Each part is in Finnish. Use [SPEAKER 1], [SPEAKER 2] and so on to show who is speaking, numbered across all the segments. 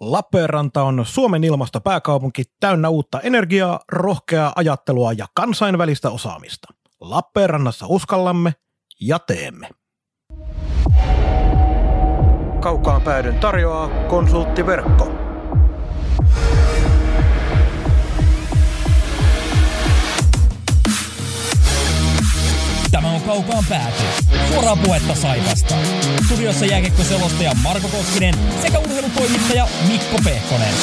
[SPEAKER 1] Lappeenranta on Suomen ilmastopääkaupunki täynnä uutta energiaa, rohkeaa ajattelua ja kansainvälistä osaamista. Lappeenrannassa uskallamme ja teemme. Kaukaan päädyn tarjoaa konsulttiverkko.
[SPEAKER 2] On Kaukaan pääty. Suoraa puhetta Saivasta. Studiossa jääkiekkoselostaja Marko Koskinen sekä urheilutoimittaja Mikko Pehkonen.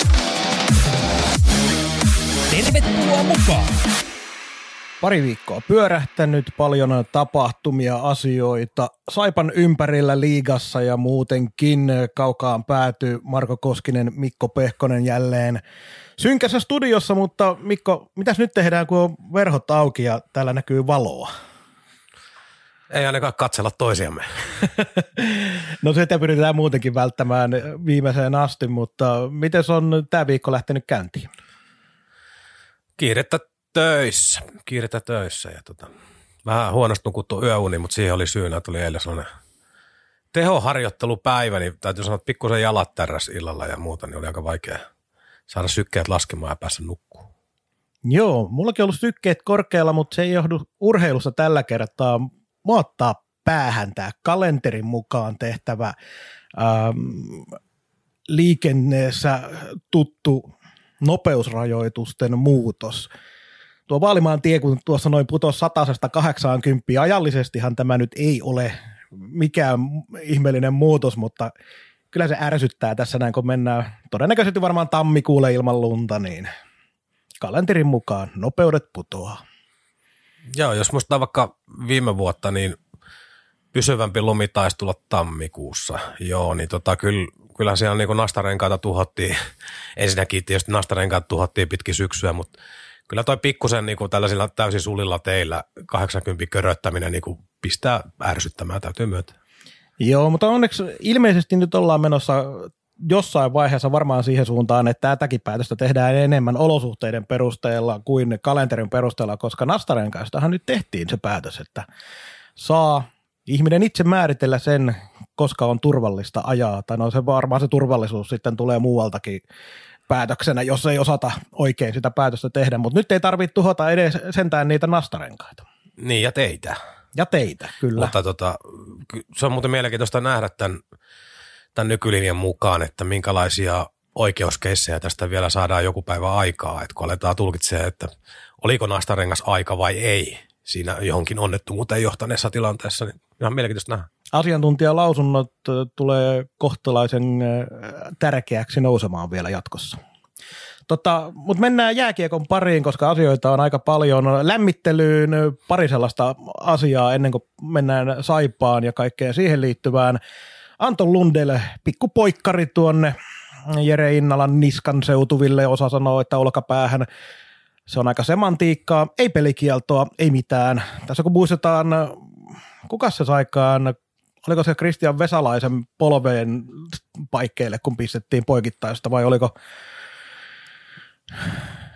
[SPEAKER 2] Tervetuloa mukaan!
[SPEAKER 1] Pari viikkoa pyörähtänyt, paljon tapahtumia, asioita. Saipan ympärillä liigassa ja muutenkin kaukaan pääty Marko Koskinen, Mikko Pehkonen jälleen synkässä studiossa, mutta Mikko, mitäs nyt tehdään, kun on verhot auki ja täällä näkyy valoa?
[SPEAKER 3] Ei ainakaan katsella toisiamme.
[SPEAKER 1] no sitä pyritään muutenkin välttämään viimeiseen asti, mutta miten on tämä viikko lähtenyt käyntiin?
[SPEAKER 3] Kiirettä töissä, kiirettä töissä ja tota, vähän huonosti nukuttu yöuni, mutta siihen oli syynä, tuli eilen sellainen tehoharjoittelupäivä, niin täytyy sanoa, että pikkusen jalat tärräs illalla ja muuta, niin oli aika vaikea saada sykkeet laskemaan ja päässä nukkuun.
[SPEAKER 1] Joo, mullakin on ollut sykkeet korkealla, mutta se ei johdu urheilussa tällä kertaa muottaa päähän tämä kalenterin mukaan tehtävä ähm, liikenneessä tuttu nopeusrajoitusten muutos. Tuo Vaalimaan tie, kun tuossa noin putosi 180, ajallisestihan tämä nyt ei ole mikään ihmeellinen muutos, mutta kyllä se ärsyttää tässä näin, kun mennään todennäköisesti varmaan tammikuulle ilman lunta, niin kalenterin mukaan nopeudet putoaa.
[SPEAKER 3] Joo, jos muistetaan vaikka viime vuotta, niin pysyvämpi lumi taisi tulla tammikuussa. Joo, niin tota, kyllä, kyllä siellä niin nastarenkaita tuhottiin. Ensinnäkin tietysti nastarenkaat tuhottiin pitkin syksyä, mutta kyllä toi pikkusen niin kuin tällaisilla täysin sulilla teillä 80 köröttäminen niin kuin pistää ärsyttämään, täytyy myöntää.
[SPEAKER 1] Joo, mutta onneksi ilmeisesti nyt ollaan menossa jossain vaiheessa varmaan siihen suuntaan, että tätäkin päätöstä tehdään enemmän olosuhteiden perusteella kuin kalenterin perusteella, koska Nastaren kanssa nyt tehtiin se päätös, että saa ihminen itse määritellä sen, koska on turvallista ajaa, tai no se varmaan se turvallisuus sitten tulee muualtakin päätöksenä, jos ei osata oikein sitä päätöstä tehdä, mutta nyt ei tarvitse tuhota edes sentään niitä nastarenkaita.
[SPEAKER 3] Niin, ja teitä.
[SPEAKER 1] Ja teitä, kyllä.
[SPEAKER 3] Mutta tota, se on muuten mielenkiintoista nähdä tämän tämän nykylinjan mukaan, että minkälaisia oikeuskeissejä tästä vielä saadaan joku päivä aikaa, että kun aletaan tulkitsemaan, että oliko nastarengas aika vai ei siinä johonkin onnettomuuteen johtaneessa tilanteessa, niin ihan mielenkiintoista nähdä.
[SPEAKER 1] Asiantuntijalausunnot tulee kohtalaisen tärkeäksi nousemaan vielä jatkossa. Tota, Mutta mennään jääkiekon pariin, koska asioita on aika paljon. Lämmittelyyn pari sellaista asiaa ennen kuin mennään Saipaan ja kaikkeen siihen liittyvään. Anton Lundelle pikkupoikkari tuonne Jere Innalan niskan seutuville. Osa sanoo, että olkapäähän. Se on aika semantiikkaa, ei pelikieltoa, ei mitään. Tässä kun muistetaan, kuka se saikaan, oliko se Christian Vesalaisen polveen paikkeille, kun pistettiin poikittaista vai oliko,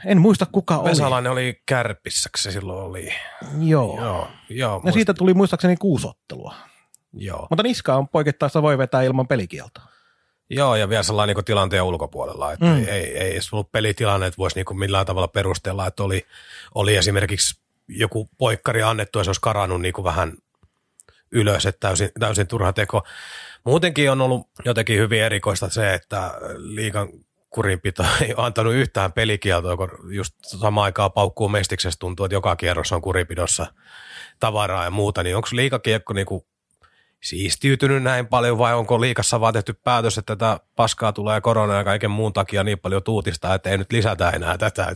[SPEAKER 1] en muista kuka oli.
[SPEAKER 3] Vesalainen oli kärpissäksi silloin oli.
[SPEAKER 1] Joo.
[SPEAKER 3] Joo, joo
[SPEAKER 1] ja siitä tuli muistaakseni kuusottelua.
[SPEAKER 3] Joo.
[SPEAKER 1] Mutta niska on poikittaessa voi vetää ilman pelikieltoa.
[SPEAKER 3] Joo, ja vielä sellainen niin tilanteen ulkopuolella, että mm. ei, ei, ei edes ollut pelitilanne, että voisi niin millään tavalla perustella, että oli, oli esimerkiksi joku poikkari annettu ja se olisi karannut niin vähän ylös, että täysin, täysin turha teko. Muutenkin on ollut jotenkin hyvin erikoista se, että liikan kurinpito ei ole antanut yhtään pelikieltoa, kun just samaan aikaan paukkuu mestiksessä tuntuu, että joka kierros on kurinpidossa tavaraa ja muuta, niin onko liikakiekko niin kuin siistiytynyt näin paljon vai onko liikassa vaan tehty päätös, että tätä paskaa tulee korona ja kaiken muun takia niin paljon tuutista, että ei nyt lisätä enää tätä.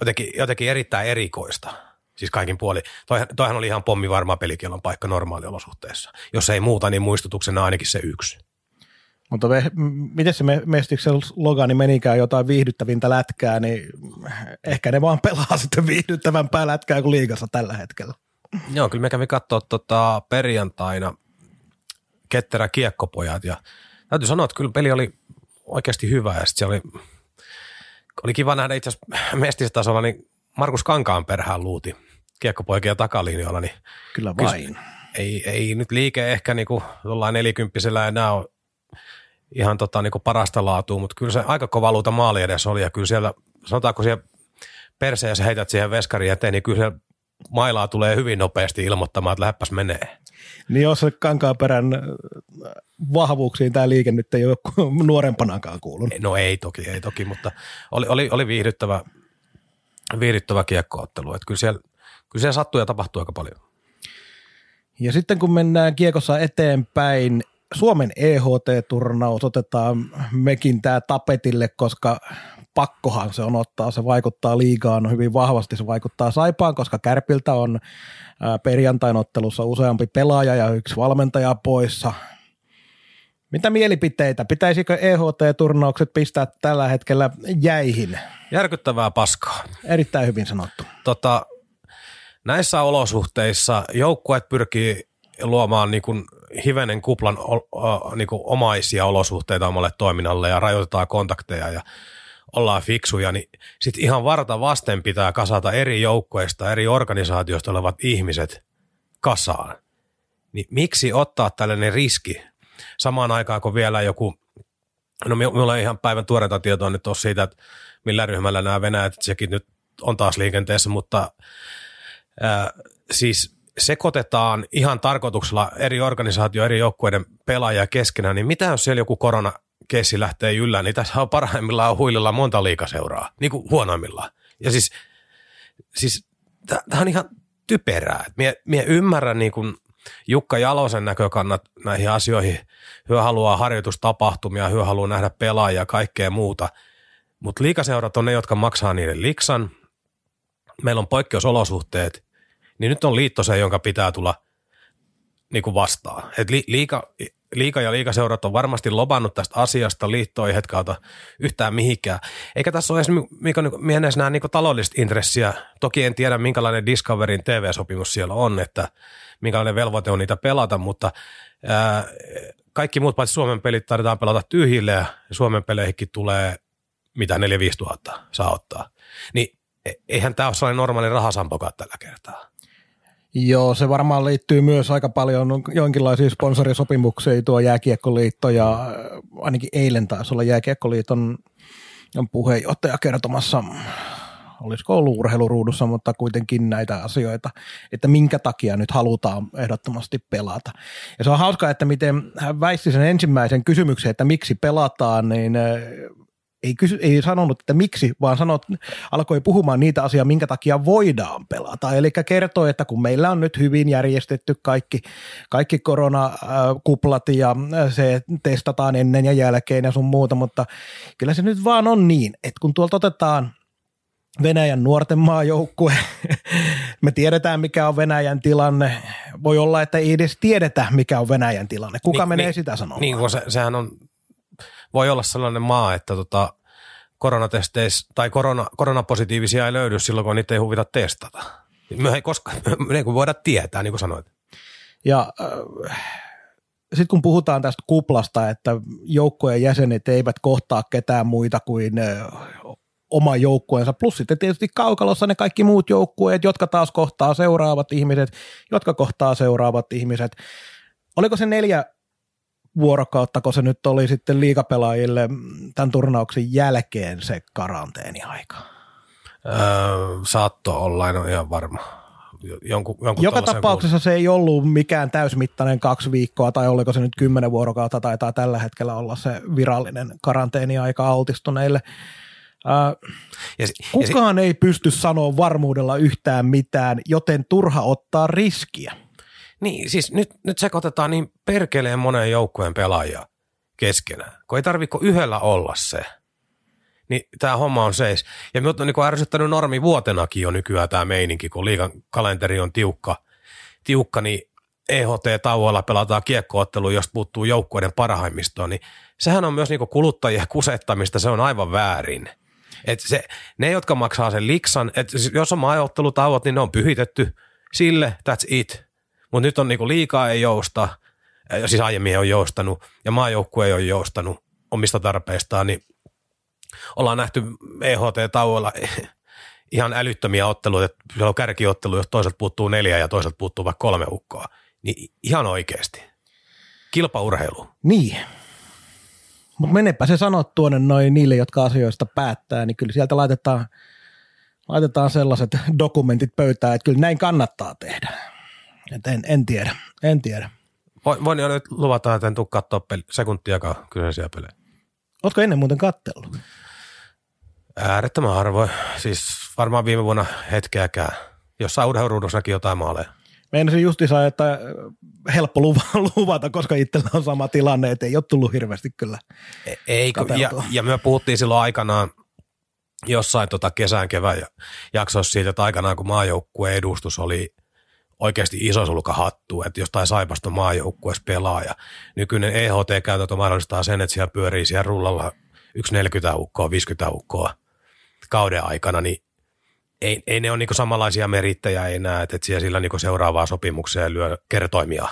[SPEAKER 3] Jotenkin, jotenkin erittäin erikoista. Siis kaikin puoli. Toi, toihan oli ihan pommi varma pelikielon paikka normaaliolosuhteessa. Jos ei muuta, niin muistutuksena ainakin se yksi.
[SPEAKER 1] Mutta me, miten se Mestiksen logani menikään jotain viihdyttävintä lätkää, niin ehkä ne vaan pelaa sitten viihdyttävämpää lätkää kuin liigassa tällä hetkellä.
[SPEAKER 3] Joo, kyllä me kävin katsoa tota perjantaina – ketterä kiekkopojat ja täytyy sanoa, että kyllä peli oli oikeasti hyvä ja sitten oli, oli kiva nähdä itse asiassa mestistasolla, niin Markus Kankaan perhään luuti kiekkopoikia takalinjoilla. Niin
[SPEAKER 1] kyllä vain.
[SPEAKER 3] ei, ei nyt liike ehkä niin kuin nelikymppisellä enää ole ihan tota, niin parasta laatua, mutta kyllä se aika kova luuta maali edes oli ja kyllä siellä, sanotaanko siellä perseessä heität siihen veskariin eteen, niin kyllä siellä mailaa tulee hyvin nopeasti ilmoittamaan, että lähdepäs menee.
[SPEAKER 1] Niin jos se perän vahvuuksiin tämä liike nyt ei ole nuorempanakaan kuulunut.
[SPEAKER 3] No ei toki, ei toki, mutta oli, oli, oli viihdyttävä, viihdyttävä kiekkoottelu. Että kyllä siellä, kyllä siellä sattuu ja tapahtuu aika paljon.
[SPEAKER 1] Ja sitten kun mennään kiekossa eteenpäin, Suomen EHT-turnaus otetaan mekin tämä tapetille, koska pakkohan se on ottaa. Se vaikuttaa liigaan hyvin vahvasti, se vaikuttaa Saipaan, koska Kärpiltä on perjantain ottelussa useampi pelaaja ja yksi valmentaja poissa. Mitä mielipiteitä? Pitäisikö EHT-turnaukset pistää tällä hetkellä jäihin?
[SPEAKER 3] Järkyttävää paskaa.
[SPEAKER 1] Erittäin hyvin sanottu.
[SPEAKER 3] Tota, näissä olosuhteissa joukkueet pyrkii luomaan niin kuin hivenen kuplan niin kuin omaisia olosuhteita omalle toiminnalle ja rajoitetaan kontakteja ja ollaan fiksuja, niin sitten ihan varta vasten pitää kasata eri joukkoista, eri organisaatioista olevat ihmiset kasaan. Niin miksi ottaa tällainen riski samaan aikaan, kun vielä joku, no minulla on ihan päivän tuoreita tietoa nyt tuossa siitä, että millä ryhmällä nämä Venäjät, sekin nyt on taas liikenteessä, mutta ää, siis sekoitetaan ihan tarkoituksella eri organisaatio, eri joukkueiden pelaajia keskenään, niin mitä jos siellä joku korona keissi lähtee yllään, niin tässä on parhaimmillaan huililla monta liikaseuraa, niin kuin huonoimmillaan. Ja siis, siis tämä on ihan typerää. Mie, mie ymmärrän niin kuin Jukka Jalosen näkökannat näihin asioihin. Hyö haluaa harjoitustapahtumia, hyö haluaa nähdä pelaajia ja kaikkea muuta. Mutta liikaseurat on ne, jotka maksaa niiden liksan. Meillä on poikkeusolosuhteet, niin nyt on liitto se, jonka pitää tulla niin kuin vastaan. Et li, liika, liika ja liikaseurat on varmasti lobannut tästä asiasta, liitto ei hetkauta yhtään mihinkään. Eikä tässä ole edes, mikä, niin, edes niin taloudellista intressiä. Toki en tiedä, minkälainen Discoverin TV-sopimus siellä on, että minkälainen velvoite on niitä pelata, mutta ää, kaikki muut paitsi Suomen pelit tarvitaan pelata tyhjille ja Suomen peleihinkin tulee mitä 4-5 tuhatta saa ottaa. Niin e, eihän tämä ole sellainen normaali rahasampokaan tällä kertaa.
[SPEAKER 1] Joo, se varmaan liittyy myös aika paljon jonkinlaisiin sponsorisopimuksiin tuo Jääkiekkoliitto ja äh, ainakin eilen taisi olla Jääkiekkoliiton puheenjohtaja kertomassa, olisiko ollut urheiluruudussa, mutta kuitenkin näitä asioita, että minkä takia nyt halutaan ehdottomasti pelata. Ja se on hauskaa, että miten hän väisti sen ensimmäisen kysymyksen, että miksi pelataan, niin äh, ei, kysy, ei sanonut, että miksi, vaan sanot, alkoi puhumaan niitä asioita, minkä takia voidaan pelata. Eli kertoi, että kun meillä on nyt hyvin järjestetty kaikki, kaikki koronakuplat ja se testataan ennen ja jälkeen ja sun muuta, mutta kyllä se nyt vaan on niin, että kun tuolta otetaan Venäjän nuorten maajoukkue. Me tiedetään, mikä on Venäjän tilanne. Voi olla, että ei edes tiedetä, mikä on Venäjän tilanne. Kuka niin, menee niin, sitä sanomaan?
[SPEAKER 3] Niin, se, sehän on voi olla sellainen maa, että tota, koronatesteissä tai korona, koronapositiivisia ei löydy silloin, kun niitä ei huvita testata. Me ei koskaan, me voida tietää, niin kuin sanoit.
[SPEAKER 1] Ja äh, sitten kun puhutaan tästä kuplasta, että joukkojen jäsenet eivät kohtaa ketään muita kuin äh, oma joukkueensa, plus sitten tietysti kaukalossa ne kaikki muut joukkueet, jotka taas kohtaa seuraavat ihmiset, jotka kohtaa seuraavat ihmiset. Oliko se neljä vuorokautta, kun se nyt oli sitten liikapelaajille tämän turnauksen jälkeen se karanteeniaika?
[SPEAKER 3] Öö, saatto olla, en ole ihan varma. Jonkun, jonkun
[SPEAKER 1] Joka tapauksessa kuulun. se ei ollut mikään täysmittainen kaksi viikkoa, tai oliko se nyt kymmenen vuorokautta, taitaa tällä hetkellä olla se virallinen karanteeniaika altistuneille. Öö, ja, kukaan ja, ei pysty sanoa varmuudella yhtään mitään, joten turha ottaa riskiä.
[SPEAKER 3] Niin, siis nyt, nyt sekoitetaan niin perkeleen monen joukkueen pelaajia keskenään, kun ei tarvitse yhdellä olla se. Niin tämä homma on seis. Ja minut on niin ärsyttänyt normi vuotenakin jo nykyään tämä meininki, kun liikan kalenteri on tiukka, tiukka niin EHT-tauolla pelataan kiekkoottelu, jos puuttuu joukkueiden parhaimmistoon, niin sehän on myös niin kuluttajia kusettamista, se on aivan väärin. Et se, ne, jotka maksaa sen liksan, että jos on maaottelutauot, niin ne on pyhitetty sille, that's it. Mutta nyt on niinku liikaa ei jousta, siis aiemmin ei ole joustanut, ja maajoukkue ei ole joustanut omista tarpeistaan, niin ollaan nähty EHT-tauolla ihan älyttömiä otteluita, että siellä on kärkiottelu, jos toiselta puuttuu neljä ja toiselta puuttuu vaikka kolme ukkoa. Niin ihan oikeasti. Kilpaurheilu.
[SPEAKER 1] Niin. Mutta menepä se sanot tuonne noin niille, jotka asioista päättää, niin kyllä sieltä laitetaan, laitetaan sellaiset dokumentit pöytään, että kyllä näin kannattaa tehdä. Et en, en tiedä, en tiedä.
[SPEAKER 3] Voin, voin jo nyt luvata, että en tule katsoa peli, sekuntiakaan kyseisiä pelejä.
[SPEAKER 1] Oletko ennen muuten kattellut?
[SPEAKER 3] Äärettömän harvoin. Siis varmaan viime vuonna hetkeäkään. Jossain urheiluruudussa näki jotain maaleja.
[SPEAKER 1] Meinasin justiinsa, että helppo luvata, koska itsellä on sama tilanne, että ei ole tullut hirveästi kyllä
[SPEAKER 3] E, Ei, ja, ja me puhuttiin silloin aikanaan jossain tota kesän kevään jaksossa siitä, että aikanaan kun maajoukkueen edustus oli oikeasti iso sulka hattu, että jostain saipasta maajoukkueessa pelaa ja nykyinen EHT-käytäntö mahdollistaa sen, että siellä pyörii siellä rullalla yksi 40 ukkoa, 50 ukkoa kauden aikana, niin ei, ei ne ole niinku samanlaisia merittäjä enää, että et siellä sillä niinku seuraavaa sopimukseen lyö kertoimia.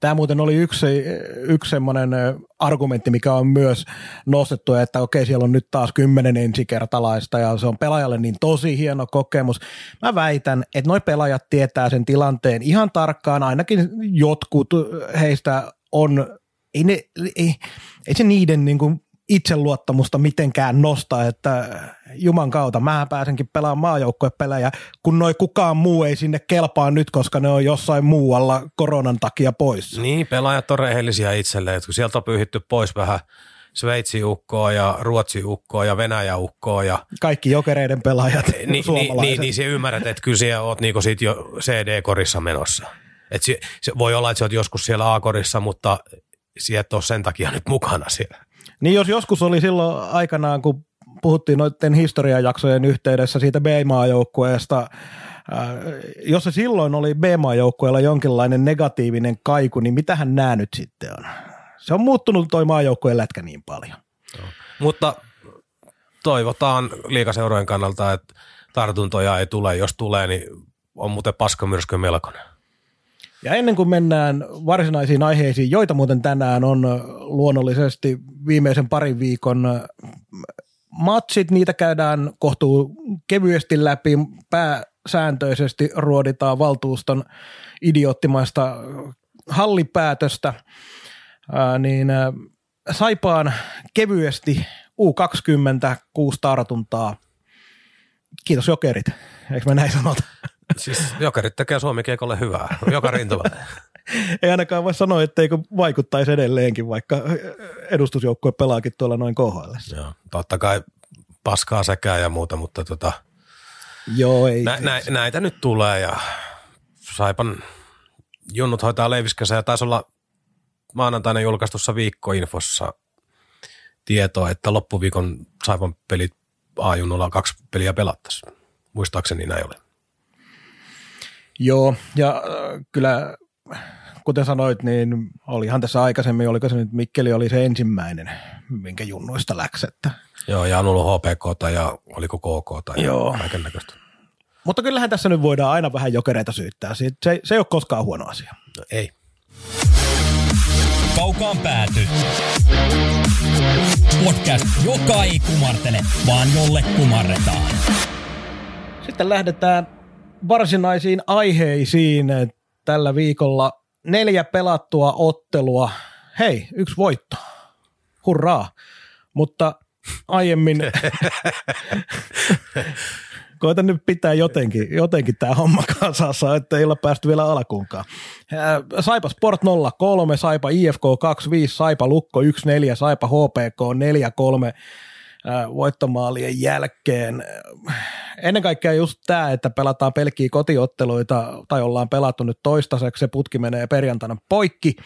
[SPEAKER 1] Tämä muuten oli yksi, yksi semmoinen argumentti, mikä on myös nostettu, että okei, siellä on nyt taas kymmenen ensikertalaista ja se on pelaajalle niin tosi hieno kokemus. Mä väitän, että noi pelaajat tietää sen tilanteen ihan tarkkaan, ainakin jotkut heistä on, ei, ne, ei, ei se niiden niin kuin itseluottamusta mitenkään nosta, että juman kautta mä pääsenkin pelaamaan maajoukkuepelejä, kun noi kukaan muu ei sinne kelpaa nyt, koska ne on jossain muualla koronan takia pois.
[SPEAKER 3] Niin, pelaajat on rehellisiä itselleen, että kun sieltä on pyyhitty pois vähän Sveitsi-ukkoa ja Ruotsi-ukkoa ja Venäjä-ukkoa ja
[SPEAKER 1] Kaikki jokereiden pelaajat,
[SPEAKER 3] niin, niin,
[SPEAKER 1] suomalaiset.
[SPEAKER 3] niin, niin, se ymmärrät, että kyllä siellä oot niinku sit jo CD-korissa menossa. Et se, se, voi olla, että sä oot joskus siellä A-korissa, mutta sieltä on sen takia nyt mukana siellä.
[SPEAKER 1] Niin jos joskus oli silloin aikanaan, kun puhuttiin noiden historiajaksojen yhteydessä siitä B-maajoukkueesta, ää, jos se silloin oli B-maajoukkueella jonkinlainen negatiivinen kaiku, niin mitähän nämä nyt sitten on? Se on muuttunut toi maajoukkueen lätkä niin paljon.
[SPEAKER 3] Mutta toivotaan liikaseurojen kannalta, että tartuntoja ei tule. Jos tulee, niin on muuten paskamyrskö melkoinen.
[SPEAKER 1] Ja ennen kuin mennään varsinaisiin aiheisiin, joita muuten tänään on luonnollisesti viimeisen parin viikon matsit, niitä käydään kohtuu kevyesti läpi, pääsääntöisesti ruoditaan valtuuston idioottimaista hallipäätöstä, ää, niin ää, Saipaan kevyesti U20, kuusi tartuntaa. Kiitos jokerit, eikö me näin sanota?
[SPEAKER 3] Siis jokerit tekee Suomi keikolle hyvää, joka rintamalla.
[SPEAKER 1] Ei ainakaan voi sanoa, etteikö vaikuttaisi edelleenkin, vaikka edustusjoukkue pelaakin tuolla noin KHL.
[SPEAKER 3] Joo, totta kai paskaa sekään ja muuta, mutta tota,
[SPEAKER 1] Joo, ei.
[SPEAKER 3] nä, nä, näitä nyt tulee ja Saipan junnut hoitaa Leiviskässä ja taisi olla maanantaina julkaistussa viikkoinfossa tietoa, että loppuviikon Saipan pelit A-junnulla kaksi peliä pelattaisiin. Muistaakseni näin oli.
[SPEAKER 1] Joo, ja äh, kyllä kuten sanoit, niin olihan tässä aikaisemmin, oliko se nyt Mikkeli oli se ensimmäinen, minkä junnuista läks, että
[SPEAKER 3] Joo, ja on ollut HPK ja oliko KK tai
[SPEAKER 1] Joo.
[SPEAKER 3] kaiken näköistä.
[SPEAKER 1] mutta kyllähän tässä nyt voidaan aina vähän jokereita syyttää. Se, se ei ole koskaan huono asia.
[SPEAKER 3] No, ei.
[SPEAKER 2] Kaukaan pääty. Podcast, joka ei kumartele, vaan jolle kumarretaan.
[SPEAKER 1] Sitten lähdetään varsinaisiin aiheisiin. Tällä viikolla neljä pelattua ottelua. Hei, yksi voitto. Hurraa. Mutta aiemmin koitan nyt pitää jotenkin, jotenkin tämä homma kasassa, että ei olla päästy vielä alkuunkaan. Ää, Saipa Sport 03, Saipa IFK 25, Saipa Lukko 14, Saipa HPK 43 ää, voittomaalien jälkeen. Ennen kaikkea just tämä, että pelataan pelkkiä kotiotteluita, tai ollaan pelattu nyt toistaiseksi, se putki menee perjantaina poikki.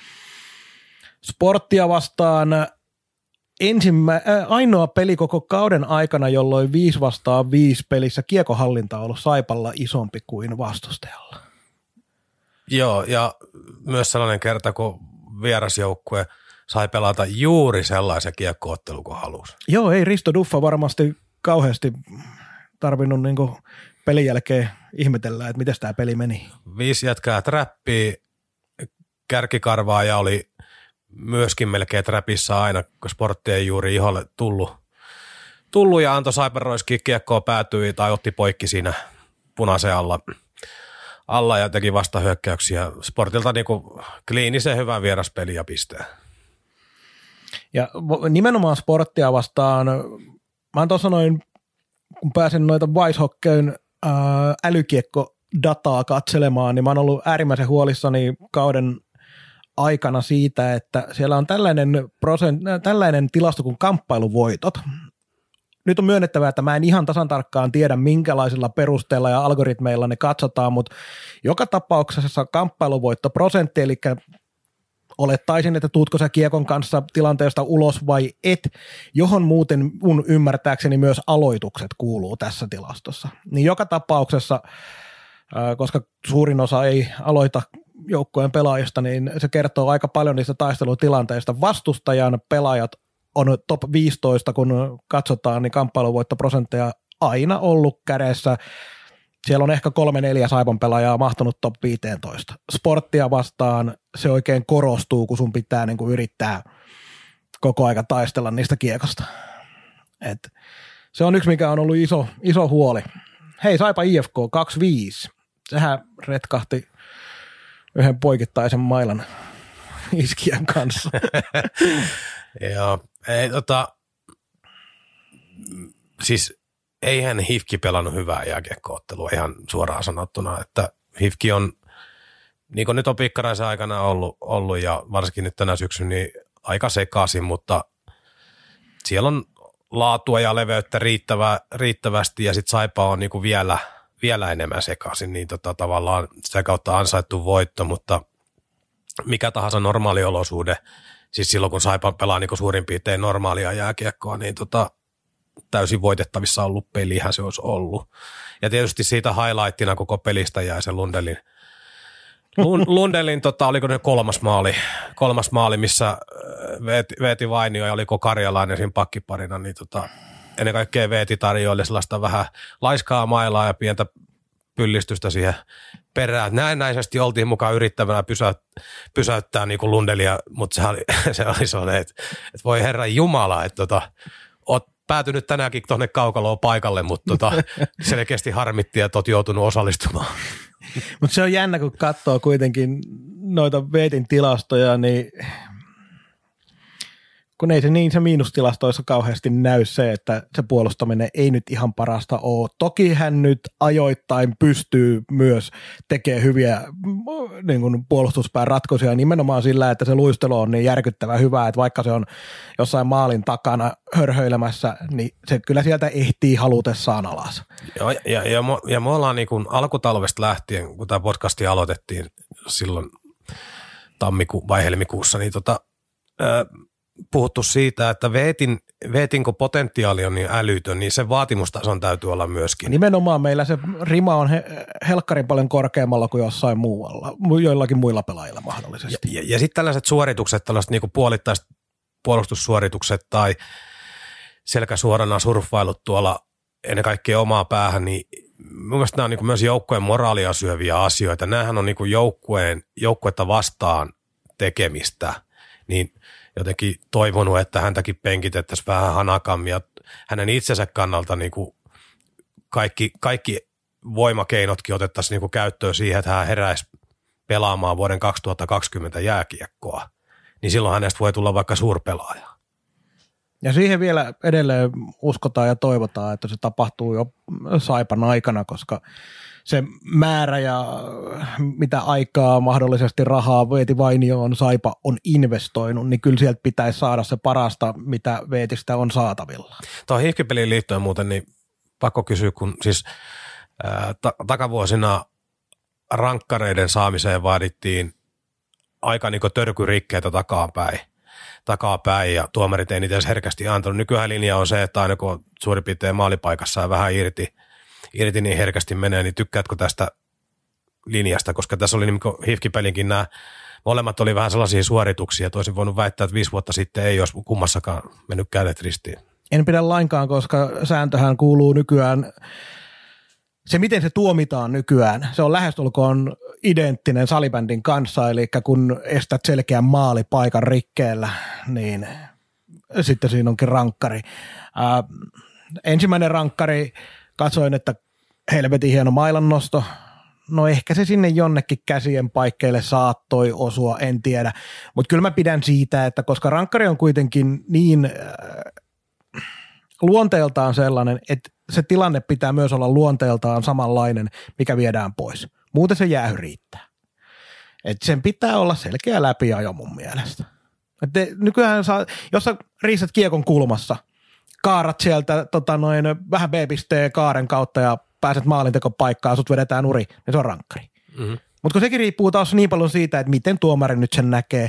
[SPEAKER 1] Sporttia vastaan ensimmä, äh, ainoa peli koko kauden aikana, jolloin 5 vastaan 5 pelissä kiekohallinta on ollut Saipalla isompi kuin vastustajalla.
[SPEAKER 3] Joo, ja myös sellainen kerta, kun vierasjoukkue sai pelata juuri sellaisen kiekkoottelu kuin halusi.
[SPEAKER 1] Joo, ei Risto Duffa varmasti kauheasti tarvinnut niin pelin jälkeen ihmetellä, että miten tämä peli meni.
[SPEAKER 3] Viisi jätkää trappiin, kärkikarvaa ja oli myöskin melkein trapissa aina, kun sportti ei juuri iholle tullut. Tullut ja antoi Saiparoiski kiekkoa päätyi tai otti poikki siinä punaisen alla, alla ja teki vastahyökkäyksiä. Sportilta niinku kliinisen hyvän vieraspeli ja pisteen.
[SPEAKER 1] Ja nimenomaan sporttia vastaan, mä tuossa noin, kun pääsin noita Weishockeyn älykiekko dataa katselemaan, niin mä oon ollut äärimmäisen huolissani kauden aikana siitä, että siellä on tällainen, prosent, tällainen tilasto kuin kamppailuvoitot. Nyt on myönnettävää, että mä en ihan tasan tarkkaan tiedä, minkälaisilla perusteilla ja algoritmeilla ne katsotaan, mutta joka tapauksessa kamppailuvoittoprosentti, eli olettaisin, että tuutko sä kiekon kanssa tilanteesta ulos vai et, johon muuten mun ymmärtääkseni myös aloitukset kuuluu tässä tilastossa. Niin joka tapauksessa, koska suurin osa ei aloita joukkueen pelaajista, niin se kertoo aika paljon niistä taistelutilanteista. Vastustajan pelaajat on top 15, kun katsotaan, niin kamppailuvoittoprosentteja aina ollut kädessä. Siellä on ehkä kolme neljä Saipan pelaajaa mahtunut top 15. Sporttia vastaan se oikein korostuu, kun sun pitää niin kuin yrittää koko aika taistella niistä kiekosta. Et se on yksi, mikä on ollut iso, iso huoli. Hei, Saipa IFK 25. Sehän retkahti yhden poikittaisen mailan iskijän kanssa.
[SPEAKER 3] Joo, ei tota, siis eihän Hifki pelannut hyvää jääkiekkoottelua ihan suoraan sanottuna, että Hifki on, niin kuin nyt on pikkaraisen aikana ollut, ollut ja varsinkin nyt tänä syksyn, niin aika sekaisin, mutta siellä on laatua ja leveyttä riittävä, riittävästi ja sitten Saipa on niin kuin vielä, vielä enemmän sekaisin, niin tota, tavallaan sitä kautta ansaittu voitto, mutta mikä tahansa normaali olosuhde, siis silloin kun Saipa pelaa niin kuin suurin piirtein normaalia jääkiekkoa, niin tota, täysin voitettavissa ollut pelihän se olisi ollut. Ja tietysti siitä highlightina koko pelistä jäi se Lundelin, Lundelin tota, oliko ne kolmas maali, kolmas maali, missä äh, Veeti, Veeti Vainio ja oliko Karjalainen siinä pakkiparina, niin tota, ennen kaikkea Veeti tarjoili sellaista vähän laiskaa mailaa ja pientä pyllistystä siihen perään. Näennäisesti oltiin mukaan yrittävänä pysäyttää, pysäyttää niin kuin Lundelia, mutta se oli, se oli sellainen, että, että voi herran jumala, että tota, päätynyt tänäänkin tuonne kaukaloon paikalle, mutta tota, selkeästi harmitti, että olet joutunut osallistumaan.
[SPEAKER 1] Mutta se on jännä, kun katsoo kuitenkin noita Veetin tilastoja, niin kun ei se niin se miinustilastoissa kauheasti näy se, että se puolustaminen ei nyt ihan parasta ole. Toki hän nyt ajoittain pystyy myös tekemään hyviä niin kuin puolustuspään ratkaisuja nimenomaan sillä, että se luistelu on niin järkyttävän hyvä, että vaikka se on jossain maalin takana hörhöilemässä, niin se kyllä sieltä ehtii halutessaan alas.
[SPEAKER 3] Joo, ja, ja, ja, me, ollaan niin kuin alkutalvesta lähtien, kun tämä podcasti aloitettiin silloin tammikuun vai helmikuussa, niin tota, puhuttu siitä, että veetin, veetinko potentiaali on niin älytön, niin se vaatimustason täytyy olla myöskin.
[SPEAKER 1] Nimenomaan meillä se rima on he, helkkarin paljon korkeammalla kuin jossain muualla, joillakin muilla pelaajilla mahdollisesti.
[SPEAKER 3] Ja, ja, ja sitten tällaiset suoritukset, tällaiset niinku puolittaiset puolustussuoritukset tai selkäsuorana surffailut tuolla ennen kaikkea omaa päähän, niin mun mielestä nämä on niin myös joukkueen moraalia syöviä asioita. Nämähän on niin joukkueen, joukkuetta vastaan tekemistä, niin – jotenkin toivonut, että häntäkin penkitettäisiin vähän hanakammin ja hänen itsensä kannalta niin kuin kaikki, kaikki voimakeinotkin otettaisiin niin kuin käyttöön siihen, että hän heräisi pelaamaan vuoden 2020 jääkiekkoa, niin silloin hänestä voi tulla vaikka suurpelaaja.
[SPEAKER 1] Ja siihen vielä edelleen uskotaan ja toivotaan, että se tapahtuu jo Saipan aikana, koska se määrä ja mitä aikaa mahdollisesti rahaa Veeti Vainioon Saipa on investoinut, niin kyllä sieltä pitäisi saada se parasta, mitä Veetistä on saatavilla.
[SPEAKER 3] Tuo hiihkipeliin liittyen muuten, niin pakko kysyä, kun siis ää, ta- takavuosina rankkareiden saamiseen vaadittiin aika niin törkyrikkeitä takapäin takapäin ja tuomarit ei niitä edes herkästi antanut. Nykyään linja on se, että aina kun on suurin piirtein maalipaikassa ja vähän irti, irti niin herkästi menee, niin tykkäätkö tästä linjasta, koska tässä oli niin Hifkipelinkin nämä molemmat oli vähän sellaisia suorituksia, että olisin voinut väittää, että viisi vuotta sitten ei olisi kummassakaan mennyt kädet ristiin.
[SPEAKER 1] En pidä lainkaan, koska sääntöhän kuuluu nykyään, se miten se tuomitaan nykyään, se on lähestulkoon identtinen salibändin kanssa, eli kun estät selkeän maalipaikan rikkeellä, niin sitten siinä onkin rankkari. Ää, ensimmäinen rankkari, katsoin, että helvetin hieno mailannosto, no ehkä se sinne jonnekin käsien paikkeille saattoi osua, en tiedä. Mutta kyllä mä pidän siitä, että koska rankkari on kuitenkin niin äh, luonteeltaan sellainen, että se tilanne pitää myös olla luonteeltaan samanlainen, mikä viedään pois. Muuten se jäähy riittää. Et sen pitää olla selkeä läpiajo mun mielestä. Et nykyään saa, jos sä riistät kiekon kulmassa, kaarat sieltä tota noin, vähän B-pisteen kaaren kautta ja pääset maalintekopaikkaan, sut vedetään uri, niin se on rankkari. Mm-hmm. Mutta kun sekin riippuu taas niin paljon siitä, että miten tuomari nyt sen näkee,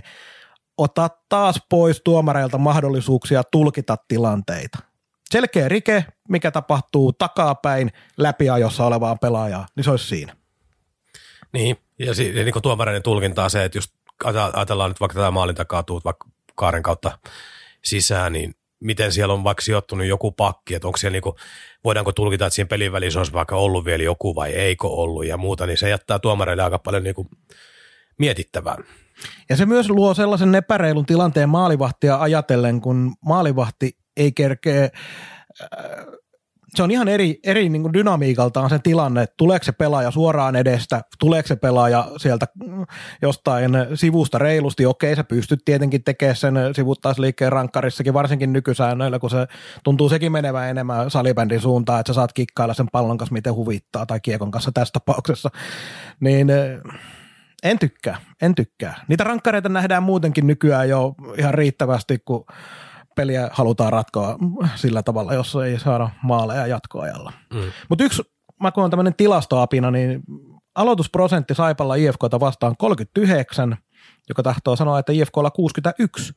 [SPEAKER 1] ota taas pois tuomareilta mahdollisuuksia tulkita tilanteita. Selkeä rike, mikä tapahtuu takapäin läpiajossa olevaan pelaajaan, niin se olisi siinä.
[SPEAKER 3] Niin, ja, si- ja niin kuin tuomareiden tulkintaa se, että just ajatellaan nyt vaikka tätä maalin takaa tuut vaikka kaaren kautta sisään, niin miten siellä on vaikka sijoittunut joku pakki, että onko siellä niinku, voidaanko tulkita, että siinä pelin välissä olisi vaikka ollut vielä joku vai eikö ollut ja muuta, niin se jättää tuomareille aika paljon niinku mietittävää.
[SPEAKER 1] Ja se myös luo sellaisen epäreilun tilanteen maalivahtia ajatellen, kun maalivahti ei kerkeä äh, se on ihan eri, eri niin kuin dynamiikaltaan se tilanne, että tuleeko se pelaaja suoraan edestä, tuleeko se pelaaja sieltä jostain sivusta reilusti. Okei, sä pystyt tietenkin tekemään sen sivuttaisliikkeen rankkarissakin, varsinkin nykysäännöillä, kun se tuntuu sekin menevän enemmän salibändin suuntaan, että sä saat kikkailla sen pallon kanssa, miten huvittaa, tai kiekon kanssa tässä tapauksessa. Niin eh, en tykkää, en tykkää. Niitä rankkareita nähdään muutenkin nykyään jo ihan riittävästi, kun peliä halutaan ratkoa sillä tavalla, jos ei saada maaleja jatkoajalla. Mm. Mutta yksi, mä kun on tämmöinen tilastoapina, niin aloitusprosentti Saipalla IFKta vastaan 39, joka tahtoo sanoa, että IFKlla 61.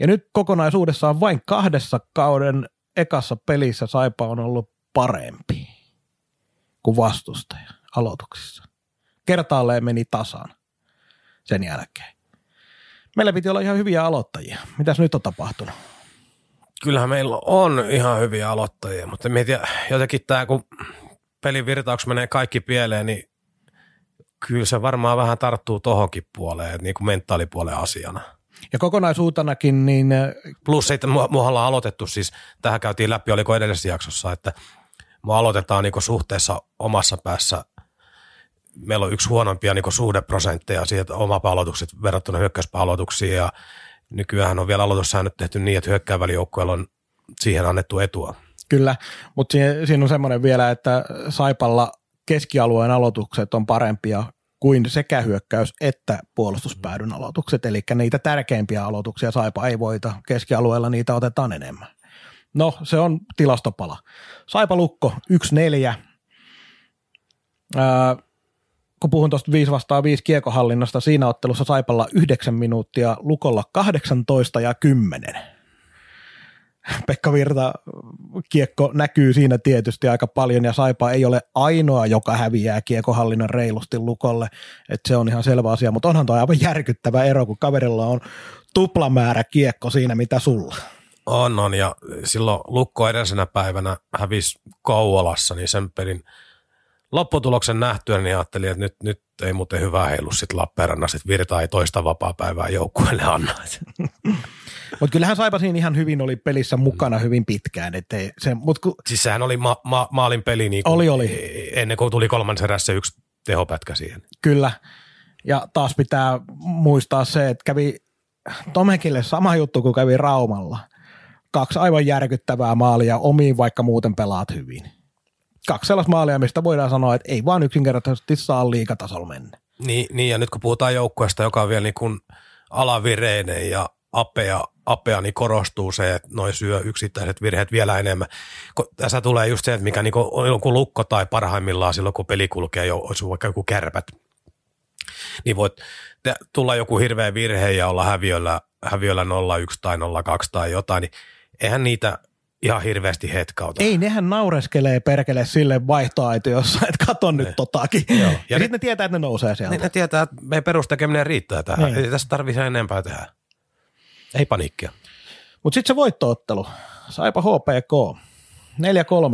[SPEAKER 1] Ja nyt kokonaisuudessaan vain kahdessa kauden ekassa pelissä Saipa on ollut parempi kuin vastustaja aloituksissa. Kertaalleen meni tasan sen jälkeen. Meillä piti olla ihan hyviä aloittajia. Mitäs nyt on tapahtunut?
[SPEAKER 3] Kyllähän meillä on ihan hyviä aloittajia, mutta mietin jotenkin tämä, kun pelin virtauksessa menee kaikki pieleen, niin kyllä se varmaan vähän tarttuu tohonkin puoleen, niin kuin mentaalipuolen asiana.
[SPEAKER 1] Ja kokonaisuutenakin niin... Äh,
[SPEAKER 3] Plus se, että mua ollaan aloitettu, siis tähän käytiin läpi, oliko edellisessä jaksossa, että mua aloitetaan niin suhteessa omassa päässä meillä on yksi huonompia niin suhdeprosentteja siitä omapalautukset verrattuna hyökkäyspalautuksiin ja nykyään on vielä aloitussäännöt tehty niin, että hyökkäävälijoukkueella on siihen annettu etua.
[SPEAKER 1] Kyllä, mutta siinä on semmoinen vielä, että Saipalla keskialueen aloitukset on parempia kuin sekä hyökkäys että puolustuspäädyn aloitukset, eli niitä tärkeimpiä aloituksia Saipa ei voita, keskialueella niitä otetaan enemmän. No, se on tilastopala. Saipa Lukko 1-4 kun puhun tuosta 5 vastaan 5 kiekohallinnasta, siinä ottelussa Saipalla 9 minuuttia, Lukolla 18 ja 10. Pekka Virta kiekko näkyy siinä tietysti aika paljon ja Saipa ei ole ainoa, joka häviää kiekohallinnan reilusti Lukolle, että se on ihan selvä asia, mutta onhan tuo aivan järkyttävä ero, kun kaverilla on tuplamäärä kiekko siinä, mitä sulla.
[SPEAKER 3] On, on ja silloin Lukko edellisenä päivänä hävisi Kouvolassa, niin sen pelin – lopputuloksen nähtyä, niin ajattelin, että nyt, nyt ei muuten hyvää heilu sitten Lappeenrannassa, että Virta ei toista vapaa-päivää joukkueelle anna.
[SPEAKER 1] Mutta kyllähän Saipa siinä ihan hyvin oli pelissä mukana hyvin pitkään. Ettei se, mut ku...
[SPEAKER 3] Siis sehän oli ma- ma- maalin peli niin
[SPEAKER 1] oli, oli.
[SPEAKER 3] ennen kuin tuli kolmannen erässä yksi tehopätkä siihen.
[SPEAKER 1] Kyllä. Ja taas pitää muistaa se, että kävi Tomekille sama juttu kuin kävi Raumalla. Kaksi aivan järkyttävää maalia omiin, vaikka muuten pelaat hyvin kaksi sellaista maalia, mistä voidaan sanoa, että ei vaan yksinkertaisesti saa liikatasolla mennä.
[SPEAKER 3] Niin, niin, ja nyt kun puhutaan joukkueesta, joka on vielä niin kuin alavireinen ja apea, apea, niin korostuu se, että noin syö yksittäiset virheet vielä enemmän. Tässä tulee just se, että mikä niin on joku lukko tai parhaimmillaan silloin, kun peli kulkee, jo, olisi vaikka joku kärpät, niin voit tulla joku hirveä virhe ja olla häviöllä, häviöllä 0-1 tai 0-2 tai jotain, niin eihän niitä ihan hirveästi hetkauta.
[SPEAKER 1] Ei, nehän naureskelee perkele sille vaihtoaitiossa, että kato nyt totakin. Joo. Ja, ja sitten ne tietää, että ne nousee sieltä.
[SPEAKER 3] Ne, ne tietää, että meidän perustekeminen riittää tähän. Niin. Ei tässä tarvitse enempää tehdä. Ei paniikkia.
[SPEAKER 1] Mutta sitten se voittoottelu. Saipa HPK.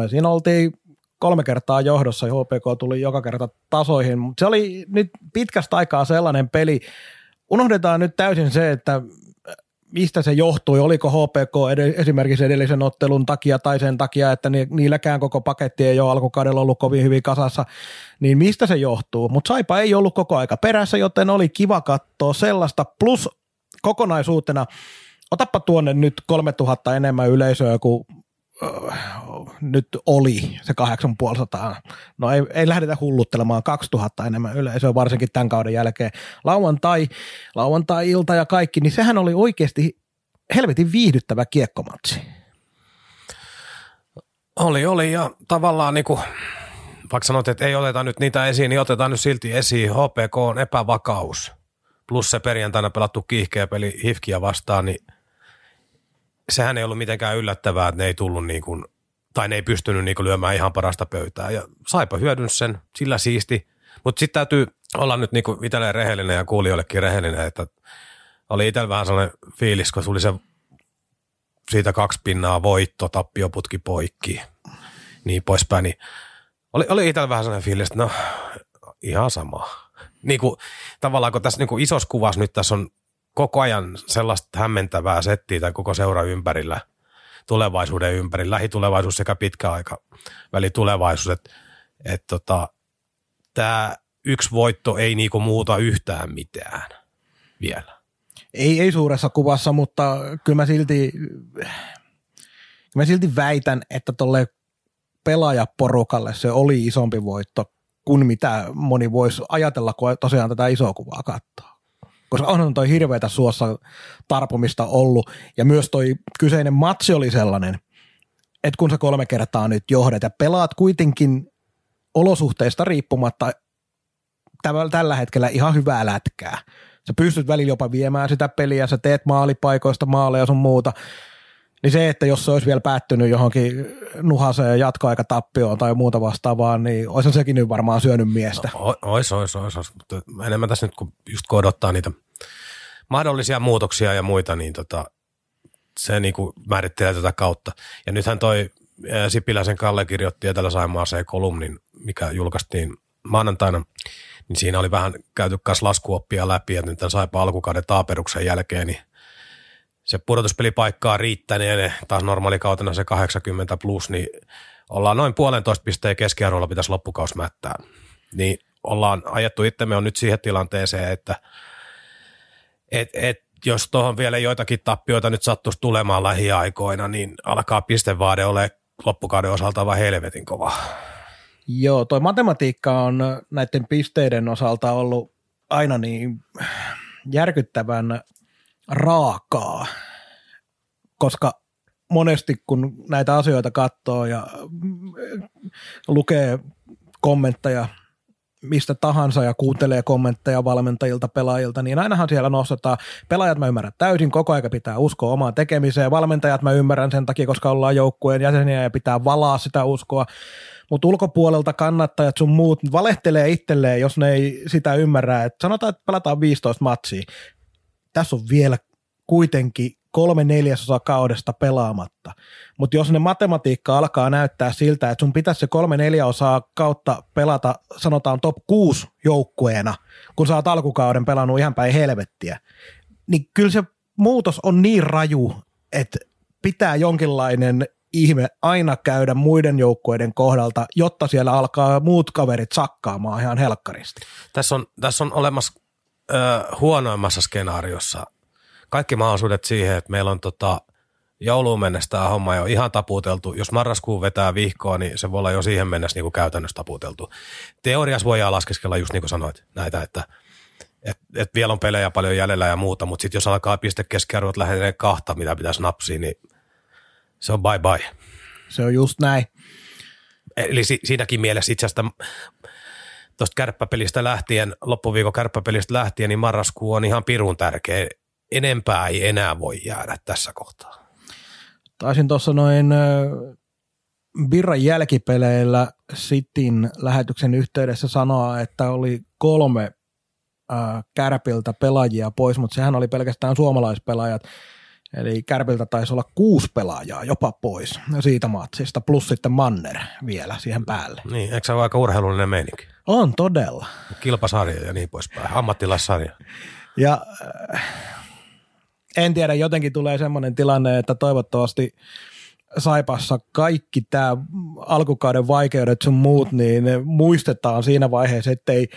[SPEAKER 1] 4-3. Siinä oltiin kolme kertaa johdossa ja HPK tuli joka kerta tasoihin. Mutta se oli nyt pitkästä aikaa sellainen peli. Unohdetaan nyt täysin se, että mistä se johtui, oliko HPK ed- esimerkiksi edellisen ottelun takia tai sen takia, että ni- niilläkään koko paketti ei ole alkukaudella ollut kovin hyvin kasassa, niin mistä se johtuu. Mutta Saipa ei ollut koko aika perässä, joten oli kiva katsoa sellaista, plus kokonaisuutena, otappa tuonne nyt 3000 enemmän yleisöä kuin nyt oli se 8500. No ei, ei lähdetä hulluttelemaan 2000 enemmän yleisöä, varsinkin tämän kauden jälkeen. Lauantai, lauantai-ilta ja kaikki, niin sehän oli oikeasti helvetin viihdyttävä kiekkomatsi.
[SPEAKER 3] Oli, oli ja tavallaan niin kuin, vaikka sanot, että ei oteta nyt niitä esiin, niin otetaan nyt silti esiin. HPK on epävakaus. Plus se perjantaina pelattu kiihkeä peli Hifkiä vastaan, niin sehän ei ollut mitenkään yllättävää, että ne ei tullut niin kuin, tai ne ei pystynyt niin kuin lyömään ihan parasta pöytää. Ja saipa hyödyn sen, sillä siisti. Mutta sitten täytyy olla nyt niin kuin itselleen rehellinen ja kuulijoillekin rehellinen, että oli itsellä vähän sellainen fiilis, kun tuli se siitä kaksi pinnaa voitto, tappioputki poikki, niin poispäin, niin oli, oli itsellä vähän sellainen fiilis, että no ihan sama. Niin kuin, tavallaan kun tässä niin kuin isossa kuvassa nyt tässä on koko ajan sellaista hämmentävää settiä tämän koko seura ympärillä, tulevaisuuden ympärillä, lähitulevaisuus sekä pitkä aika välitulevaisuus, että et tota, tämä yksi voitto ei niinku muuta yhtään mitään vielä.
[SPEAKER 1] Ei, ei suuressa kuvassa, mutta kyllä mä silti, kyllä mä silti väitän, että tuolle pelaajaporukalle se oli isompi voitto kuin mitä moni voisi ajatella, kun tosiaan tätä isoa kuvaa katsoo. Koska onhan toi hirveätä suossa tarpumista ollut, ja myös toi kyseinen matsi oli sellainen, että kun sä kolme kertaa nyt johdat ja pelaat kuitenkin olosuhteista riippumatta tällä hetkellä ihan hyvää lätkää. Sä pystyt välillä jopa viemään sitä peliä, sä teet maalipaikoista maaleja sun muuta. Niin se, että jos se olisi vielä päättynyt johonkin nuhaseen jatkoaikatappioon tai muuta vastaavaa, niin olisi sekin nyt varmaan syönyt miestä.
[SPEAKER 3] No, ois, ois, ois, ois, mutta enemmän tässä nyt, kun just kun odottaa niitä mahdollisia muutoksia ja muita, niin tota, se niin kuin määrittelee tätä kautta. Ja nythän toi Sipiläisen Kalle kirjoitti Etelä-Saimaaseen kolumnin, mikä julkaistiin maanantaina, niin siinä oli vähän käyty kanssa laskuoppia läpi, että nyt saipa alkukauden taaperuksen jälkeen, niin se pudotuspelipaikkaa riittäneen, taas normaalikautena se 80 plus, niin ollaan noin puolentoista pisteen keskiarvolla pitäisi loppukaus mättää. Niin ollaan ajettu itsemme on nyt siihen tilanteeseen, että et, et, jos tuohon vielä joitakin tappioita nyt sattuisi tulemaan lähiaikoina, niin alkaa pistevaade ole loppukauden osalta vain helvetin kova.
[SPEAKER 1] Joo, toi matematiikka on näiden pisteiden osalta ollut aina niin järkyttävän raakaa, koska monesti kun näitä asioita katsoo ja lukee kommentteja mistä tahansa ja kuuntelee kommentteja valmentajilta, pelaajilta, niin ainahan siellä nostetaan. Pelaajat mä ymmärrän täysin, koko aika pitää uskoa omaan tekemiseen. Valmentajat mä ymmärrän sen takia, koska ollaan joukkueen jäseniä ja pitää valaa sitä uskoa. Mutta ulkopuolelta kannattajat sun muut valehtelee itselleen, jos ne ei sitä ymmärrä. Et sanotaan, että pelataan 15 matsia. Tässä on vielä kuitenkin kolme neljäsosaa kaudesta pelaamatta. Mutta jos ne matematiikka alkaa näyttää siltä, että sun pitäisi se kolme neljäosaa kautta pelata, sanotaan top 6 joukkueena, kun sä oot alkukauden pelannut ihan päin helvettiä, niin kyllä se muutos on niin raju, että pitää jonkinlainen ihme aina käydä muiden joukkueiden kohdalta, jotta siellä alkaa muut kaverit sakkaamaan ihan helkkaristi.
[SPEAKER 3] Tässä on, tässä on olemassa ö, huonoimmassa skenaariossa kaikki mahdollisuudet siihen, että meillä on tota, jouluun mennessä tämä homma jo ihan taputeltu. Jos marraskuun vetää vihkoa, niin se voi olla jo siihen mennessä niin kuin käytännössä taputeltu. Teoriassa voidaan laskeskella just niin kuin sanoit näitä, että et, et vielä on pelejä paljon jäljellä ja muuta, mutta sitten jos alkaa piste keskiarvot lähenee kahta, mitä pitäisi napsia, niin se on bye bye.
[SPEAKER 1] Se on just näin.
[SPEAKER 3] Eli si- siinäkin mielessä itse asiassa tuosta kärppäpelistä lähtien, loppuviikon kärppäpelistä lähtien, niin marraskuu on ihan pirun tärkeä enempää ei enää voi jäädä tässä kohtaa.
[SPEAKER 1] Taisin tuossa noin Birran jälkipeleillä Sitin lähetyksen yhteydessä sanoa, että oli kolme kärpiltä pelaajia pois, mutta sehän oli pelkästään suomalaispelaajat. Eli Kärpiltä taisi olla kuusi pelaajaa jopa pois siitä matsista, plus sitten Manner vielä siihen päälle.
[SPEAKER 3] Niin, eikö se ole aika urheilullinen meininki?
[SPEAKER 1] On todella.
[SPEAKER 3] Kilpasarja ja niin poispäin, ammattilaissarja.
[SPEAKER 1] Ja En tiedä, jotenkin tulee semmoinen tilanne, että toivottavasti Saipassa kaikki tämä alkukauden vaikeudet sun muut, niin ne muistetaan siinä vaiheessa, ettei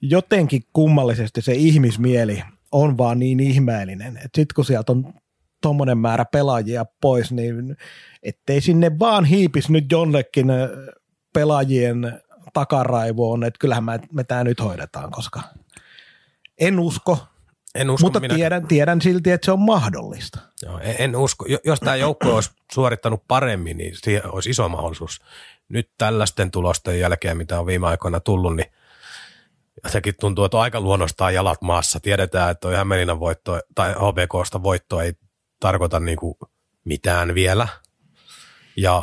[SPEAKER 1] jotenkin kummallisesti se ihmismieli on vaan niin ihmeellinen, että sitten kun sieltä on tuommoinen määrä pelaajia pois, niin ettei sinne vaan hiipis nyt jonnekin pelaajien takaraivoon, että kyllähän me, me tämä nyt hoidetaan, koska en usko,
[SPEAKER 3] En usko
[SPEAKER 1] mutta
[SPEAKER 3] minä,
[SPEAKER 1] tiedän, tiedän silti, että se on mahdollista.
[SPEAKER 3] Joo, en, en usko. Jo- Jos tämä joukko olisi suorittanut paremmin, niin siihen olisi iso mahdollisuus. Nyt tällaisten tulosten jälkeen, mitä on viime aikoina tullut, niin sekin tuntuu, että on aika luonnostaan jalat maassa. Tiedetään, että toi Hämeenlinnan voitto tai HBKsta voitto ei tarkoita niin kuin mitään vielä. Ja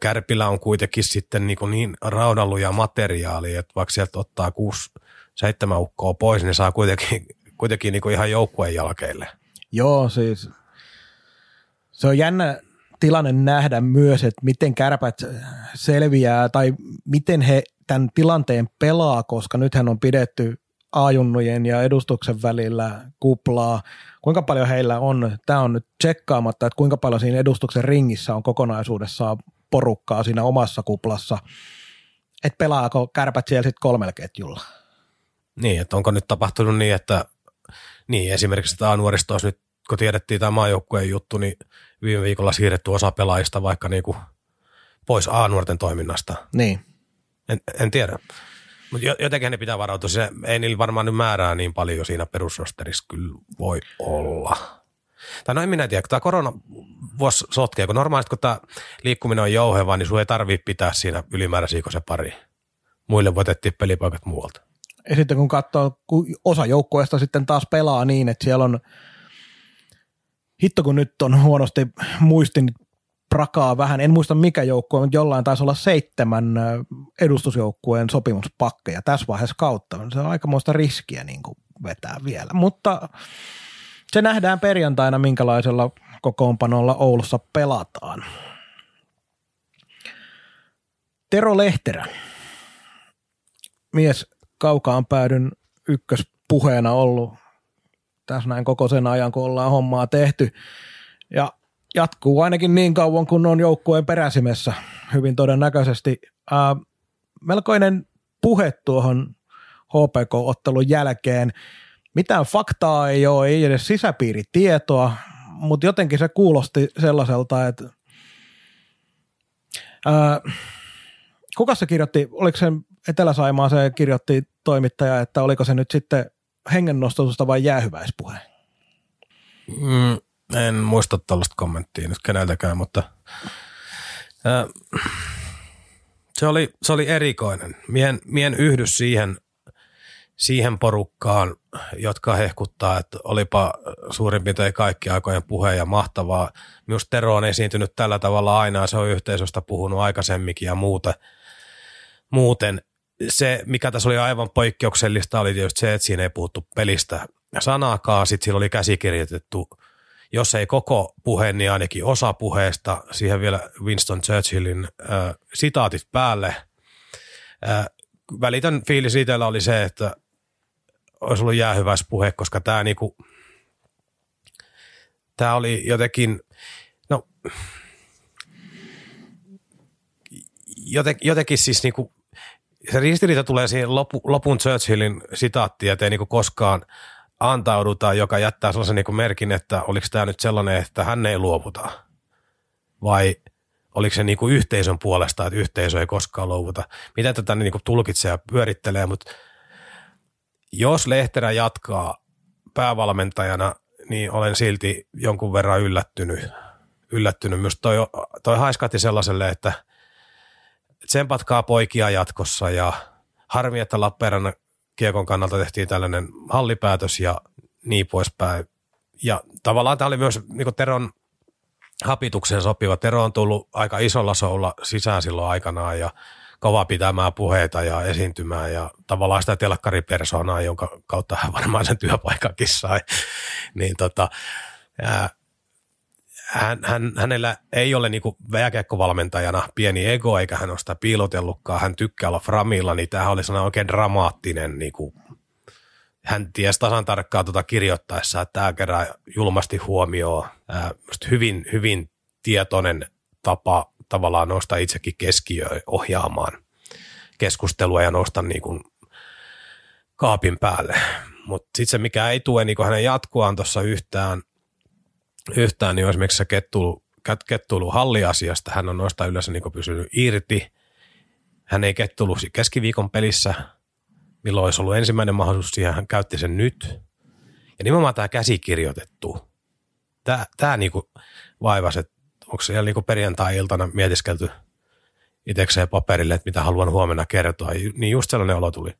[SPEAKER 3] Kärpillä on kuitenkin sitten niin, kuin niin raudalluja materiaali, että vaikka sieltä ottaa kuusi, seitsemän ukkoa pois, niin saa kuitenkin, kuitenkin niin kuin ihan joukkueen jalkeille.
[SPEAKER 1] Joo, siis se on jännä tilanne nähdä myös, että miten kärpät selviää tai miten he tämän tilanteen pelaa, koska nythän on pidetty ajunnujen ja edustuksen välillä kuplaa. Kuinka paljon heillä on, tämä on nyt tsekkaamatta, että kuinka paljon siinä edustuksen ringissä on kokonaisuudessaan porukkaa siinä omassa kuplassa, että pelaako kärpät siellä sitten kolmella ketjulla.
[SPEAKER 3] Niin, että onko nyt tapahtunut niin, että niin esimerkiksi tämä nuoristo olisi nyt, kun tiedettiin tämä maajoukkueen juttu, niin viime viikolla siirretty osa pelaajista vaikka niin kuin pois A-nuorten toiminnasta.
[SPEAKER 1] Niin.
[SPEAKER 3] En, en tiedä. Mutta jotenkin ne pitää varautua. Se ei niillä varmaan nyt määrää niin paljon siinä perusrosterissa kyllä voi olla. Tai no en minä tiedä, kun tämä korona vuosi sotkee, kun normaalisti kun tämä liikkuminen on jouhevaa, niin sinun ei tarvitse pitää siinä ylimääräisiä se pari. Muille voitettiin pelipaikat muualta.
[SPEAKER 1] Ja sitten kun katsoo, kun osa joukkueesta sitten taas pelaa niin, että siellä on, hitto kun nyt on huonosti muistin prakaa vähän, en muista mikä joukkue, mutta jollain taisi olla seitsemän edustusjoukkueen sopimuspakkeja tässä vaiheessa kautta. Se on aikamoista riskiä niin kuin vetää vielä, mutta se nähdään perjantaina, minkälaisella kokoonpanolla Oulussa pelataan. Tero Lehterä, mies kaukaan päädyn ykköspuheena ollut tässä näin koko sen ajan, kun ollaan hommaa tehty. Ja jatkuu ainakin niin kauan, kun on joukkueen peräsimessä hyvin todennäköisesti. Ää, melkoinen puhe tuohon HPK-ottelun jälkeen. Mitään faktaa ei ole, ei edes sisäpiiritietoa, mutta jotenkin se kuulosti sellaiselta, että ää, kuka se kirjoitti, oliko se Etelä-Saimaa se kirjoitti toimittaja, että oliko se nyt sitten hengennostatusta vai jäähyväispuhe?
[SPEAKER 3] Mm, en muista tällaista kommenttia nyt keneltäkään, mutta se, oli, se oli erikoinen. Mien, mien yhdy siihen, siihen porukkaan, jotka hehkuttaa, että olipa suurin piirtein kaikki aikojen puhe ja mahtavaa. Minusta Tero on esiintynyt tällä tavalla aina se on yhteisöstä puhunut aikaisemminkin ja muuta. muuten. Se, mikä tässä oli aivan poikkeuksellista, oli tietysti se, että siinä ei puhuttu pelistä sanaakaan. Sitten siinä oli käsikirjoitettu jos ei koko puhe, niin ainakin osa puheesta, siihen vielä Winston Churchillin äh, sitaatit päälle. Äh, välitön fiilis itsellä oli se, että olisi ollut jäähyväispuhe, koska tämä niinku, tämä oli jotenkin, no jotenkin, jotenkin siis niinku, se ristiriita tulee siihen lopu, lopun Churchillin sitaattiin, että ei niinku koskaan antauduta, joka jättää sellaisen niin kuin merkin, että oliko tämä nyt sellainen, että hän ei luovuta. Vai oliko se niin kuin yhteisön puolesta, että yhteisö ei koskaan luovuta. Mitä tätä niin kuin tulkitsee ja pyörittelee, mutta jos Lehterä jatkaa päävalmentajana, niin olen silti jonkun verran yllättynyt. yllättynyt. Myös toi, toi haiskatti sellaiselle, että tsempatkaa poikia jatkossa ja harmi, että Lappeenrannan kiekon kannalta tehtiin tällainen hallipäätös ja niin poispäin. Ja tavallaan tämä oli myös niin Teron hapitukseen sopiva. Tero on tullut aika isolla soulla sisään silloin aikanaan ja kova pitämään puheita ja esiintymään ja tavallaan sitä telkkaripersonaa, jonka kautta hän varmaan sen työpaikankin sai. niin tota, ää, hän, hän, hänellä ei ole niinku jääkiekkovalmentajana pieni ego, eikä hän ole sitä piilotellutkaan. Hän tykkää olla framilla, niin tämähän oli sellainen oikein dramaattinen niinku hän tiesi tasan tarkkaan tuota kirjoittaessa, että tämä kerää julmasti huomioon. Ää, hyvin, hyvin tietoinen tapa tavallaan nostaa itsekin keskiöön ohjaamaan keskustelua ja nostaa niin kuin kaapin päälle. Mutta sitten se, mikä ei tue niin hänen jatkuaan tuossa yhtään, yhtään, niin esimerkiksi se kettulu halliasiasta. Hän on noista yleensä niin pysynyt irti. Hän ei kettulu keskiviikon pelissä, milloin olisi ollut ensimmäinen mahdollisuus siihen, hän käytti sen nyt. Ja nimenomaan tämä käsikirjoitettu. Tämä, tämä niin vaivasi, että onko siellä niin perjantai-iltana mietiskelty itsekseen paperille, että mitä haluan huomenna kertoa. Niin just sellainen olo tuli.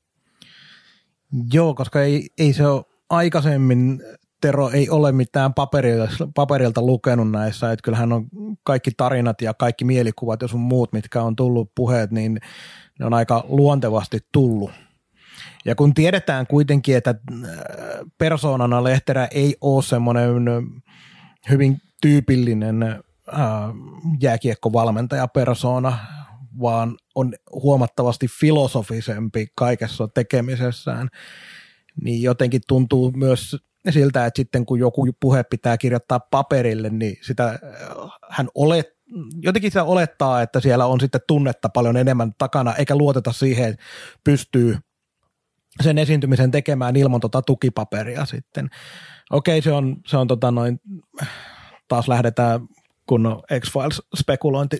[SPEAKER 1] Joo, koska ei, ei se ole aikaisemmin, Tero ei ole mitään paperilta, paperilta lukenut näissä, että kyllähän on kaikki tarinat ja kaikki mielikuvat ja sun muut, mitkä on tullut puheet, niin ne on aika luontevasti tullut. Ja kun tiedetään kuitenkin, että äh, persoonana Lehterä ei ole semmoinen hyvin tyypillinen äh, jääkiekkovalmentaja persona, vaan on huomattavasti filosofisempi kaikessa tekemisessään, niin jotenkin tuntuu myös siltä, että sitten kun joku puhe pitää kirjoittaa paperille, niin sitä äh, hän olet, jotenkin sitä olettaa, että siellä on sitten tunnetta paljon enemmän takana, eikä luoteta siihen, että pystyy sen esiintymisen tekemään ilman tota tukipaperia sitten. Okei, se on, se on tota noin, taas lähdetään kun X-Files spekulointi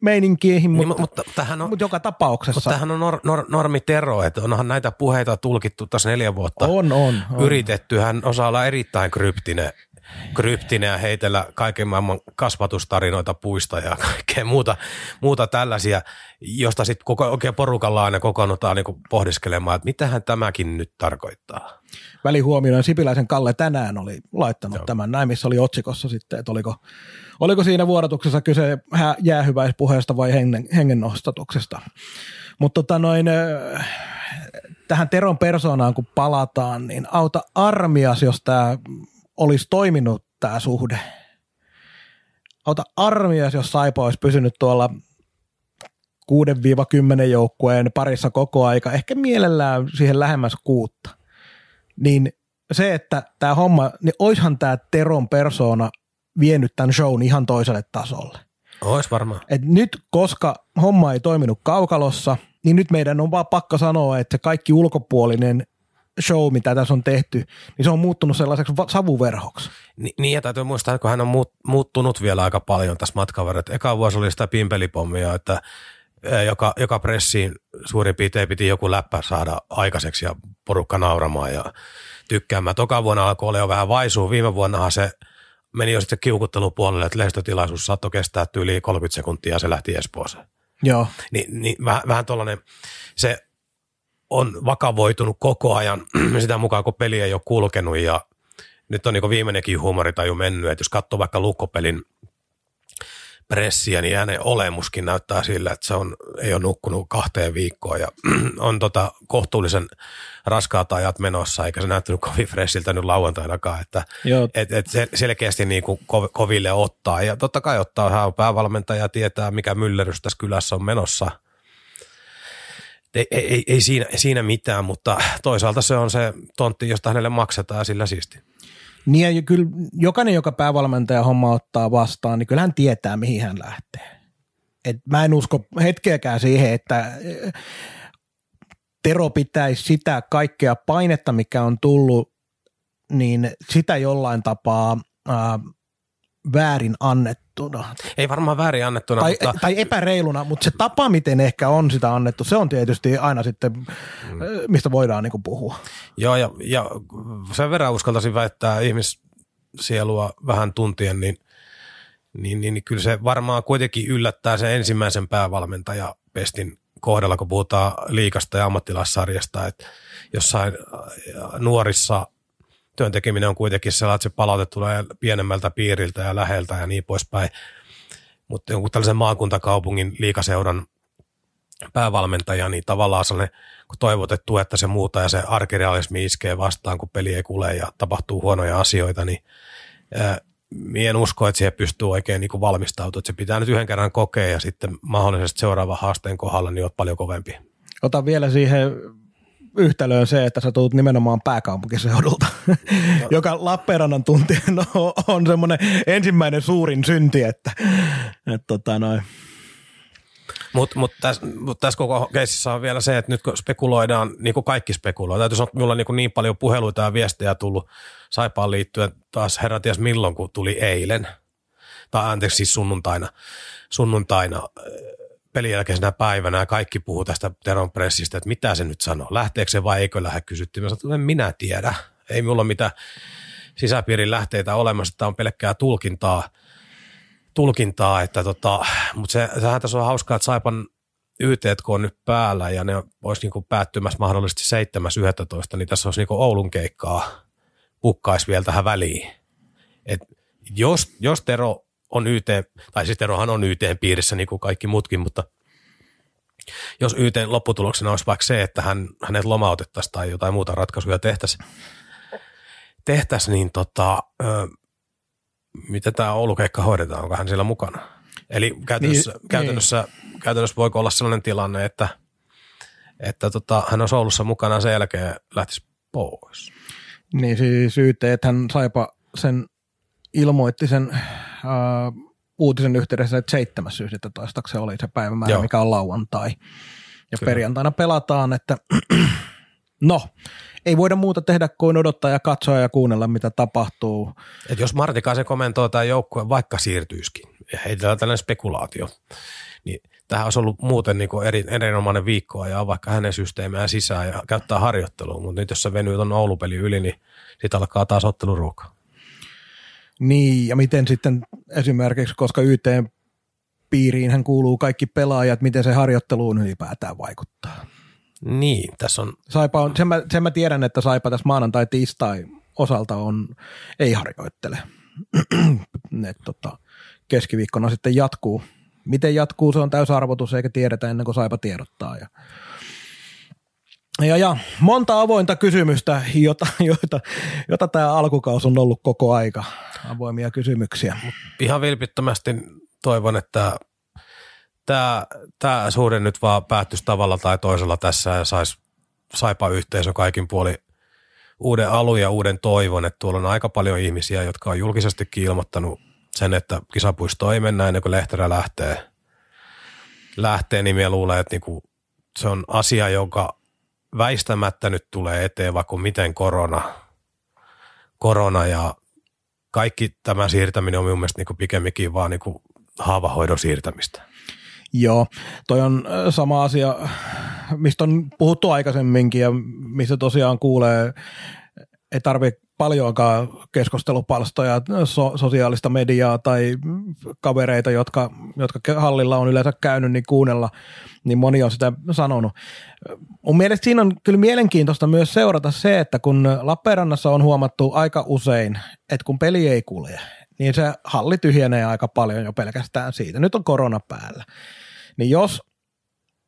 [SPEAKER 1] meininkiihin, mutta, niin, mutta, tähän on, mutta joka tapauksessa. Mutta
[SPEAKER 3] tähän on nor, nor, normitero, että onhan näitä puheita tulkittu tässä neljä vuotta.
[SPEAKER 1] On, on. on.
[SPEAKER 3] Yritetty, hän osaa olla erittäin kryptinen, kryptinen ja heitellä kaiken maailman kasvatustarinoita puista ja kaikkea muuta, muuta tällaisia, josta sitten koko, oikein porukalla aina kokoonnutaan niin pohdiskelemaan, että mitähän tämäkin nyt tarkoittaa.
[SPEAKER 1] Välihuomioon Sipiläisen Kalle tänään oli laittanut Joo. tämän näin, missä oli otsikossa sitten, että oliko – Oliko siinä vuorotuksessa kyse jäähyväispuheesta vai hengen, hengennostatuksesta? Mutta tota noin, tähän Teron persoonaan kun palataan, niin auta armias, jos tämä olisi toiminut tämä suhde. Auta armias, jos Saipa olisi pysynyt tuolla 6-10 joukkueen parissa koko aika, ehkä mielellään siihen lähemmäs kuutta. Niin se, että tämä homma, niin oishan tämä Teron persoona vienyt tämän shown ihan toiselle tasolle.
[SPEAKER 3] Ois varmaan.
[SPEAKER 1] Et nyt, koska homma ei toiminut kaukalossa, niin nyt meidän on vaan pakko sanoa, että se kaikki ulkopuolinen show, mitä tässä on tehty, niin se on muuttunut sellaiseksi savuverhoksi.
[SPEAKER 3] Ni, niin ja täytyy muistaa, että kun hän on muut, muuttunut vielä aika paljon tässä matkan varrella. Eka vuosi oli sitä pimpelipommia, että joka, joka pressiin suurin piirtein piti joku läppä saada aikaiseksi ja porukka nauramaan ja tykkäämään. Toka vuonna alkoi olla jo vähän vaisua. Viime vuonnahan se – meni jo sitten kiukuttelupuolelle, että lehdistötilaisuus saattoi kestää yli 30 sekuntia ja se lähti Espooseen.
[SPEAKER 1] Joo.
[SPEAKER 3] Ni, niin vähän, vähän tuollainen, se on vakavoitunut koko ajan sitä mukaan, kun peli ei ole kulkenut ja nyt on niin viimeinenkin huumoritaju mennyt, että jos katsoo vaikka lukkopelin pressiä, niin hänen olemuskin näyttää sillä, että se on, ei ole nukkunut kahteen viikkoon ja on tota kohtuullisen raskaat ajat menossa, eikä se näyttänyt kovin freshiltä nyt lauantainakaan, että et, et selkeästi niin kuin koville ottaa. Ja totta kai ottaa, hän on päävalmentaja tietää, mikä myllerys tässä kylässä on menossa. Ei, ei, ei siinä, siinä mitään, mutta toisaalta se on se tontti, josta hänelle maksetaan sillä siisti.
[SPEAKER 1] Niin ja kyllä jokainen, joka päävalmentaja homma ottaa vastaan, niin kyllä hän tietää, mihin hän lähtee. Et mä en usko hetkeäkään siihen, että Tero pitäisi sitä kaikkea painetta, mikä on tullut, niin sitä jollain tapaa ää, väärin annettuna.
[SPEAKER 3] Ei varmaan väärin annettuna.
[SPEAKER 1] Tai,
[SPEAKER 3] mutta...
[SPEAKER 1] tai epäreiluna, mutta se tapa, miten ehkä on sitä annettu, se on tietysti aina sitten, mm. mistä voidaan niin puhua.
[SPEAKER 3] Joo, ja, ja sen verran uskaltaisin väittää ihmissielua vähän tuntien, niin, niin, niin, niin kyllä se varmaan kuitenkin yllättää sen ensimmäisen päävalmentaja pestin kohdalla, kun puhutaan liikasta ja ammattilaissarjasta, että jossain äh, nuorissa työn tekeminen on kuitenkin sellainen, että se palaute tulee pienemmältä piiriltä ja läheltä ja niin poispäin. Mutta jonkun tällaisen maakuntakaupungin liikaseuran päävalmentaja, niin tavallaan sellainen, kun toivotettu, että se muuta ja se arkirealismi iskee vastaan, kun peli ei kule ja tapahtuu huonoja asioita, niin ää, en usko, että siihen pystyy oikein niin valmistautumaan. Se pitää nyt yhden kerran kokea ja sitten mahdollisesti seuraava haasteen kohdalla niin olet paljon kovempi.
[SPEAKER 1] Ota vielä siihen yhtälöön se, että sä tulet nimenomaan pääkaupunkiseudulta, no. joka Lappeenrannan tuntien on, on semmoinen ensimmäinen suurin synti, että, että tota noin.
[SPEAKER 3] Mutta mut tässä mut täs koko keississä on vielä se, että nyt kun spekuloidaan, niin kuin kaikki spekuloidaan, täytyy sanoa, että minulla on niin, niin paljon puheluita ja viestejä tullut Saipaan liittyen taas herra ties milloin, kun tuli eilen, tai anteeksi siis sunnuntaina, sunnuntaina pelin jälkeisenä päivänä ja kaikki puhuu tästä Teron pressistä, että mitä se nyt sanoo, lähteekö se vai eikö lähde kysyttiin. Mä sanoin, en minä tiedä, ei minulla mitään sisäpiirin lähteitä olemassa, että on pelkkää tulkintaa, tulkintaa että tota, mutta se, sehän tässä on hauskaa, että Saipan YTK on nyt päällä ja ne olisi niin päättymässä mahdollisesti 7.11, niin tässä olisi niin Oulun keikkaa pukkaisi vielä tähän väliin. Et jos, jos Tero on YT, tai siis Terohan on YT piirissä niin kuin kaikki muutkin, mutta jos YT lopputuloksena olisi vaikka se, että hän, hänet lomautettaisiin tai jotain muuta ratkaisuja tehtäisiin, tehtäisi, niin tota, ö, miten tämä Oulukeikka hoidetaan, onko hän siellä mukana? Eli käytännössä, niin, käytännössä, niin. käytännössä voiko olla sellainen tilanne, että, että tota, hän on Oulussa mukana sen jälkeen lähtisi pois.
[SPEAKER 1] Niin siis YT, että hän saipa sen ilmoitti sen äh, uutisen yhteydessä, että 7.11. se oli se päivämäärä, Joo. mikä on lauantai. Ja Kyllä. perjantaina pelataan, että no, ei voida muuta tehdä kuin odottaa ja katsoa ja kuunnella, mitä tapahtuu.
[SPEAKER 3] Et jos Martikaisen kommentoi tämä joukkue vaikka siirtyisikin, ja heitellään tällainen spekulaatio, niin tähän olisi ollut muuten niin kuin eri, erinomainen viikko ja vaikka hänen systeemiään sisään ja käyttää harjoittelua, mutta nyt jos se venyy tuon Oulupeli yli, niin sitten alkaa taas otteluruuhka.
[SPEAKER 1] Niin, ja miten sitten esimerkiksi, koska YT piiriin hän kuuluu kaikki pelaajat, miten se harjoitteluun ylipäätään vaikuttaa.
[SPEAKER 3] Niin, tässä on...
[SPEAKER 1] Saipa on sen, mä, sen mä tiedän, että Saipa tässä maanantai tiistai osalta on, ei harjoittele. Et, tota, keskiviikkona sitten jatkuu. Miten jatkuu, se on täysarvotus eikä tiedetä ennen kuin Saipa tiedottaa. Ja ja, ja monta avointa kysymystä, jota, jota, jota tämä alkukaus on ollut koko aika. Avoimia kysymyksiä.
[SPEAKER 3] Ihan vilpittömästi toivon, että tämä, tämä suhde nyt vaan päättyisi tavalla tai toisella tässä ja saisi saipa yhteisö kaikin puoli uuden alun ja uuden toivon, että tuolla on aika paljon ihmisiä, jotka on julkisestikin ilmoittanut sen, että kisapuisto ei mennä ennen kuin Lehterä lähtee. Lähtee, niin minä luulen, että niinku se on asia, joka väistämättä nyt tulee eteen vaikka miten korona, korona ja kaikki tämä siirtäminen on minun mielestä niin pikemminkin vaan niin haavahoidon siirtämistä.
[SPEAKER 1] Joo, toi on sama asia, mistä on puhuttu aikaisemminkin ja mistä tosiaan kuulee, ei tarvitse paljonkaan keskustelupalstoja, so, sosiaalista mediaa tai kavereita, jotka, jotka hallilla on yleensä käynyt, niin kuunnella, niin moni on sitä sanonut. Mun mielestä siinä on kyllä mielenkiintoista myös seurata se, että kun Lappeenrannassa on huomattu aika usein, että kun peli ei kulje, niin se halli tyhjenee aika paljon jo pelkästään siitä. Nyt on korona päällä. Niin jos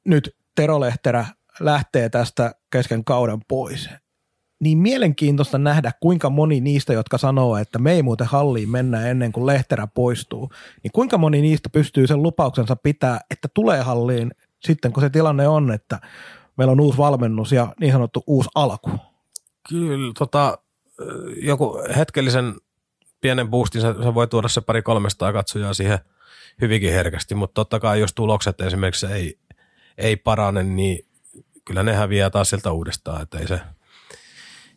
[SPEAKER 1] nyt Tero Lehterä lähtee tästä kesken kauden pois, niin mielenkiintoista nähdä, kuinka moni niistä, jotka sanoo, että me ei muuten halliin mennä ennen kuin Lehterä poistuu, niin kuinka moni niistä pystyy sen lupauksensa pitää, että tulee halliin sitten, kun se tilanne on, että meillä on uusi valmennus ja niin sanottu uusi alku.
[SPEAKER 3] Kyllä, tota, joku hetkellisen pienen boostin, se, se voi tuoda se pari kolmesta katsojaa siihen hyvinkin herkästi, mutta totta kai jos tulokset esimerkiksi ei, ei parane, niin kyllä ne häviää taas sieltä uudestaan, että ei se –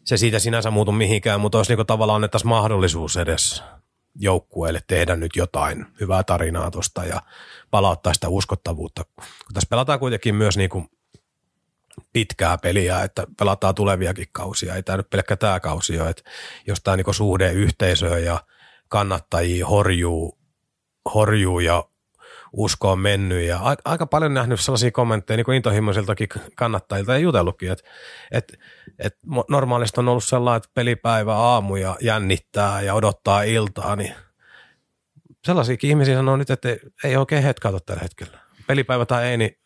[SPEAKER 3] se siitä sinänsä muutu mihinkään, mutta olisi niinku tavallaan annettaisiin mahdollisuus edes joukkueelle tehdä nyt jotain hyvää tarinaa tuosta ja palauttaa sitä uskottavuutta. Kun tässä pelataan kuitenkin myös niinku pitkää peliä, että pelataan tuleviakin kausia. Ei tämä nyt pelkkä tämä kausi ole, että jos tämä niinku suhde yhteisöön ja kannattajia horjuu, horjuu ja usko on mennyt ja aika paljon nähnyt sellaisia kommentteja niin intohimoisiltakin kannattajilta ja jutellutkin, että, että, että normaalisti on ollut sellainen, että pelipäivä aamu ja jännittää ja odottaa iltaa, niin sellaisiakin ihmisiä sanoo nyt, että ei, ei oikein hetkauta tällä hetkellä. Pelipäivä tai ei, niin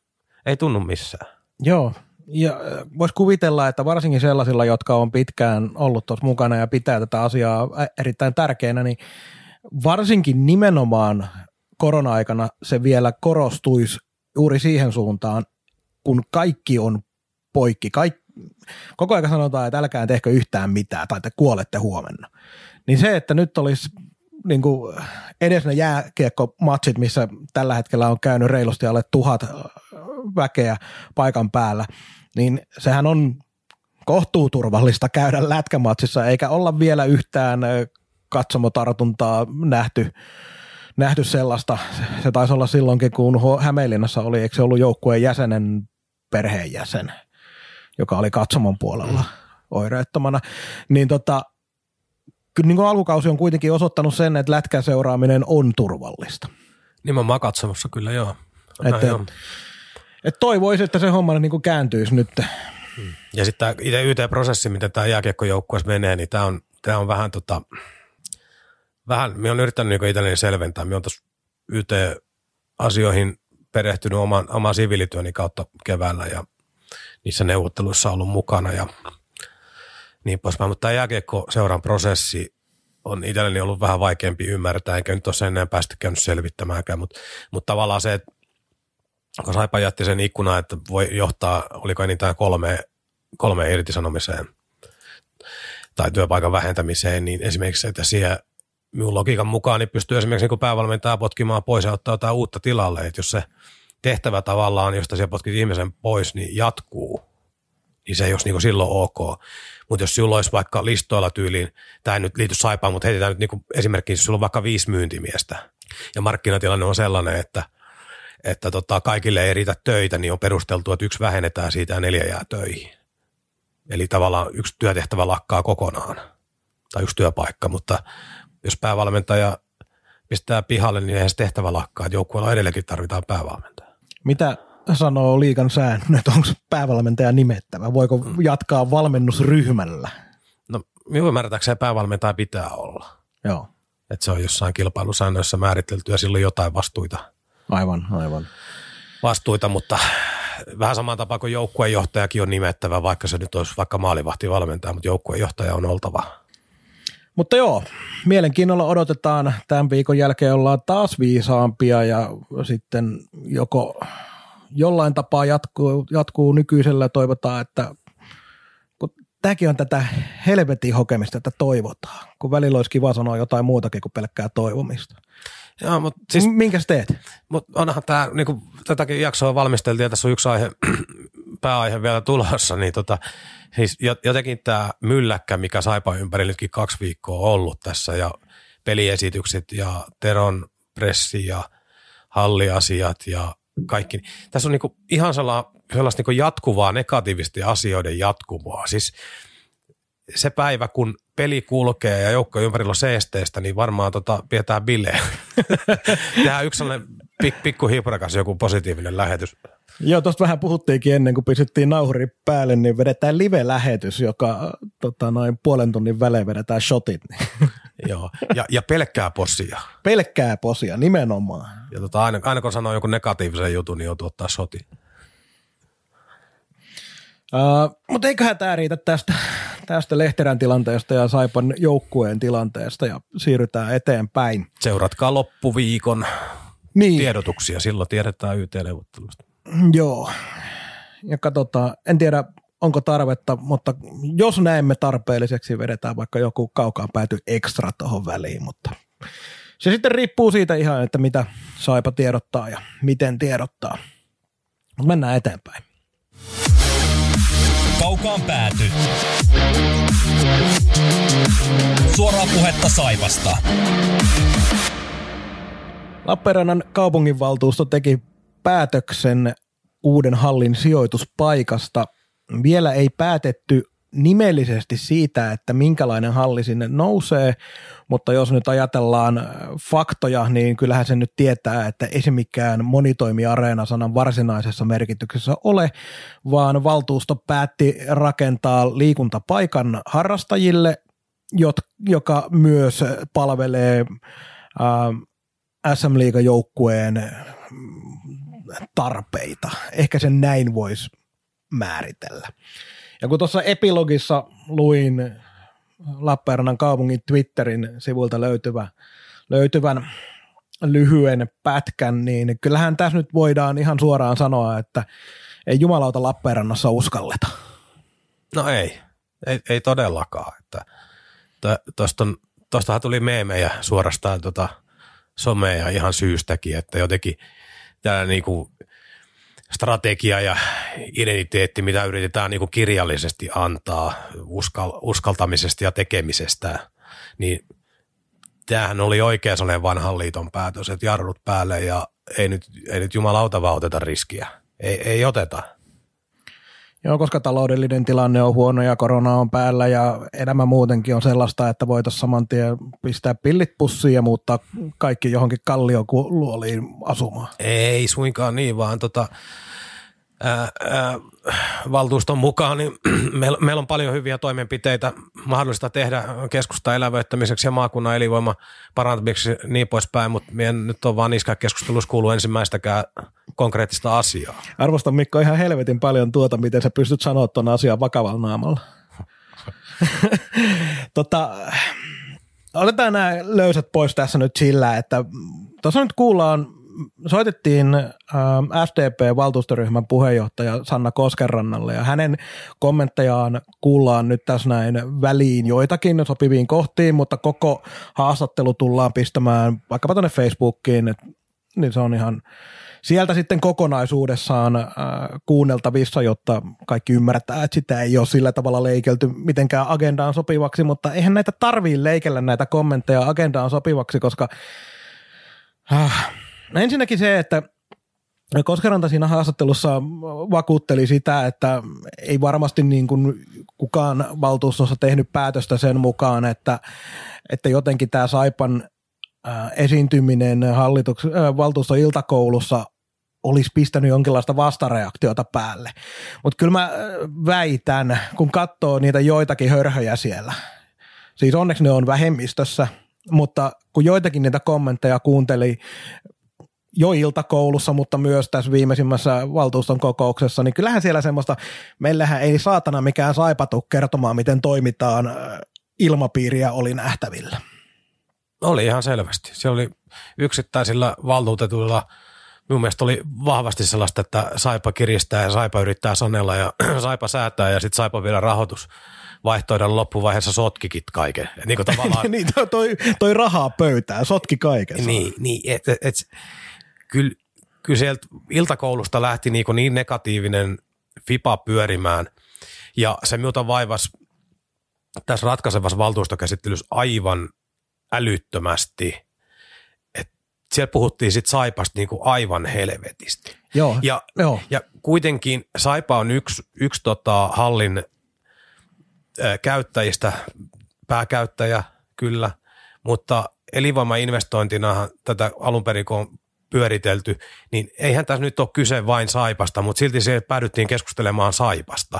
[SPEAKER 3] ei tunnu missään.
[SPEAKER 1] Joo, ja äh, voisi kuvitella, että varsinkin sellaisilla, jotka on pitkään ollut tuossa mukana ja pitää tätä asiaa erittäin tärkeänä, niin varsinkin nimenomaan korona-aikana se vielä korostuisi juuri siihen suuntaan, kun kaikki on poikki. Kaik, koko ajan sanotaan, että älkää tehkö yhtään mitään tai te kuolette huomenna. Niin se, että nyt olisi niin kuin edes ne jääkiekkomatsit, missä tällä hetkellä on käynyt reilusti alle tuhat väkeä paikan päällä, niin sehän on kohtuuturvallista käydä lätkämatsissa, eikä olla vielä yhtään katsomotartuntaa nähty, nähty sellaista. Se taisi olla silloinkin, kun Hämeenlinnassa oli, eikö se ollut joukkueen jäsenen perheenjäsen, joka oli katsomon puolella oireettomana. Niin tota, kyllä niin alkukausi on kuitenkin osoittanut sen, että lätkän seuraaminen on turvallista.
[SPEAKER 3] Nimenomaan katsomassa kyllä joo.
[SPEAKER 1] Että, joo. Et toivoisi, että se homma niin kääntyisi nyt.
[SPEAKER 3] Ja sitten tämä itse YT-prosessi, miten tämä jääkiekkojoukkueessa menee, niin tämä on, tämä on vähän tota, vähän, minä olen yrittänyt niin itselleni selventää. Minä olen tuossa YT-asioihin perehtynyt oman, oman siviilityöni kautta keväällä ja niissä neuvotteluissa ollut mukana ja niin poispäin. Mutta tämä jääkiekko-seuran prosessi on itselleni ollut vähän vaikeampi ymmärtää, enkä nyt ole sen enää päästä käynyt selvittämäänkään, mutta, mutta tavallaan se, että kun Saipa jätti sen ikkuna, että voi johtaa, oliko enintään kolme, kolme irtisanomiseen tai työpaikan vähentämiseen, niin esimerkiksi, että siihen minun logiikan mukaan niin pystyy esimerkiksi niin päävalmentaja potkimaan pois ja ottaa jotain uutta tilalle, että jos se tehtävä tavallaan, josta siellä potkit ihmisen pois, niin jatkuu, niin se ei olisi niin silloin ok. Mutta jos sinulla olisi vaikka listoilla tyyliin, tämä ei nyt liity saipaan, mutta heitetään nyt niin esimerkiksi, jos sulla on vaikka viisi myyntimiestä ja markkinatilanne on sellainen, että – että tota, kaikille ei riitä töitä, niin on perusteltu, että yksi vähennetään siitä ja neljä jää töihin. Eli tavallaan yksi työtehtävä lakkaa kokonaan, tai yksi työpaikka, mutta jos päävalmentaja pistää pihalle, niin eihän se tehtävä lakkaa, että joukkueella edelleenkin tarvitaan päävalmentaja.
[SPEAKER 1] Mitä sanoo liikan säännöt, onko päävalmentaja nimettävä? Voiko mm. jatkaa valmennusryhmällä?
[SPEAKER 3] No minun ymmärtääkseni päävalmentaja pitää olla.
[SPEAKER 1] Joo.
[SPEAKER 3] Että se on jossain kilpailusäännöissä määritelty ja silloin jotain vastuita –
[SPEAKER 1] Aivan, aivan.
[SPEAKER 3] Vastuita, mutta vähän samaan tapaan kuin joukkueenjohtajakin on nimettävä, vaikka se nyt olisi vaikka maalivahti valmentaja, mutta joukkueenjohtaja on oltava.
[SPEAKER 1] Mutta joo, mielenkiinnolla odotetaan. Tämän viikon jälkeen ollaan taas viisaampia ja sitten joko jollain tapaa jatkuu, jatkuu nykyisellä toivotaan, että kun tämäkin on tätä helvetin hokemista, että toivotaan, kun välillä olisi kiva sanoa jotain muutakin kuin pelkkää toivomista.
[SPEAKER 3] Joo, mutta siis,
[SPEAKER 1] Minkäs teet?
[SPEAKER 3] Mutta onhan tämä, niinku, tätäkin jaksoa valmisteltiin ja tässä on yksi aihe, pääaihe vielä tulossa, niin tota, siis jotenkin tämä mylläkkä, mikä Saipa ympäri nytkin kaksi viikkoa ollut tässä ja peliesitykset ja Teron pressi ja halliasiat ja kaikki. Tässä on niinku ihan sellaista, niinku jatkuvaa negatiivisten asioiden jatkumoa. Siis se päivä, kun peli kulkee ja joukko ympärillä on seesteistä, niin varmaan tota, pidetään bileä. Tehdään yksi sellainen pik, pikku hiprakas joku positiivinen lähetys.
[SPEAKER 1] Joo, tuosta vähän puhuttiinkin ennen kuin pistettiin nauhuri päälle, niin vedetään live-lähetys, joka tota, noin puolen tunnin välein vedetään shotit.
[SPEAKER 3] Joo, ja, ja pelkkää posia.
[SPEAKER 1] Pelkkää posia, nimenomaan.
[SPEAKER 3] Ja tota, aina, aina kun sanoo joku negatiivisen jutun, niin joutuu ottaa shotin.
[SPEAKER 1] Uh, mutta eiköhän tämä riitä tästä, tästä Lehterän tilanteesta ja Saipan joukkueen tilanteesta ja siirrytään eteenpäin.
[SPEAKER 3] Seuratkaa loppuviikon niin. tiedotuksia, silloin tiedetään YT-neuvottelusta.
[SPEAKER 1] Joo, ja katsotaan, en tiedä onko tarvetta, mutta jos näemme tarpeelliseksi, vedetään vaikka joku kaukaan pääty ekstra tuohon väliin, mutta se sitten riippuu siitä ihan, että mitä Saipa tiedottaa ja miten tiedottaa. Mutta mennään eteenpäin.
[SPEAKER 2] Kaukaan pääty. Suoraa puhetta Saivasta.
[SPEAKER 1] Lappeenrannan kaupunginvaltuusto teki päätöksen uuden hallin sijoituspaikasta. Vielä ei päätetty nimellisesti siitä, että minkälainen halli sinne nousee, mutta jos nyt ajatellaan faktoja, niin kyllähän se nyt tietää, että ei se mikään monitoimiareena sanan varsinaisessa merkityksessä ole, vaan valtuusto päätti rakentaa liikuntapaikan harrastajille, joka myös palvelee äh, SM Liiga-joukkueen tarpeita. Ehkä sen näin voisi määritellä. Ja kun tuossa epilogissa luin Lappeenrannan kaupungin Twitterin sivulta löytyvä, löytyvän lyhyen pätkän, niin kyllähän tässä nyt voidaan ihan suoraan sanoa, että ei jumalauta Lappeenrannassa uskalleta.
[SPEAKER 3] No ei, ei, ei todellakaan. Että, tosta on, tostahan tuli meemejä suorastaan tota somea ihan syystäkin, että jotenkin tämä niinku strategia ja identiteetti, mitä yritetään niinku kirjallisesti antaa uskal, uskaltamisesta ja tekemisestä, niin tämähän oli oikein sellainen vanhan liiton päätös, että jarrut päälle ja ei nyt, ei nyt jumalauta vaan oteta riskiä. Ei, ei oteta.
[SPEAKER 1] Joo, koska taloudellinen tilanne on huono ja korona on päällä ja elämä muutenkin on sellaista, että voitaisiin saman tien pistää pillit pussiin ja muuttaa kaikki johonkin kallioluoliin asumaan.
[SPEAKER 3] Ei suinkaan niin, vaan tota, valtuuston mukaan, niin meillä, meillä on paljon hyviä toimenpiteitä mahdollista tehdä keskusta elävöittämiseksi ja maakunnan elinvoima parantamiseksi niin poispäin, mutta meidän nyt on vaan niissä keskustelussa kuuluu ensimmäistäkään konkreettista asiaa.
[SPEAKER 1] Arvostan Mikko ihan helvetin paljon tuota, miten sä pystyt sanoa tuon asian vakavalla naamalla. tota, otetaan nämä löysät pois tässä nyt sillä, että tuossa nyt kuullaan soitettiin äh, FDP-valtuustoryhmän puheenjohtaja Sanna Koskerannalle ja hänen kommenttejaan kuullaan nyt tässä näin väliin joitakin sopiviin kohtiin, mutta koko haastattelu tullaan pistämään vaikkapa tuonne Facebookiin, että niin se on ihan sieltä sitten kokonaisuudessaan äh, kuunneltavissa, jotta kaikki ymmärtää, että sitä ei ole sillä tavalla leikelty mitenkään agendaan sopivaksi, mutta eihän näitä tarvii leikellä näitä kommentteja agendaan sopivaksi, koska äh, No ensinnäkin se, että Koskeranta siinä haastattelussa vakuutteli sitä, että ei varmasti niin kuin kukaan valtuustossa tehnyt päätöstä sen mukaan, että, että jotenkin tämä Saipan esiintyminen hallituks, valtuuston iltakoulussa olisi pistänyt jonkinlaista vastareaktiota päälle. Mutta kyllä mä väitän, kun katsoo niitä joitakin hörhöjä siellä, siis onneksi ne on vähemmistössä, mutta kun joitakin niitä kommentteja kuunteli jo iltakoulussa, mutta myös tässä viimeisimmässä valtuuston kokouksessa, niin kyllähän siellä semmoista, meillähän ei saatana mikään saipatu kertomaan, miten toimitaan, ilmapiiriä oli nähtävillä.
[SPEAKER 3] Oli ihan selvästi. Se oli yksittäisillä valtuutetuilla, minun mielestä oli vahvasti sellaista, että Saipa kiristää ja Saipa yrittää sanella ja Saipa säätää ja sitten Saipa vielä rahoitus vaihtoehdon loppuvaiheessa sotkikin kaiken. Et niin,
[SPEAKER 1] tavallaan... niin toi, toi rahaa pöytään, sotki kaiken.
[SPEAKER 3] Niin, niin et, et, et, kyllä, kyllä sieltä iltakoulusta lähti niin, niin negatiivinen FIPA pyörimään ja se minulta vaivas tässä ratkaisevassa valtuustokäsittelyssä aivan älyttömästi, että siellä puhuttiin sitten Saipasta niin kuin aivan helvetisti.
[SPEAKER 1] Joo,
[SPEAKER 3] ja,
[SPEAKER 1] joo.
[SPEAKER 3] ja kuitenkin Saipa on yksi, yksi tota hallin käyttäjistä, pääkäyttäjä kyllä, mutta elinvoimainvestointina tätä alun perin, kun on pyöritelty, niin eihän tässä nyt ole kyse vain Saipasta, mutta silti se päädyttiin keskustelemaan Saipasta,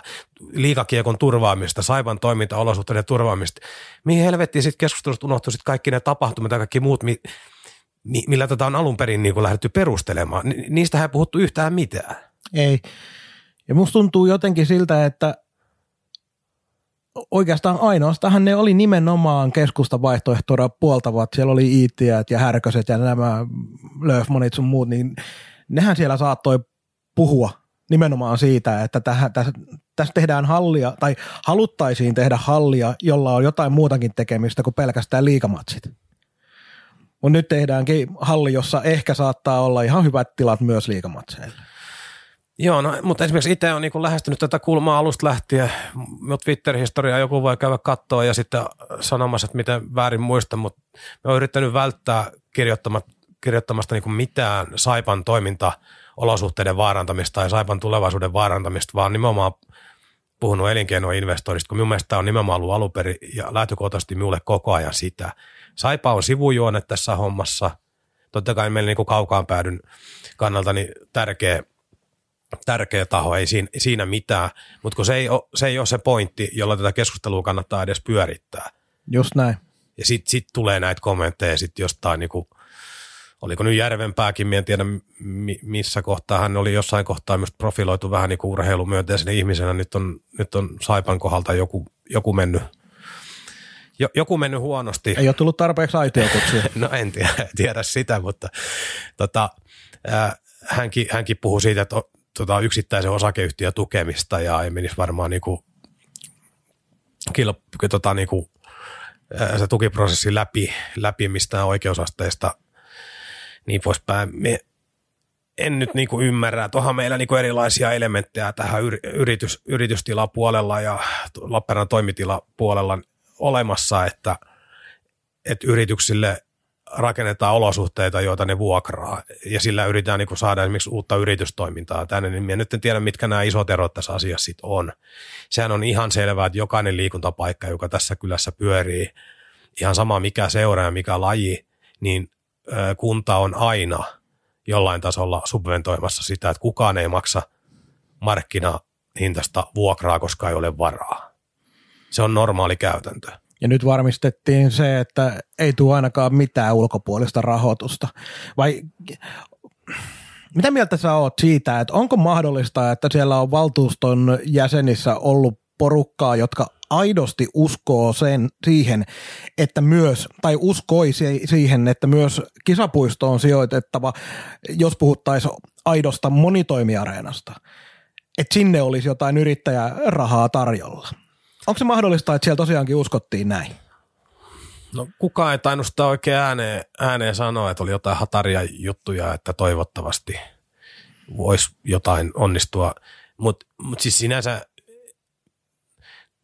[SPEAKER 3] liikakiekon turvaamista, Saipan toimintaolosuhteiden turvaamista. Mihin helvettiin sitten keskustelusta unohtui sitten kaikki ne tapahtumat ja kaikki muut, mi, mi, millä tätä on alun perin niin lähdetty perustelemaan. Niistä ei puhuttu yhtään mitään.
[SPEAKER 1] Ei. Ja musta tuntuu jotenkin siltä, että oikeastaan ainoastaan ne oli nimenomaan keskusta vaihtoehtoja puoltavat. Siellä oli iittiät ja härköset ja nämä Löfmonit sun muut, niin nehän siellä saattoi puhua nimenomaan siitä, että tässä, tässä tehdään hallia tai haluttaisiin tehdä hallia, jolla on jotain muutakin tekemistä kuin pelkästään liikamatsit. Mutta nyt tehdäänkin halli, jossa ehkä saattaa olla ihan hyvät tilat myös liikamatseille.
[SPEAKER 3] Joo, no, mutta esimerkiksi itse on niin lähestynyt tätä kulmaa alusta lähtien. Mutta Twitter-historiaa joku voi käydä katsoa ja sitten sanomassa, että miten väärin muista, mutta on yrittänyt välttää kirjoittamasta, kirjoittamasta niin mitään Saipan toimintaolosuhteiden vaarantamista tai Saipan tulevaisuuden vaarantamista, vaan nimenomaan puhunut elinkeinoinvestoinnista, kun minun mielestä tämä on nimenomaan ollut aluperi ja lähtökohtaisesti minulle koko ajan sitä. Saipa on sivujuone tässä hommassa. Totta kai meillä niin kaukaan päädyn kannalta niin tärkeä – tärkeä taho, ei siinä, siinä mitään, mutta kun se ei, ole, se ei ole se pointti, jolla tätä keskustelua kannattaa edes pyörittää.
[SPEAKER 1] Just näin.
[SPEAKER 3] Ja sitten sit tulee näitä kommentteja sitten jostain, niinku, oliko nyt Järvenpääkin, en tiedä missä kohtaa, hän oli jossain kohtaa myös profiloitu vähän niin kuin urheilumyönteisenä ihmisenä, nyt on, nyt on Saipan kohdalta joku, joku mennyt jo, joku mennyt huonosti.
[SPEAKER 1] Ei ole tullut tarpeeksi aitiokutsuja.
[SPEAKER 3] no en tiedä, tiedä sitä, mutta tota, äh, hänkin, hänkin puhui siitä, että tota, yksittäisen osakeyhtiön tukemista ja ei menisi varmaan niin kuin kilp- tota, niin kuin, se tukiprosessi läpi, läpi mistään oikeusasteista niin poispäin. Me, en nyt niin kuin ymmärrä, että onhan meillä niin kuin erilaisia elementtejä tähän yritys, yritystilapuolella ja Lappeenrannan toimitilapuolella olemassa, että, että yrityksille rakennetaan olosuhteita, joita ne vuokraa, ja sillä yritetään niin saada esimerkiksi uutta yritystoimintaa tänne, niin minä nyt en tiedä, mitkä nämä isot erot tässä asiassa sit on. Sehän on ihan selvää, että jokainen liikuntapaikka, joka tässä kylässä pyörii, ihan sama mikä seura ja mikä laji, niin kunta on aina jollain tasolla subventoimassa sitä, että kukaan ei maksa markkinahintaista vuokraa, koska ei ole varaa. Se on normaali käytäntö.
[SPEAKER 1] Ja nyt varmistettiin se, että ei tule ainakaan mitään ulkopuolista rahoitusta. Vai mitä mieltä sä oot siitä, että onko mahdollista, että siellä on valtuuston jäsenissä ollut porukkaa, jotka aidosti uskoo sen, siihen, että myös, tai uskoi siihen, että myös kisapuisto on sijoitettava, jos puhuttaisiin aidosta monitoimiareenasta, että sinne olisi jotain yrittäjärahaa tarjolla. Onko se mahdollista, että siellä tosiaankin uskottiin näin?
[SPEAKER 3] No kukaan ei tainnut sitä oikein ääneen, ääneen sanoa, että oli jotain hataria juttuja, että toivottavasti voisi jotain onnistua. Mutta mut siis sinänsä,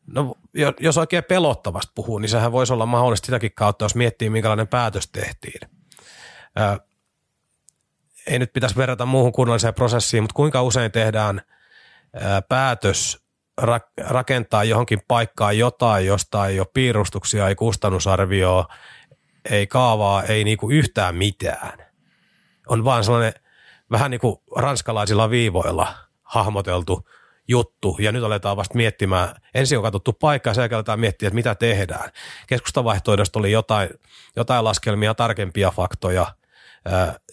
[SPEAKER 3] no jos oikein pelottavasti puhuu, niin sehän voisi olla mahdollista sitäkin kautta, jos miettii, minkälainen päätös tehtiin. Ää, ei nyt pitäisi verrata muuhun kunnalliseen prosessiin, mutta kuinka usein tehdään ää, päätös rakentaa johonkin paikkaan jotain, josta ei ole piirustuksia, ei kustannusarvioa, ei kaavaa, ei niinku yhtään mitään. On vaan sellainen vähän niin kuin ranskalaisilla viivoilla hahmoteltu juttu, ja nyt aletaan vasta miettimään, ensin on katsottu paikka, ja sen jälkeen aletaan miettiä, että mitä tehdään. Keskustavaihtoehdosta oli jotain, jotain laskelmia, tarkempia faktoja,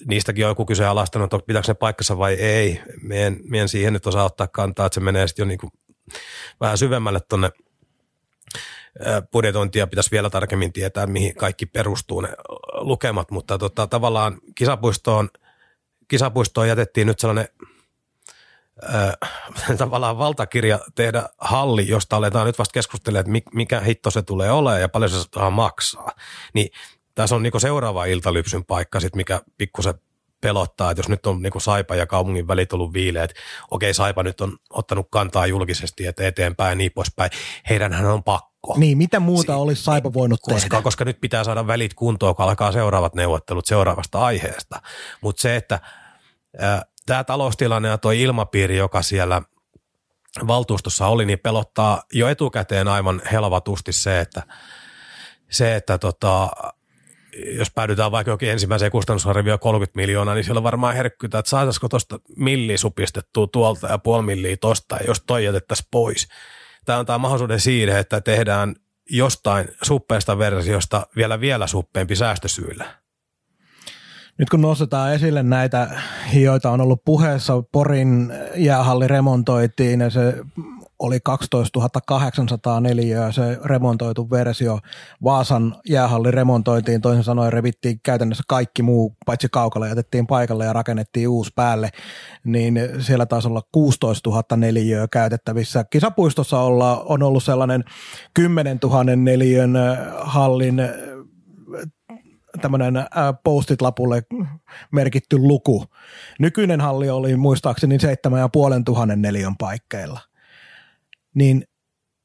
[SPEAKER 3] niistäkin on joku kyseenalaistanut, että pitääkö ne paikkansa vai ei. Meidän, meidän siihen nyt osaa ottaa kantaa, että se menee sitten jo niin kuin vähän syvemmälle tuonne budjetointia pitäisi vielä tarkemmin tietää, mihin kaikki perustuu ne lukemat, mutta tota, tavallaan kisapuistoon, kisapuistoon jätettiin nyt sellainen äh, tavallaan valtakirja tehdä halli, josta aletaan nyt vasta keskustelemaan, että mikä hitto se tulee olemaan ja paljon se saa maksaa. Niin tässä on niinku seuraava iltalypsyn paikka, sit mikä pikkusen pelottaa, että jos nyt on niin kuin Saipa ja kaupungin välit ollut viileet, okei Saipa nyt on ottanut kantaa julkisesti, että eteenpäin ja niin poispäin, heidänhän on pakko.
[SPEAKER 1] Niin, mitä muuta si- olisi Saipa voinut
[SPEAKER 3] koska,
[SPEAKER 1] tehdä?
[SPEAKER 3] Koska nyt pitää saada välit kuntoon, kun alkaa seuraavat neuvottelut seuraavasta aiheesta. Mutta se, että tämä taloustilanne ja tuo ilmapiiri, joka siellä valtuustossa oli, niin pelottaa jo etukäteen aivan helvatusti se, että se, että tota, jos päädytään vaikka jokin ensimmäiseen kustannusarvioon 30 miljoonaa, niin siellä on varmaan herkkytä, että saataisiko tuosta milli supistettua tuolta ja puoli milliä tosta, jos toi jätettäisiin pois. Tämä antaa mahdollisuuden siihen, että tehdään jostain suppeesta versiosta vielä vielä suppeempi säästösyillä.
[SPEAKER 1] Nyt kun nostetaan esille näitä, joita on ollut puheessa, Porin jäähalli remontoitiin ja se oli 12 800 neliöä se remontoitu versio. Vaasan jäähalli remontoitiin, toisin sanoen revittiin käytännössä kaikki muu, paitsi kaukalla jätettiin paikalle ja rakennettiin uusi päälle, niin siellä taisi olla 16 000 neliöä käytettävissä. Kisapuistossa olla, on ollut sellainen 10 000 neliön hallin tämmöinen postit-lapulle merkitty luku. Nykyinen halli oli muistaakseni 7500 neliön paikkeilla niin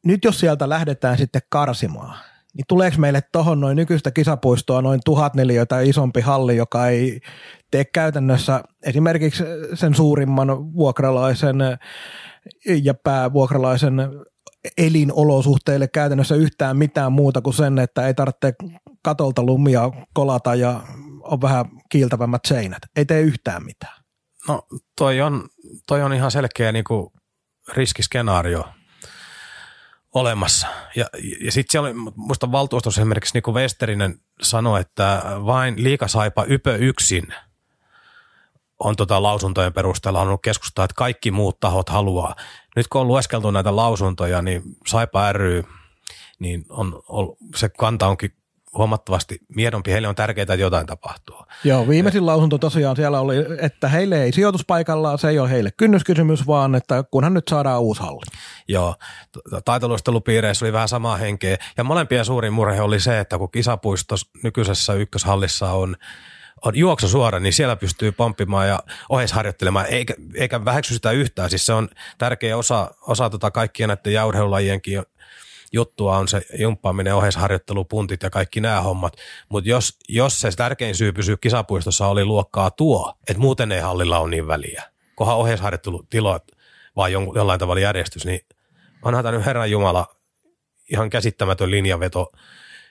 [SPEAKER 1] nyt jos sieltä lähdetään sitten karsimaan, niin tuleeko meille tuohon noin nykyistä kisapuistoa noin tuhat neliötä isompi halli, joka ei tee käytännössä esimerkiksi sen suurimman vuokralaisen ja päävuokralaisen elinolosuhteille käytännössä yhtään mitään muuta kuin sen, että ei tarvitse katolta lumia kolata ja on vähän kiiltävämmät seinät. Ei tee yhtään mitään.
[SPEAKER 3] No toi on, toi on ihan selkeä niin kuin riskiskenaario olemassa. Ja, ja sitten siellä oli, muista valtuustossa esimerkiksi kuin Westerinen sanoi, että vain liikasaipa ypö yksin on tota lausuntojen perusteella on ollut keskustaa, että kaikki muut tahot haluaa. Nyt kun on lueskeltu näitä lausuntoja, niin Saipa ry, niin on, on, se kanta onkin huomattavasti miedompi. Heille on tärkeää, että jotain tapahtuu.
[SPEAKER 1] Joo, viimeisin lausunto tosiaan siellä oli, että heille ei sijoituspaikallaan, se ei ole heille kynnyskysymys, vaan että kunhan nyt saadaan uusi halli.
[SPEAKER 3] Joo, taitoluistelupiireissä oli vähän samaa henkeä. Ja molempien suurin murhe oli se, että kun kisapuisto nykyisessä ykköshallissa on on juoksu suora, niin siellä pystyy pomppimaan ja oheisharjoittelemaan, eikä, eikä väheksy sitä yhtään. Siis se on tärkeä osa, osa tota kaikkien näiden jauurheilulajienkin juttua on se jumppaaminen, oheisharjoittelu, puntit ja kaikki nämä hommat. Mutta jos, jos se tärkein syy pysyä kisapuistossa oli luokkaa tuo, että muuten ei hallilla ole niin väliä, kohan oheisharjoittelutilat vai jollain tavalla järjestys, niin onhan tämä nyt Herran Jumala ihan käsittämätön linjaveto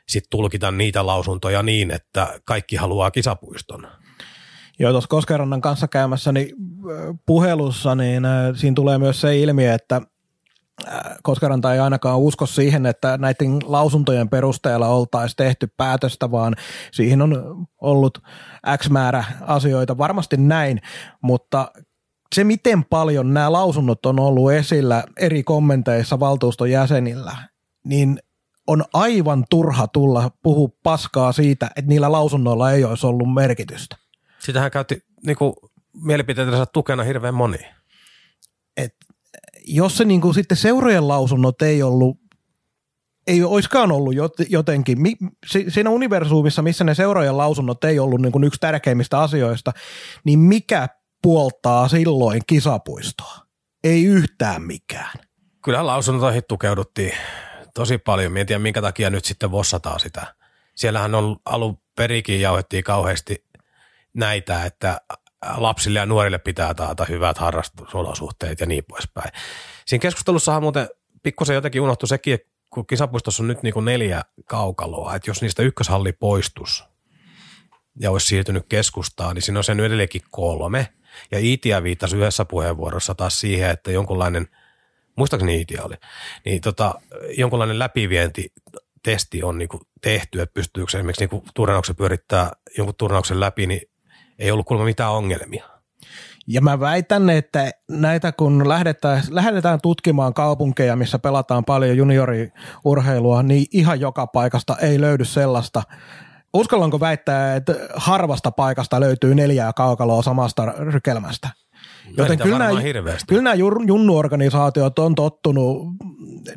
[SPEAKER 3] sitten tulkita niitä lausuntoja niin, että kaikki haluaa kisapuiston.
[SPEAKER 1] Joo, tuossa Koskerannan kanssa käymässä niin puhelussa, niin siinä tulee myös se ilmiö, että Koskeranta ei ainakaan usko siihen, että näiden lausuntojen perusteella oltaisiin tehty päätöstä, vaan siihen on ollut X määrä asioita, varmasti näin, mutta se, miten paljon nämä lausunnot on ollut esillä eri kommenteissa valtuuston jäsenillä, niin on aivan turha tulla puhua paskaa siitä, että niillä lausunnoilla ei olisi ollut merkitystä.
[SPEAKER 3] Sitähän käytti niin mielipiteidensä tukena hirveän moni.
[SPEAKER 1] Et, jos se niin kuin, sitten seurojen lausunnot ei ollut ei oiskaan ollut jotenkin, siinä universumissa, missä ne seurojen lausunnot ei ollut niin kuin yksi tärkeimmistä asioista, niin mikä puoltaa silloin kisapuistoa? Ei yhtään mikään.
[SPEAKER 3] Kyllä lausuntoihin tukeuduttiin tosi paljon. Mietin, minkä takia nyt sitten vossataan sitä. Siellähän on alun perikin jauhettiin kauheasti näitä, että lapsille ja nuorille pitää taata hyvät harrastusolosuhteet ja niin poispäin. Siinä keskustelussahan muuten pikkusen jotenkin unohtui sekin, kun kisapuistossa on nyt niin kuin neljä kaukaloa, että jos niistä ykköshalli poistus ja olisi siirtynyt keskustaan, niin siinä on sen edelleenkin kolme. Ja Iitia viittasi yhdessä puheenvuorossa taas siihen, että jonkunlainen – muistaakseni Iitia oli, niin tota, jonkunlainen läpivienti testi on niin tehty, että pystyykö esimerkiksi niin turnauksen pyörittää jonkun turnauksen läpi, niin ei ollut kuulemma mitään ongelmia.
[SPEAKER 1] Ja mä väitän, että näitä kun lähdetään, lähdetään tutkimaan kaupunkeja, missä pelataan paljon junioriurheilua, niin ihan joka paikasta ei löydy sellaista. Uskallanko väittää, että harvasta paikasta löytyy neljää kaukaloa samasta rykelmästä?
[SPEAKER 3] Joten kyllä nämä,
[SPEAKER 1] kyllä nämä junnuorganisaatiot on tottunut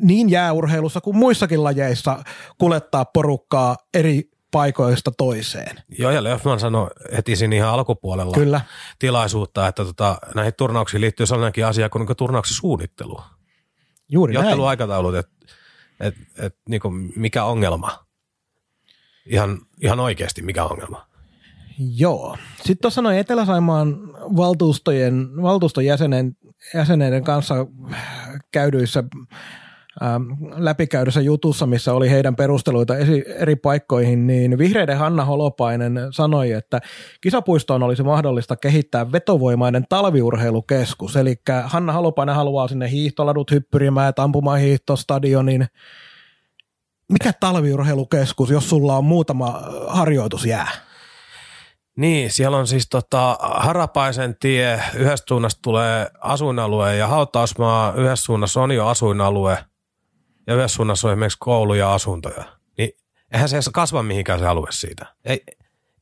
[SPEAKER 1] niin jääurheilussa kuin muissakin lajeissa kulettaa porukkaa eri paikoista toiseen.
[SPEAKER 3] Joo, ja Löfman sanoi heti siinä ihan alkupuolella Kyllä. tilaisuutta, että tota, näihin turnauksiin liittyy sellainenkin asia kuin, niin turnauksen suunnittelu.
[SPEAKER 1] Juuri
[SPEAKER 3] Jotteluaikataulut, että et, et, niin mikä ongelma? Ihan, ihan oikeasti mikä ongelma?
[SPEAKER 1] Joo. Sitten tuossa noin Etelä-Saimaan valtuustojen, valtuuston jäsenen, jäseneiden kanssa käydyissä läpikäydessä jutussa, missä oli heidän perusteluita eri paikkoihin, niin vihreiden Hanna Holopainen sanoi, että kisapuistoon olisi mahdollista kehittää vetovoimainen talviurheilukeskus. Eli Hanna Holopainen haluaa sinne hiihtoladut, hyppyrimäät, ampumahiihtostadionin. Mikä talviurheilukeskus, jos sulla on muutama harjoitusjää?
[SPEAKER 3] Niin, siellä on siis tota, Harapaisen tie, yhdessä suunnasta tulee asuinalue ja hautausmaa, yhdessä suunnassa on jo asuinalue ja yhdessä suunnassa on esimerkiksi koulu ja asuntoja. Niin eihän se kasva mihinkään se alue siitä. Ei,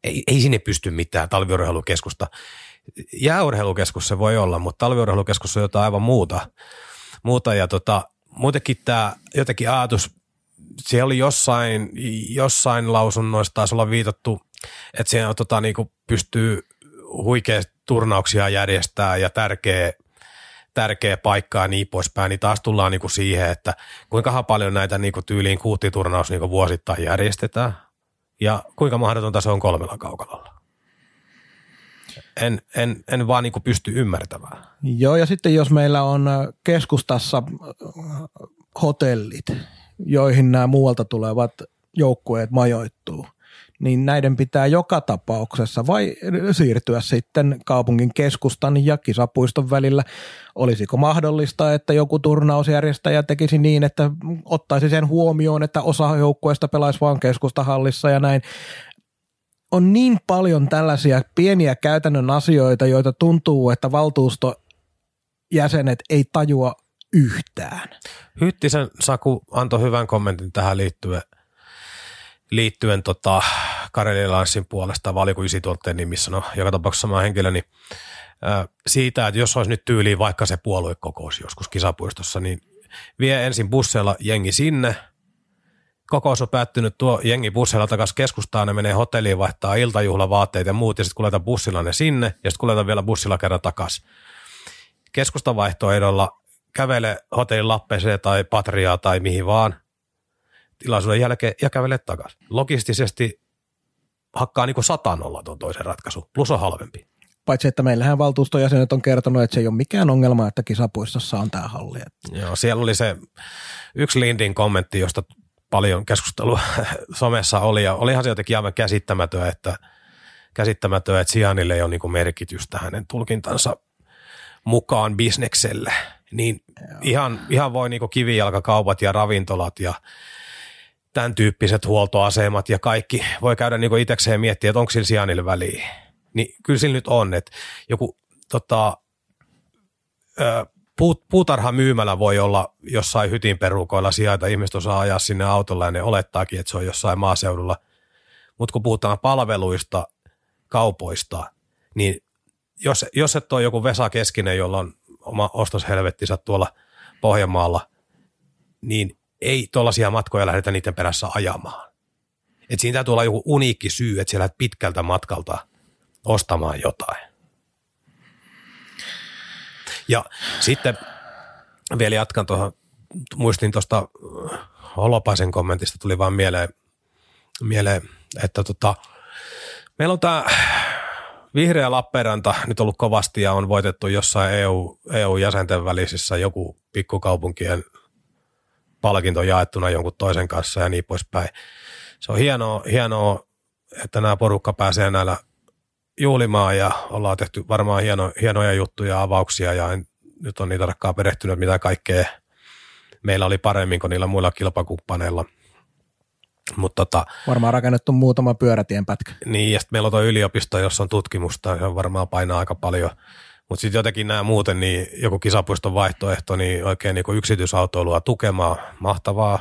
[SPEAKER 3] ei, ei sinne pysty mitään talviurheilukeskusta. Jääurheilukeskus se voi olla, mutta talviurheilukeskus on jotain aivan muuta. muuta ja tota, muutenkin tämä jotenkin ajatus, siellä oli jossain, jossain lausunnoissa taisi olla viitattu että siinä tota, niin pystyy huikea turnauksia järjestää ja tärkeä, tärkeä paikka ja niin poispäin, niin taas tullaan niin kuin siihen, että kuinka paljon näitä niin kuin tyyliin kuuttiturnaus niin kuin vuosittain järjestetään ja kuinka mahdotonta se on kolmella kaukalolla. En, en, en vaan niin kuin pysty ymmärtämään.
[SPEAKER 1] Joo, ja sitten jos meillä on keskustassa hotellit, joihin nämä muualta tulevat joukkueet majoittuu, niin näiden pitää joka tapauksessa vai siirtyä sitten kaupungin keskustan ja kisapuiston välillä. Olisiko mahdollista, että joku turnausjärjestäjä tekisi niin, että ottaisi sen huomioon, että osa joukkueesta pelaisi vain keskustahallissa ja näin. On niin paljon tällaisia pieniä käytännön asioita, joita tuntuu, että valtuusto jäsenet ei tajua yhtään.
[SPEAKER 3] Hyttisen Saku antoi hyvän kommentin tähän liittyen – liittyen tota, Kareli Lanssin puolesta, vai oliko nimissä, no joka tapauksessa sama henkilö, niin siitä, että jos olisi nyt tyyliin vaikka se puoluekokous joskus kisapuistossa, niin vie ensin busseilla jengi sinne, kokous on päättynyt, tuo jengi bussilla takaisin keskustaan, ne menee hotelliin, vaihtaa iltajuhlavaatteet ja muut, ja sitten kuljetaan bussilla ne sinne, ja sitten kuljetaan vielä bussilla kerran takaisin. Keskustavaihtoehdolla kävele hotellin Lappeeseen tai Patriaa tai mihin vaan tilaisuuden jälkeen ja kävele takaisin. Logistisesti hakkaa niin kuin satanolla tuon toisen ratkaisu, plus on halvempi.
[SPEAKER 1] Paitsi, että meillähän valtuuston jäsenet on kertonut, että se ei ole mikään ongelma, että kisapuistossa on tämä halli.
[SPEAKER 3] Joo, siellä oli se yksi Lindin kommentti, josta paljon keskustelua somessa oli, ja olihan se jotenkin aivan käsittämätön, että, käsittämätön, että Sianille ei ole niin merkitystä hänen tulkintansa mukaan bisnekselle. Niin ihan, ihan voi niin kivijalkakaupat ja ravintolat ja tämän tyyppiset huoltoasemat ja kaikki voi käydä niin itsekseen miettiä, että onko sillä Sianille väliä. Niin kyllä sillä nyt on, että joku tota, puut, puutarha myymällä voi olla jossain hytin perukoilla sijaita, ihmiset osaa ajaa sinne autolla ja ne olettaakin, että se on jossain maaseudulla. Mutta kun puhutaan palveluista, kaupoista, niin jos, jos et ole joku Vesa Keskinen, jolla on oma ostoshelvettinsä tuolla Pohjanmaalla, niin ei tuollaisia matkoja lähdetä niiden perässä ajamaan. Et siinä täytyy olla joku uniikki syy, että siellä pitkältä matkalta ostamaan jotain. Ja sitten vielä jatkan tuohon, muistin tuosta Holopaisen kommentista, tuli vaan mieleen, mieleen että tota, meillä on tämä Vihreä Lappeenranta nyt ollut kovasti ja on voitettu jossain EU, EU-jäsenten välisissä joku pikkukaupunkien palkinto jaettuna jonkun toisen kanssa ja niin poispäin. Se on hienoa, hienoa että nämä porukka pääsee näillä juhlimaan ja ollaan tehty varmaan hieno, hienoja juttuja, avauksia ja en, nyt on niitä rakkaa perehtynyt, mitä kaikkea meillä oli paremmin kuin niillä muilla kilpakumppaneilla. Mut tota,
[SPEAKER 1] varmaan rakennettu muutama pyörätien pätkä.
[SPEAKER 3] Niin, ja sitten meillä on tuo yliopisto, jossa on tutkimusta, se varmaan painaa aika paljon. Mutta sitten jotenkin nämä muuten, niin joku kisapuiston vaihtoehto, niin oikein niin yksityisautoilua tukemaan, mahtavaa,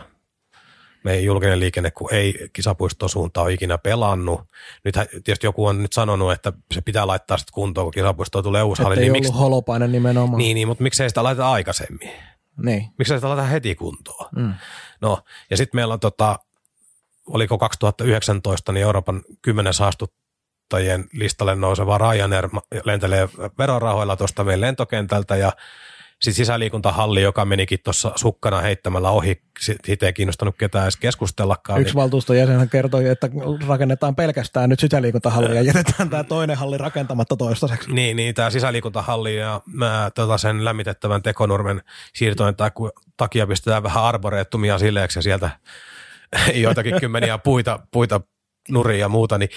[SPEAKER 3] meidän julkinen liikenne, kun ei kisapuiston suunta ole ikinä pelannut. Nyt tietysti joku on nyt sanonut, että se pitää laittaa sitten kuntoon, kun kisapuisto tulee uusi halli.
[SPEAKER 1] Niin miksi, holopainen nimenomaan.
[SPEAKER 3] Niin, niin mutta miksei sitä laiteta aikaisemmin?
[SPEAKER 1] Niin.
[SPEAKER 3] Miksei sitä laiteta heti kuntoon? Mm. No, ja sitten meillä on tota, oliko 2019, niin Euroopan kymmenen saastuttajien listalle nouseva Ryanair lentelee verorahoilla tuosta meidän lentokentältä ja sitten sisäliikuntahalli, joka menikin tuossa sukkana heittämällä ohi, siitä ei kiinnostanut ketään edes keskustellakaan.
[SPEAKER 1] Yksi niin... valtuuston jäsen kertoi, että rakennetaan pelkästään nyt sisäliikuntahalli ja jätetään tämä toinen halli rakentamatta toistaiseksi.
[SPEAKER 3] Niin, niin tämä sisäliikuntahalli ja mä, tota sen lämmitettävän tekonurmen siirtojen takia pistetään vähän arboreettumia sileeksi ja sieltä joitakin kymmeniä puita, puita nuria ja muuta, niin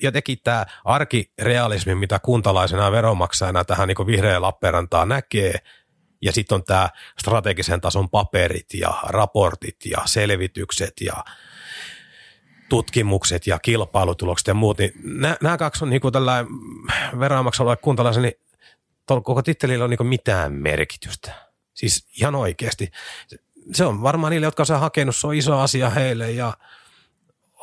[SPEAKER 3] jotenkin tämä arkirealismi, mitä kuntalaisena ja veronmaksajana tähän niin vihreä Lappeenrantaa näkee, ja sitten on tämä strategisen tason paperit ja raportit ja selvitykset ja tutkimukset ja kilpailutulokset ja muut, niin nämä kaksi on niin tällä veronmaksajalla kuntalaisen, niin koko tittelillä on niin mitään merkitystä. Siis ihan oikeasti. Se on varmaan niille, jotka on hakenut, se on iso asia heille ja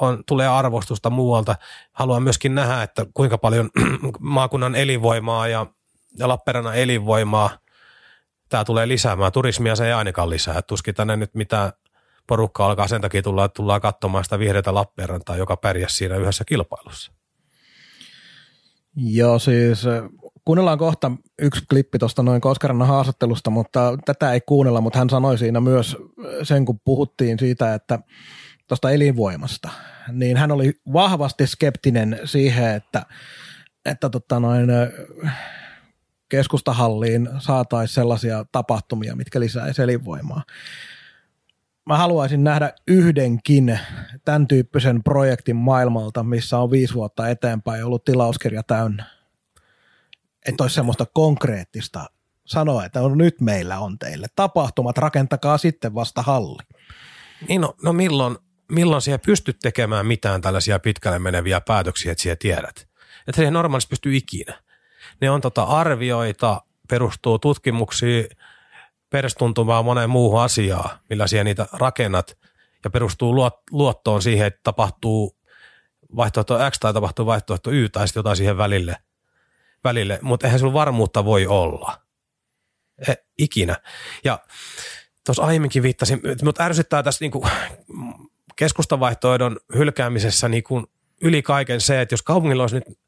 [SPEAKER 3] on, tulee arvostusta muualta. Haluan myöskin nähdä, että kuinka paljon maakunnan elinvoimaa ja, ja Lappeenrannan elinvoimaa – tämä tulee lisäämään. Turismia se ei ainakaan lisää. Tuskin tänne nyt mitään porukka alkaa sen takia tulla, tullaan katsomaan sitä vihreätä Lappeenrantaa, joka pärjäsi siinä yhdessä kilpailussa.
[SPEAKER 1] Joo, siis kuunnellaan kohta yksi klippi tuosta noin Koskarannan haastattelusta, mutta tätä ei kuunnella, mutta hän sanoi siinä myös sen, kun puhuttiin siitä, että tuosta elinvoimasta, niin hän oli vahvasti skeptinen siihen, että, että tota noin, keskustahalliin saataisiin sellaisia tapahtumia, mitkä lisäisivät elinvoimaa. Mä haluaisin nähdä yhdenkin tämän tyyppisen projektin maailmalta, missä on viisi vuotta eteenpäin ollut tilauskirja täynnä. Että olisi semmoista konkreettista sanoa, että no, nyt meillä on teille tapahtumat, rakentakaa sitten vasta halli.
[SPEAKER 3] Niin no, no milloin, milloin siellä pystyt tekemään mitään tällaisia pitkälle meneviä päätöksiä, että siellä tiedät? Että ei normaalisti pysty ikinä ne on tota arvioita, perustuu tutkimuksiin, perustuntumaan moneen muuhun asiaan, millä siellä niitä rakennat. ja perustuu luottoon siihen, että tapahtuu vaihtoehto X tai tapahtuu vaihtoehto Y tai sitten jotain siihen välille. välille. Mutta eihän sulla varmuutta voi olla. E, ikinä. Ja tuossa aiemminkin viittasin, mutta ärsyttää tässä niinku keskustavaihtoehdon hylkäämisessä niinku yli kaiken se, että jos kaupungilla olisi nyt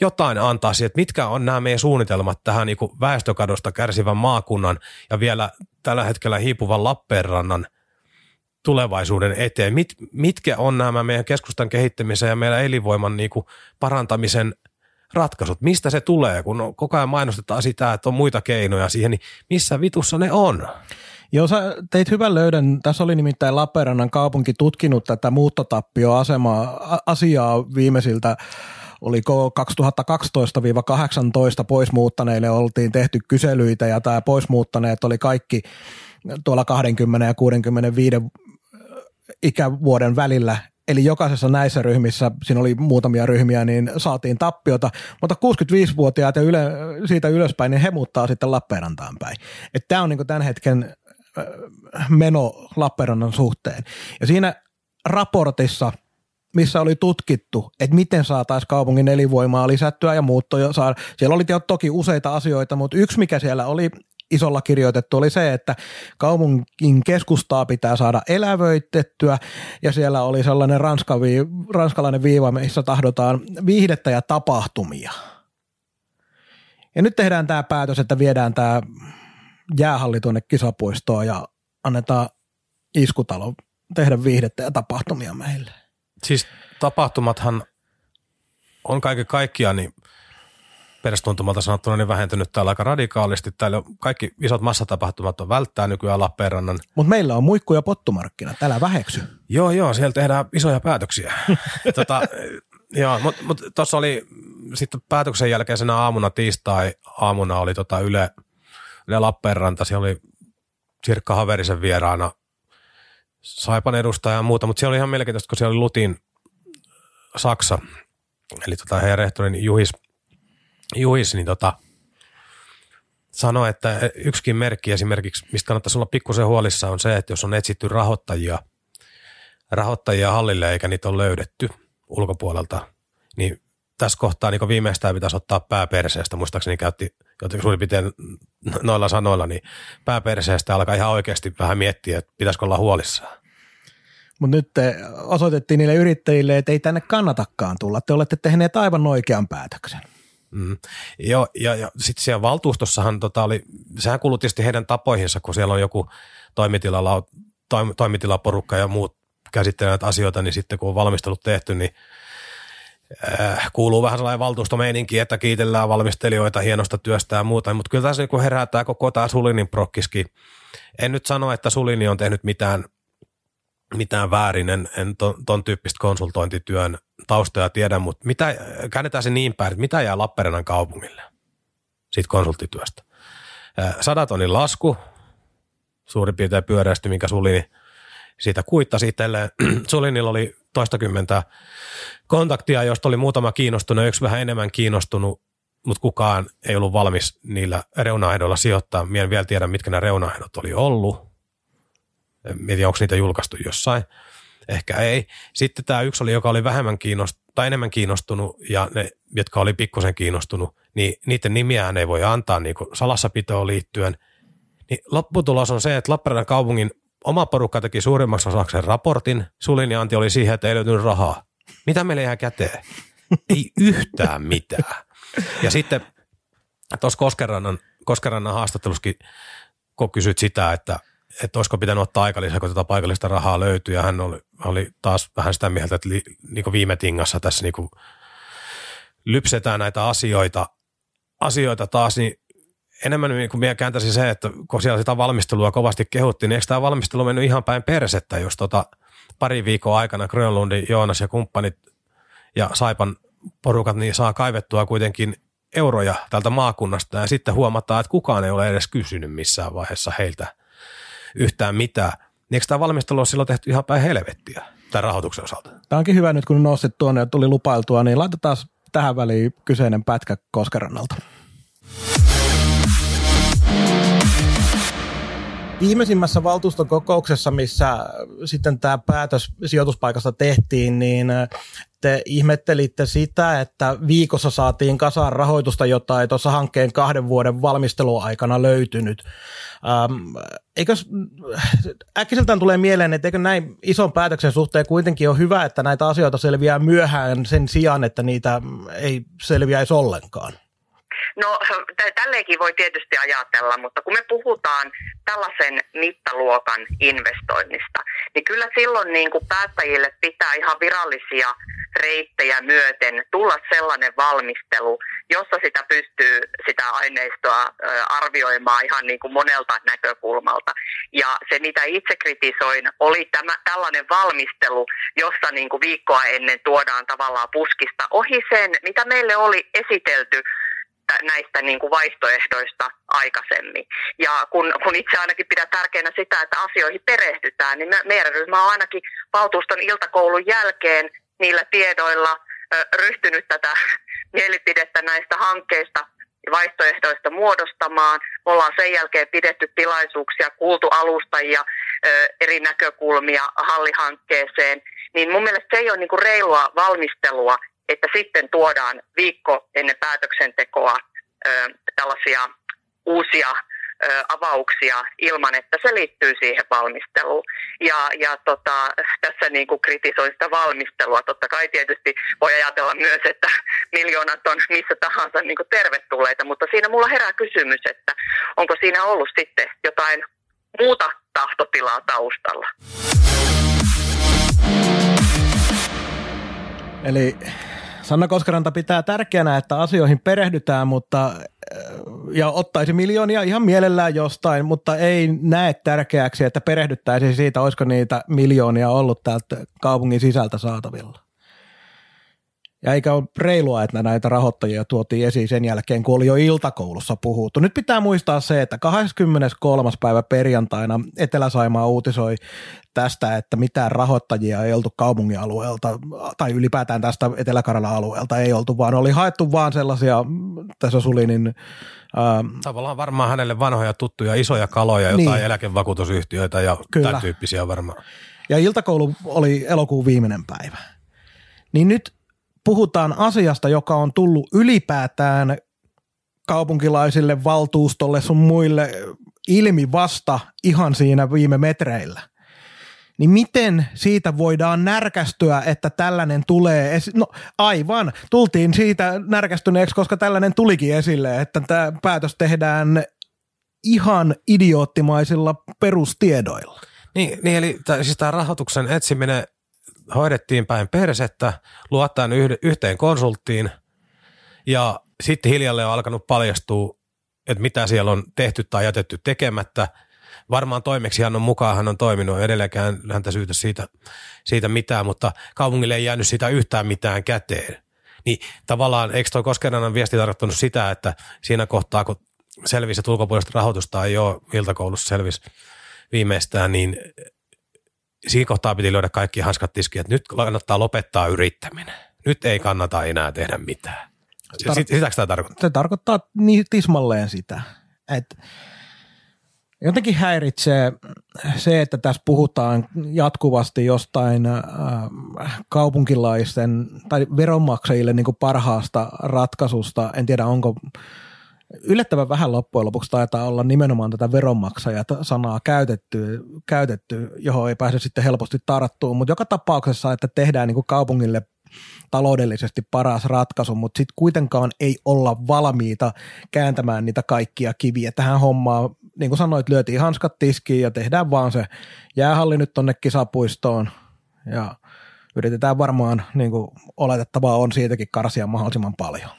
[SPEAKER 3] jotain antaa siihen, että mitkä on nämä meidän suunnitelmat tähän niin väestökadosta kärsivän maakunnan ja vielä tällä hetkellä hiipuvan Lappeenrannan tulevaisuuden eteen. Mit, mitkä on nämä meidän keskustan kehittämisen ja meidän elinvoiman niin kuin parantamisen ratkaisut? Mistä se tulee, kun koko ajan mainostetaan sitä, että on muita keinoja siihen, niin missä vitussa ne on?
[SPEAKER 1] Joo, sä teit hyvän löydän. Tässä oli nimittäin Lappeenrannan kaupunki tutkinut tätä muuttotappioasemaa asiaa viimeisiltä oliko 2012-18 poismuuttaneille oltiin tehty kyselyitä ja tämä poismuuttaneet oli kaikki tuolla 20 ja 65 ikävuoden välillä Eli jokaisessa näissä ryhmissä, siinä oli muutamia ryhmiä, niin saatiin tappiota, mutta 65-vuotiaat ja yle, siitä ylöspäin, niin he muuttaa sitten Lappeenrantaan päin. Tämä on niin tämän hetken meno Lappeenrannan suhteen. Ja siinä raportissa – missä oli tutkittu, että miten saataisiin kaupungin elinvoimaa lisättyä ja muuttoja saada. Siellä oli toki useita asioita, mutta yksi mikä siellä oli isolla kirjoitettu oli se, että kaupungin keskustaa pitää saada elävöitettyä ja siellä oli sellainen ranska, ranskalainen viiva, missä tahdotaan viihdettä ja tapahtumia. Ja nyt tehdään tämä päätös, että viedään tämä jäähalli tuonne kisapuistoon ja annetaan iskutalo tehdä viihdettä ja tapahtumia meille.
[SPEAKER 3] Siis tapahtumathan on kaiken kaikkiaan niin perästuntumalta sanottuna niin vähentynyt täällä aika radikaalisti. Täällä kaikki isot massatapahtumat on välttää nykyään Lappeenrannan.
[SPEAKER 1] Mutta meillä on muikku- ja pottumarkkina, täällä väheksy.
[SPEAKER 3] Joo, joo, siellä tehdään isoja päätöksiä. tota, joo, mutta mut tuossa oli sitten päätöksen jälkeisenä aamuna, tiistai aamuna oli tota Yle, Yle Lappeenranta, siellä oli Sirkka Haverisen vieraana – Saipan edustaja ja muuta, mutta siellä oli ihan mielenkiintoista, kun siellä oli Lutin Saksa, eli tota heidän rehtorin Juhis, Juhis niin tota, sanoi, että yksikin merkki esimerkiksi, mistä kannattaisi olla pikkusen huolissa, on se, että jos on etsitty rahoittajia, rahoittajia hallille eikä niitä ole löydetty ulkopuolelta, niin tässä kohtaa niin viimeistään pitäisi ottaa pääperseestä. Muistaakseni käytti suurin piirtein noilla sanoilla, niin pääperseestä alkaa ihan oikeasti vähän miettiä, että pitäisikö olla huolissaan.
[SPEAKER 1] Mutta nyt te osoitettiin niille yrittäjille, että ei tänne kannatakaan tulla. Te olette tehneet aivan oikean päätöksen.
[SPEAKER 3] Mm. Joo, ja, ja sitten siellä valtuustossahan tota oli, sehän kuului tietysti heidän tapoihinsa, kun siellä on joku toimitilalla, toim, toimitilaporukka ja muut käsittelevät asioita, niin sitten kun on valmistelut tehty, niin äh, kuuluu vähän sellainen valtuustomeininki, että kiitellään valmistelijoita hienosta työstä ja muuta, mutta kyllä tässä niin herää tämä koko tämä Sulinin prokkiski. En nyt sano, että Sulini on tehnyt mitään, mitään väärin, en, en ton, ton tyyppistä konsultointityön taustoja tiedä, mutta mitä, käännetään se niin päin, että mitä jää Lappeenrannan kaupungille siitä konsulttityöstä. Äh, sadatonin lasku, suurin piirtein pyöreästi, minkä Sulini siitä kuittasi itselleen. Sulinilla oli toistakymmentä kontaktia, joista oli muutama kiinnostunut, yksi vähän enemmän kiinnostunut, mutta kukaan ei ollut valmis niillä reunaehdoilla sijoittaa. Mie en vielä tiedä, mitkä nämä reunaehdot oli ollut. Mietin, onko niitä julkaistu jossain. Ehkä ei. Sitten tämä yksi oli, joka oli vähemmän kiinnostunut tai enemmän kiinnostunut ja ne, jotka oli pikkusen kiinnostunut, niin niiden nimiään ei voi antaa niin salassapitoon liittyen. Niin lopputulos on se, että Lappeenrannan kaupungin oma porukka teki suurimmaksi osaksi raportin. Sulin ja Antti oli siihen, että ei löytynyt rahaa. Mitä meille jää käteen? ei yhtään mitään. Ja sitten tuossa Koskerannan, Koskerannan haastattelussakin, kun kysyt sitä, että, että olisiko pitänyt ottaa aika lisää, kun tätä paikallista rahaa löytyy, ja hän oli, oli taas vähän sitä mieltä, että li, niin viime tingassa tässä niin lypsetään näitä asioita, asioita taas, niin enemmän niin kuin minä kääntäisin se, että kun siellä sitä valmistelua kovasti kehuttiin, niin eikö tämä valmistelu mennyt ihan päin persettä, jos tota pari viikon aikana Grönlundin, Joonas ja kumppanit ja Saipan porukat niin saa kaivettua kuitenkin euroja tältä maakunnasta ja sitten huomataan, että kukaan ei ole edes kysynyt missään vaiheessa heiltä yhtään mitään. Niin eikö tämä valmistelu ole silloin tehty ihan päin helvettiä tämän rahoituksen osalta?
[SPEAKER 1] Tämä onkin hyvä nyt, kun nostit tuonne ja tuli lupailtua, niin laitetaan tähän väliin kyseinen pätkä Koskerannalta. Viimeisimmässä valtuuston kokouksessa, missä sitten tämä päätös sijoituspaikasta tehtiin, niin te ihmettelitte sitä, että viikossa saatiin kasaan rahoitusta, jota ei tuossa hankkeen kahden vuoden valmisteluaikana löytynyt. Ähm, eikö äkkiseltään tulee mieleen, että eikö näin ison päätöksen suhteen kuitenkin ole hyvä, että näitä asioita selviää myöhään sen sijaan, että niitä ei selviäisi ollenkaan?
[SPEAKER 4] No tälleenkin voi tietysti ajatella, mutta kun me puhutaan tällaisen mittaluokan investoinnista, niin kyllä silloin niin kuin päättäjille pitää ihan virallisia reittejä myöten tulla sellainen valmistelu, jossa sitä pystyy sitä aineistoa arvioimaan ihan niin kuin monelta näkökulmalta. Ja se, mitä itse kritisoin, oli tämä, tällainen valmistelu, jossa niin kuin viikkoa ennen tuodaan tavallaan puskista ohi sen, mitä meille oli esitelty näistä niin kuin vaihtoehdoista aikaisemmin. Ja kun, kun itse ainakin pidän tärkeänä sitä, että asioihin perehdytään, niin meidän ryhmä on ainakin valtuuston iltakoulun jälkeen niillä tiedoilla ryhtynyt tätä mielipidettä näistä hankkeista vaihtoehdoista muodostamaan. Me ollaan sen jälkeen pidetty tilaisuuksia, kuultu alustajia eri näkökulmia hallihankkeeseen. Niin mun mielestä se ei ole niinku reilua valmistelua, että sitten tuodaan viikko ennen päätöksentekoa tällaisia uusia avauksia ilman, että se liittyy siihen valmisteluun. Ja, ja tota, tässä niin kuin kritisoin sitä valmistelua. Totta kai tietysti voi ajatella myös, että miljoonat on missä tahansa niin kuin tervetulleita, mutta siinä mulla herää kysymys, että onko siinä ollut sitten jotain muuta tahtotilaa taustalla.
[SPEAKER 1] Eli Sanna Koskaranta pitää tärkeänä, että asioihin perehdytään, mutta ja ottaisi miljoonia ihan mielellään jostain, mutta ei näe tärkeäksi, että perehdyttäisiin siitä, olisiko niitä miljoonia ollut täältä kaupungin sisältä saatavilla. Ja eikä ole reilua, että näitä rahoittajia tuotiin esiin sen jälkeen, kun oli jo iltakoulussa puhuttu. Nyt pitää muistaa se, että 23. päivä perjantaina Etelä-Saimaa uutisoi tästä, että mitään rahoittajia ei oltu kaupungin alueelta tai ylipäätään tästä etelä alueelta ei oltu, vaan oli haettu vaan sellaisia, tässä Sulinin
[SPEAKER 3] Ähm, Tavallaan varmaan hänelle vanhoja tuttuja isoja kaloja, jotain niin. eläkevakuutusyhtiöitä ja Kyllä. tämän tyyppisiä varmaan.
[SPEAKER 1] Ja iltakoulu oli elokuun viimeinen päivä. Niin nyt puhutaan asiasta, joka on tullut ylipäätään kaupunkilaisille, valtuustolle sun muille ilmi vasta ihan siinä viime metreillä – niin miten siitä voidaan närkästyä, että tällainen tulee? Esi- no aivan, tultiin siitä närkästyneeksi, koska tällainen tulikin esille, että tämä päätös tehdään ihan idioottimaisilla perustiedoilla.
[SPEAKER 3] Niin, niin eli t- siis tämä rahoituksen etsiminen hoidettiin päin persettä, luottaen yhteen konsulttiin. Ja sitten hiljalleen on alkanut paljastua, että mitä siellä on tehty tai jätetty tekemättä – varmaan toimeksiannon mukaan hän on toiminut, edelleenkään häntä syytä siitä, siitä mitään, mutta kaupungille ei jäänyt sitä yhtään mitään käteen. Niin tavallaan, eikö toi Koskerannan viesti tarkoittanut sitä, että siinä kohtaa, kun selvisi, että ulkopuolista rahoitusta ei ole iltakoulussa selvisi viimeistään, niin siinä kohtaa piti löydä kaikki hanskat tiskiin, että nyt kannattaa lopettaa yrittäminen. Nyt ei kannata enää tehdä mitään. Tar- Sitäkö tämä tarkoittaa?
[SPEAKER 1] Se tarkoittaa niin tismalleen sitä, että Jotenkin häiritsee se, että tässä puhutaan jatkuvasti jostain äh, kaupunkilaisten tai veronmaksajille niin kuin parhaasta ratkaisusta. En tiedä, onko yllättävän vähän loppujen lopuksi taitaa olla nimenomaan tätä veronmaksajat-sanaa käytetty, käytetty, johon ei pääse sitten helposti tarttumaan, mutta joka tapauksessa, että tehdään niin kuin kaupungille taloudellisesti paras ratkaisu, mutta sitten kuitenkaan ei olla valmiita kääntämään niitä kaikkia kiviä tähän hommaan. Niin kuin sanoit, lyötiin hanskat tiskiin ja tehdään vaan se jäähalli nyt tonne kisapuistoon. Ja yritetään varmaan, niin kuin oletettavaa on siitäkin karsia mahdollisimman paljon.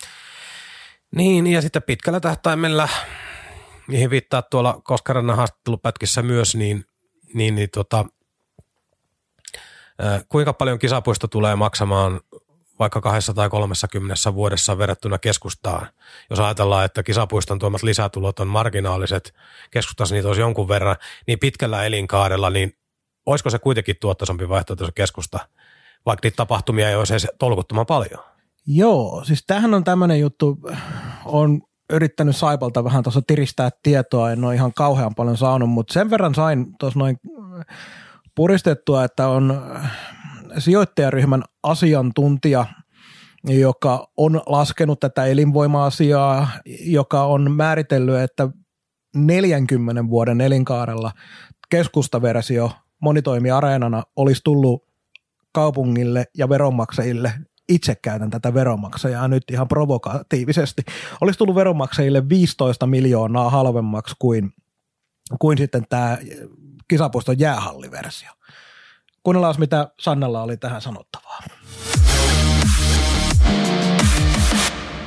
[SPEAKER 3] Niin, ja sitten pitkällä tähtäimellä, mihin viittaa tuolla Koskarannan haastattelupätkissä myös, niin, niin, niin tota, kuinka paljon kisapuisto tulee maksamaan vaikka 230 vuodessa verrattuna keskustaan. Jos ajatellaan, että kisapuiston tuomat lisätulot on marginaaliset, keskustassa niitä olisi jonkun verran, niin pitkällä elinkaarella, niin olisiko se kuitenkin tuottoisampi vaihtoehto keskusta, vaikka niitä tapahtumia ei olisi tolkuttoman paljon?
[SPEAKER 1] Joo, siis tämähän on tämmöinen juttu, on yrittänyt Saipalta vähän tuossa tiristää tietoa, en ole ihan kauhean paljon saanut, mutta sen verran sain tuossa noin puristettua, että on sijoittajaryhmän asiantuntija, joka on laskenut tätä elinvoima-asiaa, joka on määritellyt, että 40 vuoden elinkaarella keskustaversio monitoimiareenana olisi tullut kaupungille ja veronmaksajille itse käytän tätä veronmaksajaa nyt ihan provokatiivisesti, olisi tullut veronmaksajille 15 miljoonaa halvemmaksi kuin, kuin sitten tämä kisapuiston jäähalliversio. Kuunnellaan, mitä Sannalla oli tähän sanottavaa.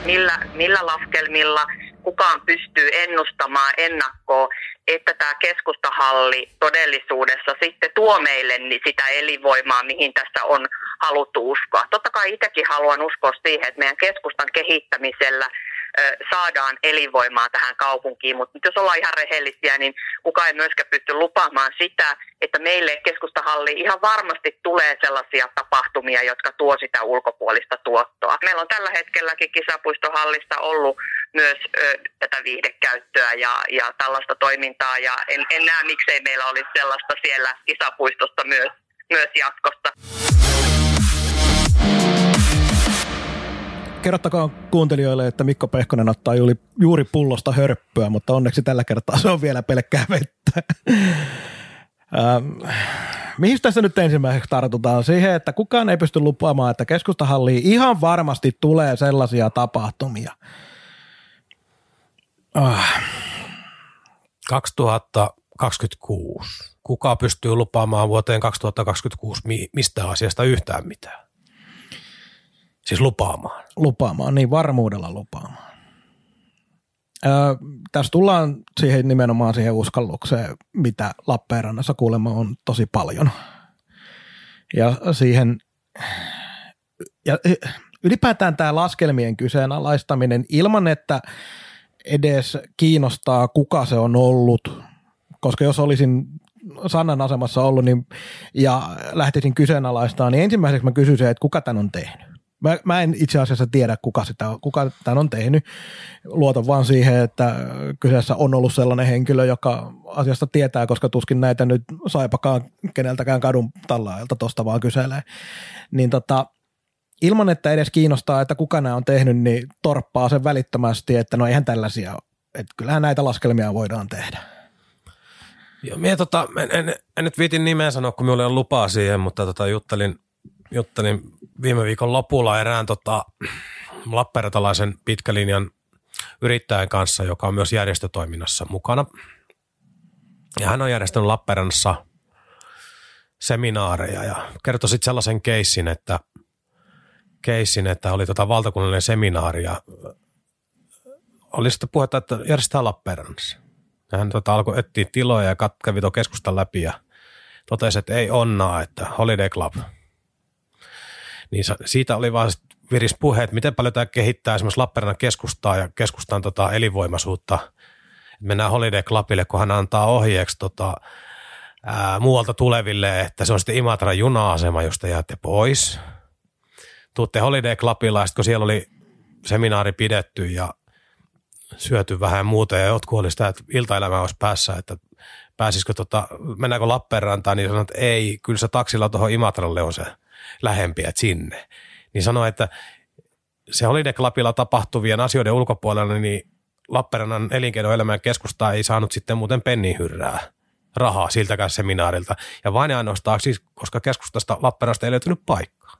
[SPEAKER 4] Millä, millä laskelmilla kukaan pystyy ennustamaan ennakkoa, että tämä keskustahalli todellisuudessa sitten tuo meille sitä elinvoimaa, mihin tässä on haluttu uskoa. Totta kai itsekin haluan uskoa siihen, että meidän keskustan kehittämisellä – saadaan elinvoimaa tähän kaupunkiin, mutta jos ollaan ihan rehellisiä, niin kukaan ei myöskään pysty lupaamaan sitä, että meille keskustahalli ihan varmasti tulee sellaisia tapahtumia, jotka tuo sitä ulkopuolista tuottoa. Meillä on tällä hetkelläkin kisapuistohallista ollut myös ö, tätä viihdekäyttöä ja, ja tällaista toimintaa, ja en, en näe miksei meillä olisi sellaista siellä kisapuistosta myös, myös jatkossa.
[SPEAKER 1] Kerrottakaa kuuntelijoille, että Mikko Pehkonen ottaa juuri, juuri pullosta hörppyä, mutta onneksi tällä kertaa se on vielä pelkkää vettä. Ähm, mihin tässä nyt ensimmäiseksi tartutaan? Siihen, että kukaan ei pysty lupaamaan, että keskustahalliin ihan varmasti tulee sellaisia tapahtumia.
[SPEAKER 3] Ah. 2026. Kuka pystyy lupaamaan vuoteen 2026 mistä asiasta yhtään mitään? Siis lupaamaan.
[SPEAKER 1] Lupaamaan, niin varmuudella lupaamaan. Öö, tässä tullaan siihen nimenomaan siihen uskallukseen, mitä Lappeenrannassa kuulemma on tosi paljon. Ja siihen, ja ylipäätään tämä laskelmien kyseenalaistaminen ilman, että edes kiinnostaa, kuka se on ollut, koska jos olisin Sannan asemassa ollut niin, ja lähtisin kyseenalaistamaan, niin ensimmäiseksi mä kysyisin, että kuka tämän on tehnyt. Mä, mä en itse asiassa tiedä, kuka, sitä, kuka tämän on tehnyt. Luotan vaan siihen, että kyseessä on ollut sellainen henkilö, joka asiasta tietää, koska tuskin näitä nyt saipakaan keneltäkään kadun tallaajalta tuosta vaan kyselee. Niin tota, ilman, että edes kiinnostaa, että kuka nämä on tehnyt, niin torppaa sen välittömästi, että no eihän tällaisia Että kyllähän näitä laskelmia voidaan tehdä.
[SPEAKER 3] Joo, mie tota, en, en, en, nyt viitin nimeä sanoa, kun minulla on lupaa siihen, mutta tota, juttelin juttelin viime viikon lopulla erään tota, Lappeenratalaisen pitkälinjan yrittäjän kanssa, joka on myös järjestötoiminnassa mukana. Ja hän on järjestänyt Lappeenrannassa seminaareja ja kertoi sitten sellaisen keissin, että, keissin, että oli tota valtakunnallinen seminaari ja oli sitten puhetta, että järjestetään Lappeenrannassa. Ja hän tota alkoi etsiä tiloja ja kävi keskustan läpi ja totesi, että ei onnaa, että Holiday Club – niin siitä oli vaan viris puhe, että miten paljon tämä kehittää esimerkiksi Lappeenrannan keskustaa ja keskustan tota elinvoimaisuutta. Mennään Holiday Clubille, kun hän antaa ohjeeksi tota, ää, muualta tuleville, että se on sitten Imatran juna-asema, josta jäätte pois. Tuutte Holiday Clubilla, kun siellä oli seminaari pidetty ja syöty vähän muuta ja jotkut oli sitä, että iltaelämä olisi päässä, että pääsisikö tota, mennäänkö Lappeenrantaan, niin sanoin, että ei, kyllä se taksilla tuohon Imatralle on se – lähempiä sinne. Niin sanoi, että se Holiday Clubilla tapahtuvien asioiden ulkopuolella, niin Lappeenrannan elinkeinoelämän keskusta ei saanut sitten muuten pennihyrrää rahaa siltäkään seminaarilta. Ja vain ainoastaan siis, koska keskustasta Lappeenrannasta ei löytynyt paikkaa.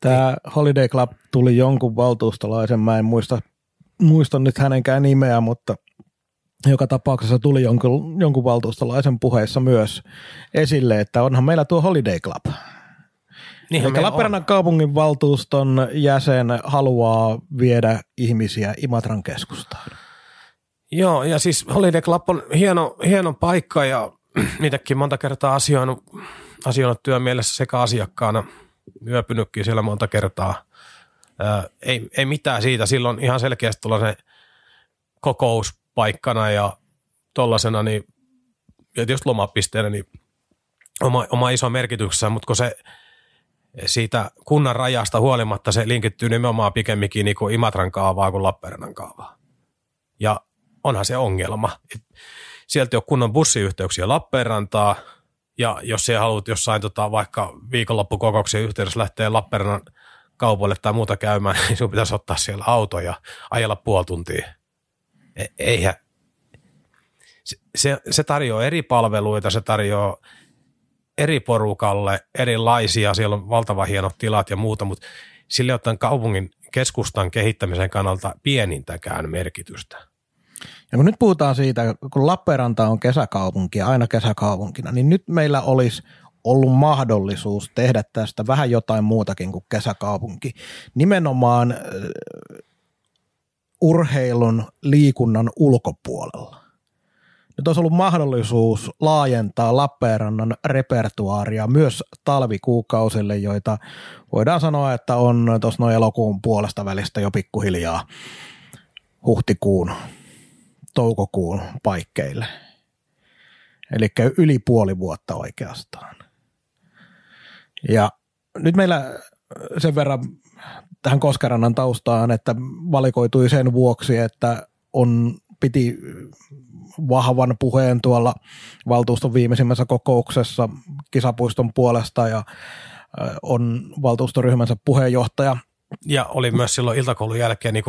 [SPEAKER 1] Tämä Holiday Club tuli jonkun valtuustolaisen, mä en muista, muista nyt hänenkään nimeä, mutta joka tapauksessa tuli jonkun, jonkun valtuustolaisen puheessa myös esille, että onhan meillä tuo Holiday Club – niin, Eli Lappeenrannan kaupungin valtuuston jäsen haluaa viedä ihmisiä Imatran keskustaan.
[SPEAKER 3] Joo, ja siis Holiday Club on hieno, hieno paikka ja niitäkin monta kertaa asioinut, asioinut työmielessä sekä asiakkaana, yöpynytkin siellä monta kertaa. Ää, ei, ei mitään siitä, silloin ihan selkeästi tuollaisen kokouspaikkana ja tollasena, niin, ja tietysti lomapisteenä, niin oma, oma iso merkityksessä, mutta kun se – siitä kunnan rajasta huolimatta se linkittyy nimenomaan pikemminkin niin kuin Imatran kaavaa kuin Lappeenrannan kaavaa. Ja onhan se ongelma. Sieltä ei ole kunnon bussiyhteyksiä Lappeenrantaa, ja jos sä haluat jossain tota, vaikka viikonloppukokouksen yhteydessä lähteä Lappeenrannan kaupoille tai muuta käymään, niin sun pitäisi ottaa siellä auto ja ajella puoli tuntia. E- eihän. Se, se, tarjoaa eri palveluita, se tarjoaa eri porukalle erilaisia, siellä on valtavan hienot tilat ja muuta, mutta sille ottaen kaupungin keskustan kehittämisen kannalta pienintäkään merkitystä.
[SPEAKER 1] Ja kun nyt puhutaan siitä, kun Lappeenranta on kesäkaupunki ja aina kesäkaupunkina, niin nyt meillä olisi ollut mahdollisuus tehdä tästä vähän jotain muutakin kuin kesäkaupunki. Nimenomaan urheilun, liikunnan ulkopuolella. Nyt olisi ollut mahdollisuus laajentaa Lappeenrannan repertuaaria myös talvikuukausille, joita voidaan sanoa, että on tuossa noin elokuun puolesta välistä jo pikkuhiljaa huhtikuun, toukokuun paikkeille. Eli yli puoli vuotta oikeastaan. Ja nyt meillä sen verran tähän Koskerannan taustaan, että valikoitui sen vuoksi, että on piti vahvan puheen tuolla valtuuston viimeisimmässä kokouksessa kisapuiston puolesta ja on valtuustoryhmänsä puheenjohtaja.
[SPEAKER 3] Ja oli myös silloin iltakoulun jälkeen niin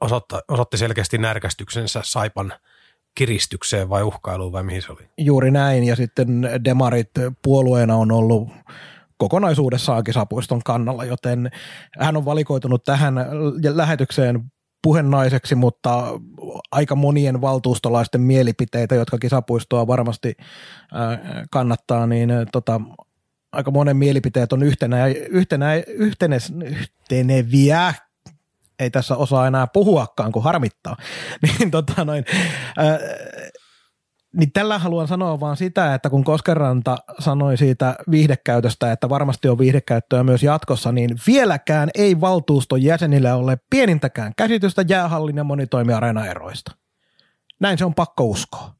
[SPEAKER 3] osoitta, osoitti selkeästi närkästyksensä Saipan kiristykseen vai uhkailuun vai mihin se oli?
[SPEAKER 1] Juuri näin ja sitten Demarit puolueena on ollut kokonaisuudessaan kisapuiston kannalla, joten hän on valikoitunut tähän lähetykseen puhenaiseksi, mutta aika monien valtuustolaisten mielipiteitä, jotka kisapuistoa varmasti kannattaa, niin tota, aika monen mielipiteet on yhtenä, yhtenä, yhtenä, yhteneviä, ei tässä osaa enää puhuakaan, kun harmittaa. niin tota noin, ää, niin tällä haluan sanoa vaan sitä, että kun Koskeranta sanoi siitä viihdekäytöstä, että varmasti on viihdekäyttöä myös jatkossa, niin vieläkään ei valtuuston jäsenillä ole pienintäkään käsitystä jäähallin ja monitoimiareenan eroista. Näin se on pakko uskoa.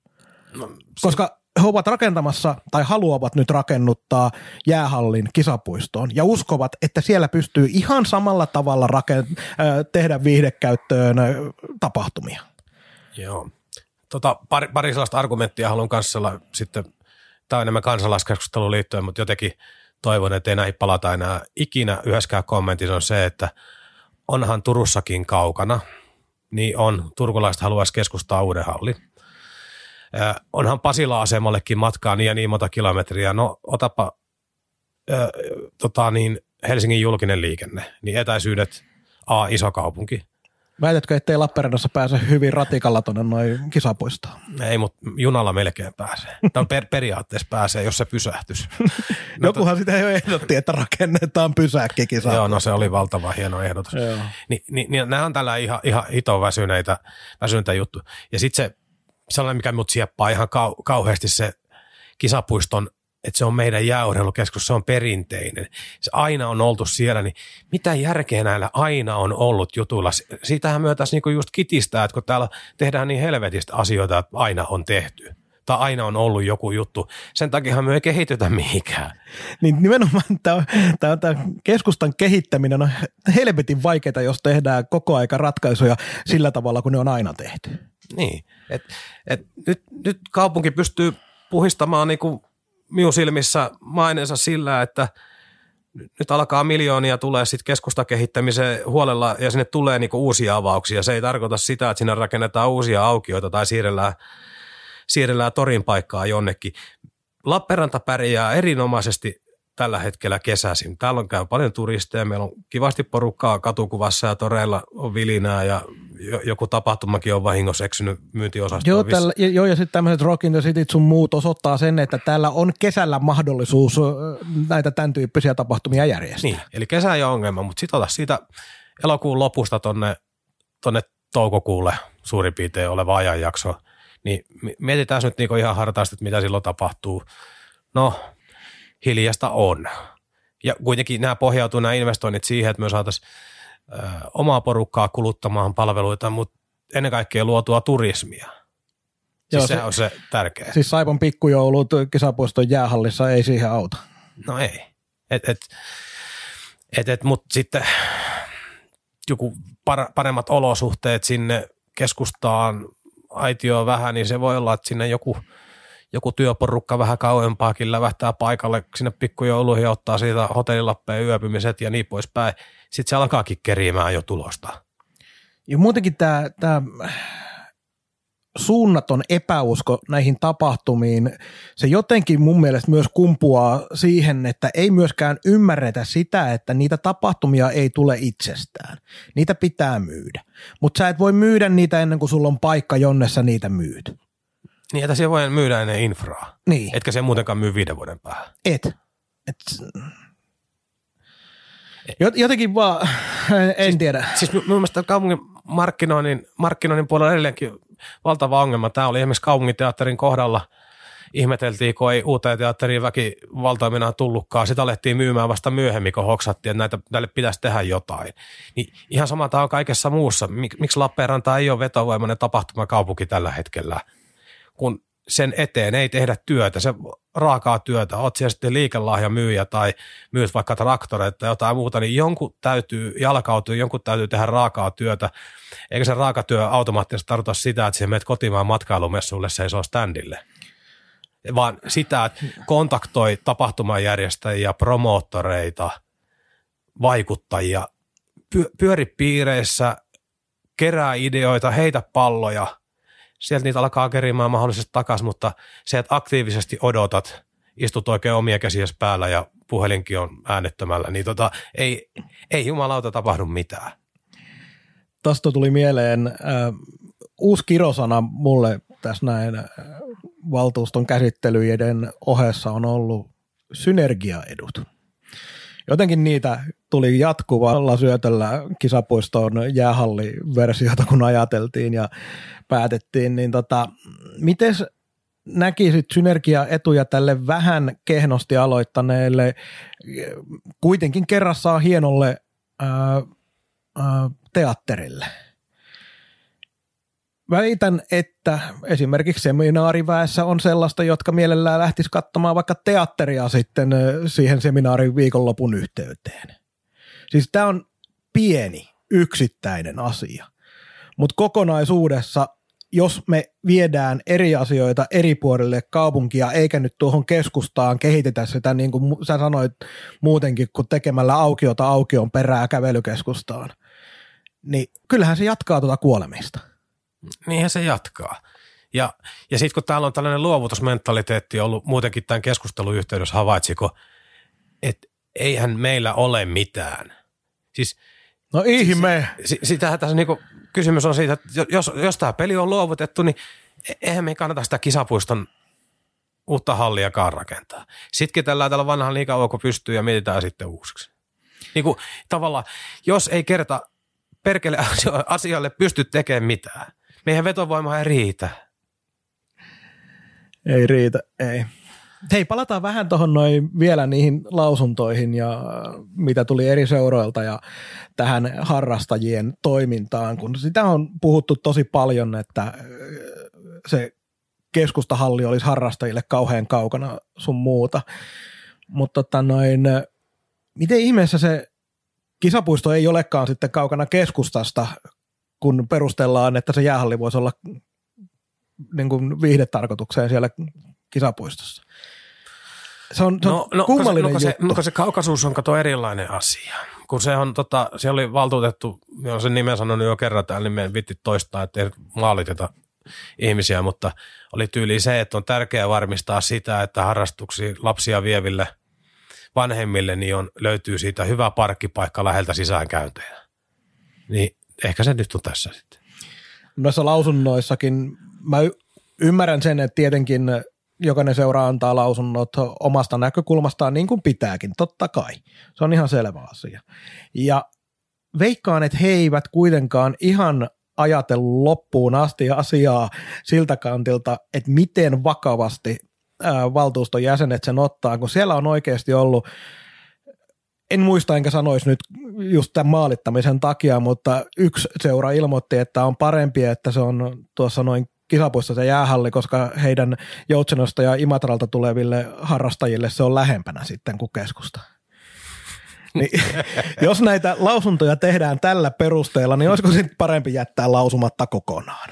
[SPEAKER 1] No, se... Koska he ovat rakentamassa tai haluavat nyt rakennuttaa jäähallin kisapuistoon ja uskovat, että siellä pystyy ihan samalla tavalla rakent- tehdä viihdekäyttöön tapahtumia.
[SPEAKER 3] Joo tota, pari, pari sellaista argumenttia haluan kanssa sitten, tämä on enemmän kansalaiskeskusteluun liittyen, mutta jotenkin toivon, että ei näihin palata enää ikinä yhdessäkään kommentissa on se, että onhan Turussakin kaukana, niin on, turkulaiset haluaisi keskustaa uuden halli. Äh, onhan Pasila-asemallekin matkaa niin ja niin monta kilometriä. No otapa äh, tota niin, Helsingin julkinen liikenne, niin etäisyydet A, iso kaupunki,
[SPEAKER 1] Väitätkö, ettei Lappeenrannassa pääse hyvin ratikalla tuonne noin kisapuistoon?
[SPEAKER 3] Ei, mutta junalla melkein pääsee. Tämä per, periaatteessa pääsee, jos se pysähtys.
[SPEAKER 1] no, Jokuhan sitä jo ehdotti, että rakennetaan pysäkki
[SPEAKER 3] Joo, no se oli valtava hieno ehdotus. Ni, ni, ni, nämä on tällä ihan, ihan hito väsyneitä, väsyneitä juttu. Ja sitten se sellainen, mikä mut sieppaa ihan kau, kauheasti se kisapuiston että se on meidän jääurheilukeskus, se on perinteinen. Se aina on oltu siellä, niin mitä järkeä näillä aina on ollut jutuilla? Siitähän myötäisi niinku just kitistää, että kun täällä tehdään niin helvetistä asioita, että aina on tehty tai aina on ollut joku juttu. Sen takia me ei kehitytä mihinkään.
[SPEAKER 1] Niin nimenomaan tämä, tämä, tämä keskustan kehittäminen on helvetin vaikeaa, jos tehdään koko aika ratkaisuja sillä tavalla, kun ne on aina tehty.
[SPEAKER 3] Niin, et, et nyt, nyt kaupunki pystyy puhistamaan niinku minun silmissä mainensa sillä, että nyt alkaa miljoonia tulee sitten keskustakehittämiseen huolella ja sinne tulee niinku uusia avauksia. Se ei tarkoita sitä, että sinne rakennetaan uusia aukioita tai siirrellään, siirrellään torin paikkaa jonnekin. Lappeenranta pärjää erinomaisesti tällä hetkellä kesäisin. Täällä on käy paljon turisteja, meillä on kivasti porukkaa katukuvassa ja toreilla on vilinää ja joku tapahtumakin on vahingossa eksynyt myyntiosastoon.
[SPEAKER 1] Joo, tällä, joo ja sitten tämmöiset Rock in the City sun muut osoittaa sen, että täällä on kesällä mahdollisuus näitä tämän tyyppisiä tapahtumia järjestää.
[SPEAKER 3] Niin, eli kesä ei ole ongelma, mutta sitten siitä elokuun lopusta tonne, tonne toukokuulle suurin piirtein oleva ajanjakso, niin mietitään nyt niinku ihan hartaasti, että mitä silloin tapahtuu. No, hiljasta on. Ja kuitenkin nämä pohjautuu nämä investoinnit siihen, että me saataisiin omaa porukkaa kuluttamaan palveluita, mutta ennen kaikkea luotua turismia. Siis Joo, se, on se tärkeä.
[SPEAKER 1] Siis Saipon pikkujoulut kisapuiston jäähallissa ei siihen auta.
[SPEAKER 3] No ei. Et, et, Et, et, Mutta sitten joku par, paremmat olosuhteet sinne keskustaan aitioon vähän, niin se voi olla, että sinne joku, joku työporukka vähän kauempaakin lävähtää paikalle sinne pikkujouluihin ja ottaa siitä hotellilappeen yöpymiset ja niin poispäin. Sitten se alkaakin kerimään jo tulosta.
[SPEAKER 1] Ja muutenkin tämä, tämä suunnaton epäusko näihin tapahtumiin, se jotenkin mun mielestä myös kumpuaa siihen, että ei myöskään ymmärretä sitä, että niitä tapahtumia ei tule itsestään. Niitä pitää myydä. Mutta sä et voi myydä niitä ennen kuin sulla on paikka, jonne sä niitä myyt.
[SPEAKER 3] Niin, että siellä voi myydä ennen infraa.
[SPEAKER 1] Niin.
[SPEAKER 3] Etkä se muutenkaan myy viiden vuoden päähän.
[SPEAKER 1] Et. Et. Jotenkin vaan, en
[SPEAKER 3] siis,
[SPEAKER 1] tiedä.
[SPEAKER 3] Siis mun mielestä kaupungin markkinoinnin, markkinoinnin puolella edelleenkin valtava ongelma. Tämä oli esimerkiksi kaupunginteatterin kohdalla – ihmeteltiin, kun ei uuteen teatteriin väki valtoiminaan tullutkaan. Sitä alettiin myymään vasta myöhemmin, kun hoksattiin, että näitä, näille pitäisi tehdä jotain. Niin ihan sama tämä on kaikessa muussa. Mik, miksi Lappeenranta ei ole vetovoimainen tapahtumakaupunki tällä hetkellä? Kun sen eteen ei tehdä työtä, se raakaa työtä, oot siellä sitten liikelahjamyyjä tai myyt vaikka traktoreita tai jotain muuta, niin jonkun täytyy jalkautua, jonkun täytyy tehdä raakaa työtä, eikä se raakatyö automaattisesti tarkoita sitä, että se menet kotimaan matkailumessuille seisoo standille. Vaan sitä, että kontaktoi tapahtumajärjestäjiä, promoottoreita, vaikuttajia, pyöripiireissä, kerää ideoita, heitä palloja, sieltä niitä alkaa kerimään mahdollisesti takaisin, mutta se, että aktiivisesti odotat, istut oikein omia käsiäsi päällä ja puhelinkin on äänettömällä, niin tota, ei, ei jumalauta tapahdu mitään.
[SPEAKER 1] Tuosta tuli mieleen äh, uusi kirosana mulle tässä näin äh, valtuuston käsittelyiden ohessa on ollut synergiaedut. Jotenkin niitä tuli jatkuvalla syötöllä kisapuiston jäähalliversiota, kun ajateltiin ja päätettiin, niin tota, miten näkisit synergiaetuja tälle vähän kehnosti aloittaneelle, kuitenkin kerrassaan hienolle ää, ää, teatterille? Väitän, että esimerkiksi seminaariväessä on sellaista, jotka mielellään lähtis katsomaan vaikka teatteria sitten siihen seminaarin viikonlopun yhteyteen. Siis tämä on pieni, yksittäinen asia. Mutta kokonaisuudessa, jos me viedään eri asioita eri puolille kaupunkia, eikä nyt tuohon keskustaan kehitetä sitä, niin kuin sä sanoit muutenkin, kun tekemällä aukiota aukion perää kävelykeskustaan, niin kyllähän se jatkaa tuota kuolemista –
[SPEAKER 3] niinhän se jatkaa. Ja, ja sitten kun täällä on tällainen luovutusmentaliteetti ollut muutenkin tämän keskustelun yhteydessä, havaitsiko, että eihän meillä ole mitään. Siis,
[SPEAKER 1] no ihme.
[SPEAKER 3] Siis, sitähän tässä niinku, kysymys on siitä, että jos, jos tämä peli on luovutettu, niin e-, eihän me kannata sitä kisapuiston uutta halliakaan rakentaa. Sitten tällä tällä vanhan liikauoko pystyy ja mietitään sitten uusiksi. Niin kuin, tavallaan, jos ei kerta perkele asioille pysty tekemään mitään, meidän vetovoima ei riitä.
[SPEAKER 1] Ei riitä, ei. Hei, palataan vähän tuohon noin vielä niihin lausuntoihin ja mitä tuli eri seuroilta ja tähän harrastajien toimintaan, kun sitä on puhuttu tosi paljon, että äh, se keskustahalli olisi harrastajille kauhean kaukana sun muuta. Mutta tota noin, miten ihmeessä se kisapuisto ei olekaan sitten kaukana keskustasta, kun perustellaan, että se jäähalli voisi olla niin kuin viihdetarkoitukseen siellä kisapuistossa. Se on, se on no, no, kummallinen
[SPEAKER 3] no,
[SPEAKER 1] se,
[SPEAKER 3] juttu. No, se kaukasuus on kato erilainen asia. Kun se on, tota, se oli valtuutettu, olen sen nimen sanonut jo kerran täällä, niin me vitti toistaa, että ei maaliteta ihmisiä, mutta oli tyyli se, että on tärkeää varmistaa sitä, että harrastuksi lapsia vieville vanhemmille niin on, löytyy siitä hyvä parkkipaikka läheltä sisäänkäyntejä. Niin ehkä se nyt on tässä sitten.
[SPEAKER 1] Noissa lausunnoissakin mä ymmärrän sen, että tietenkin jokainen seura antaa lausunnot omasta näkökulmastaan niin kuin pitääkin, totta kai. Se on ihan selvä asia. Ja veikkaan, että he eivät kuitenkaan ihan ajatellut loppuun asti asiaa siltä kantilta, että miten vakavasti valtuuston jäsenet sen ottaa, kun siellä on oikeasti ollut en muista enkä sanoisi nyt just tämän maalittamisen takia, mutta yksi seura ilmoitti, että on parempi, että se on tuossa noin kisapuissa se jäähalli, koska heidän Joutsenosta ja Imatralta tuleville harrastajille se on lähempänä sitten kuin keskusta. Niin, jos näitä lausuntoja tehdään tällä perusteella, niin olisiko sitten parempi jättää lausumatta kokonaan?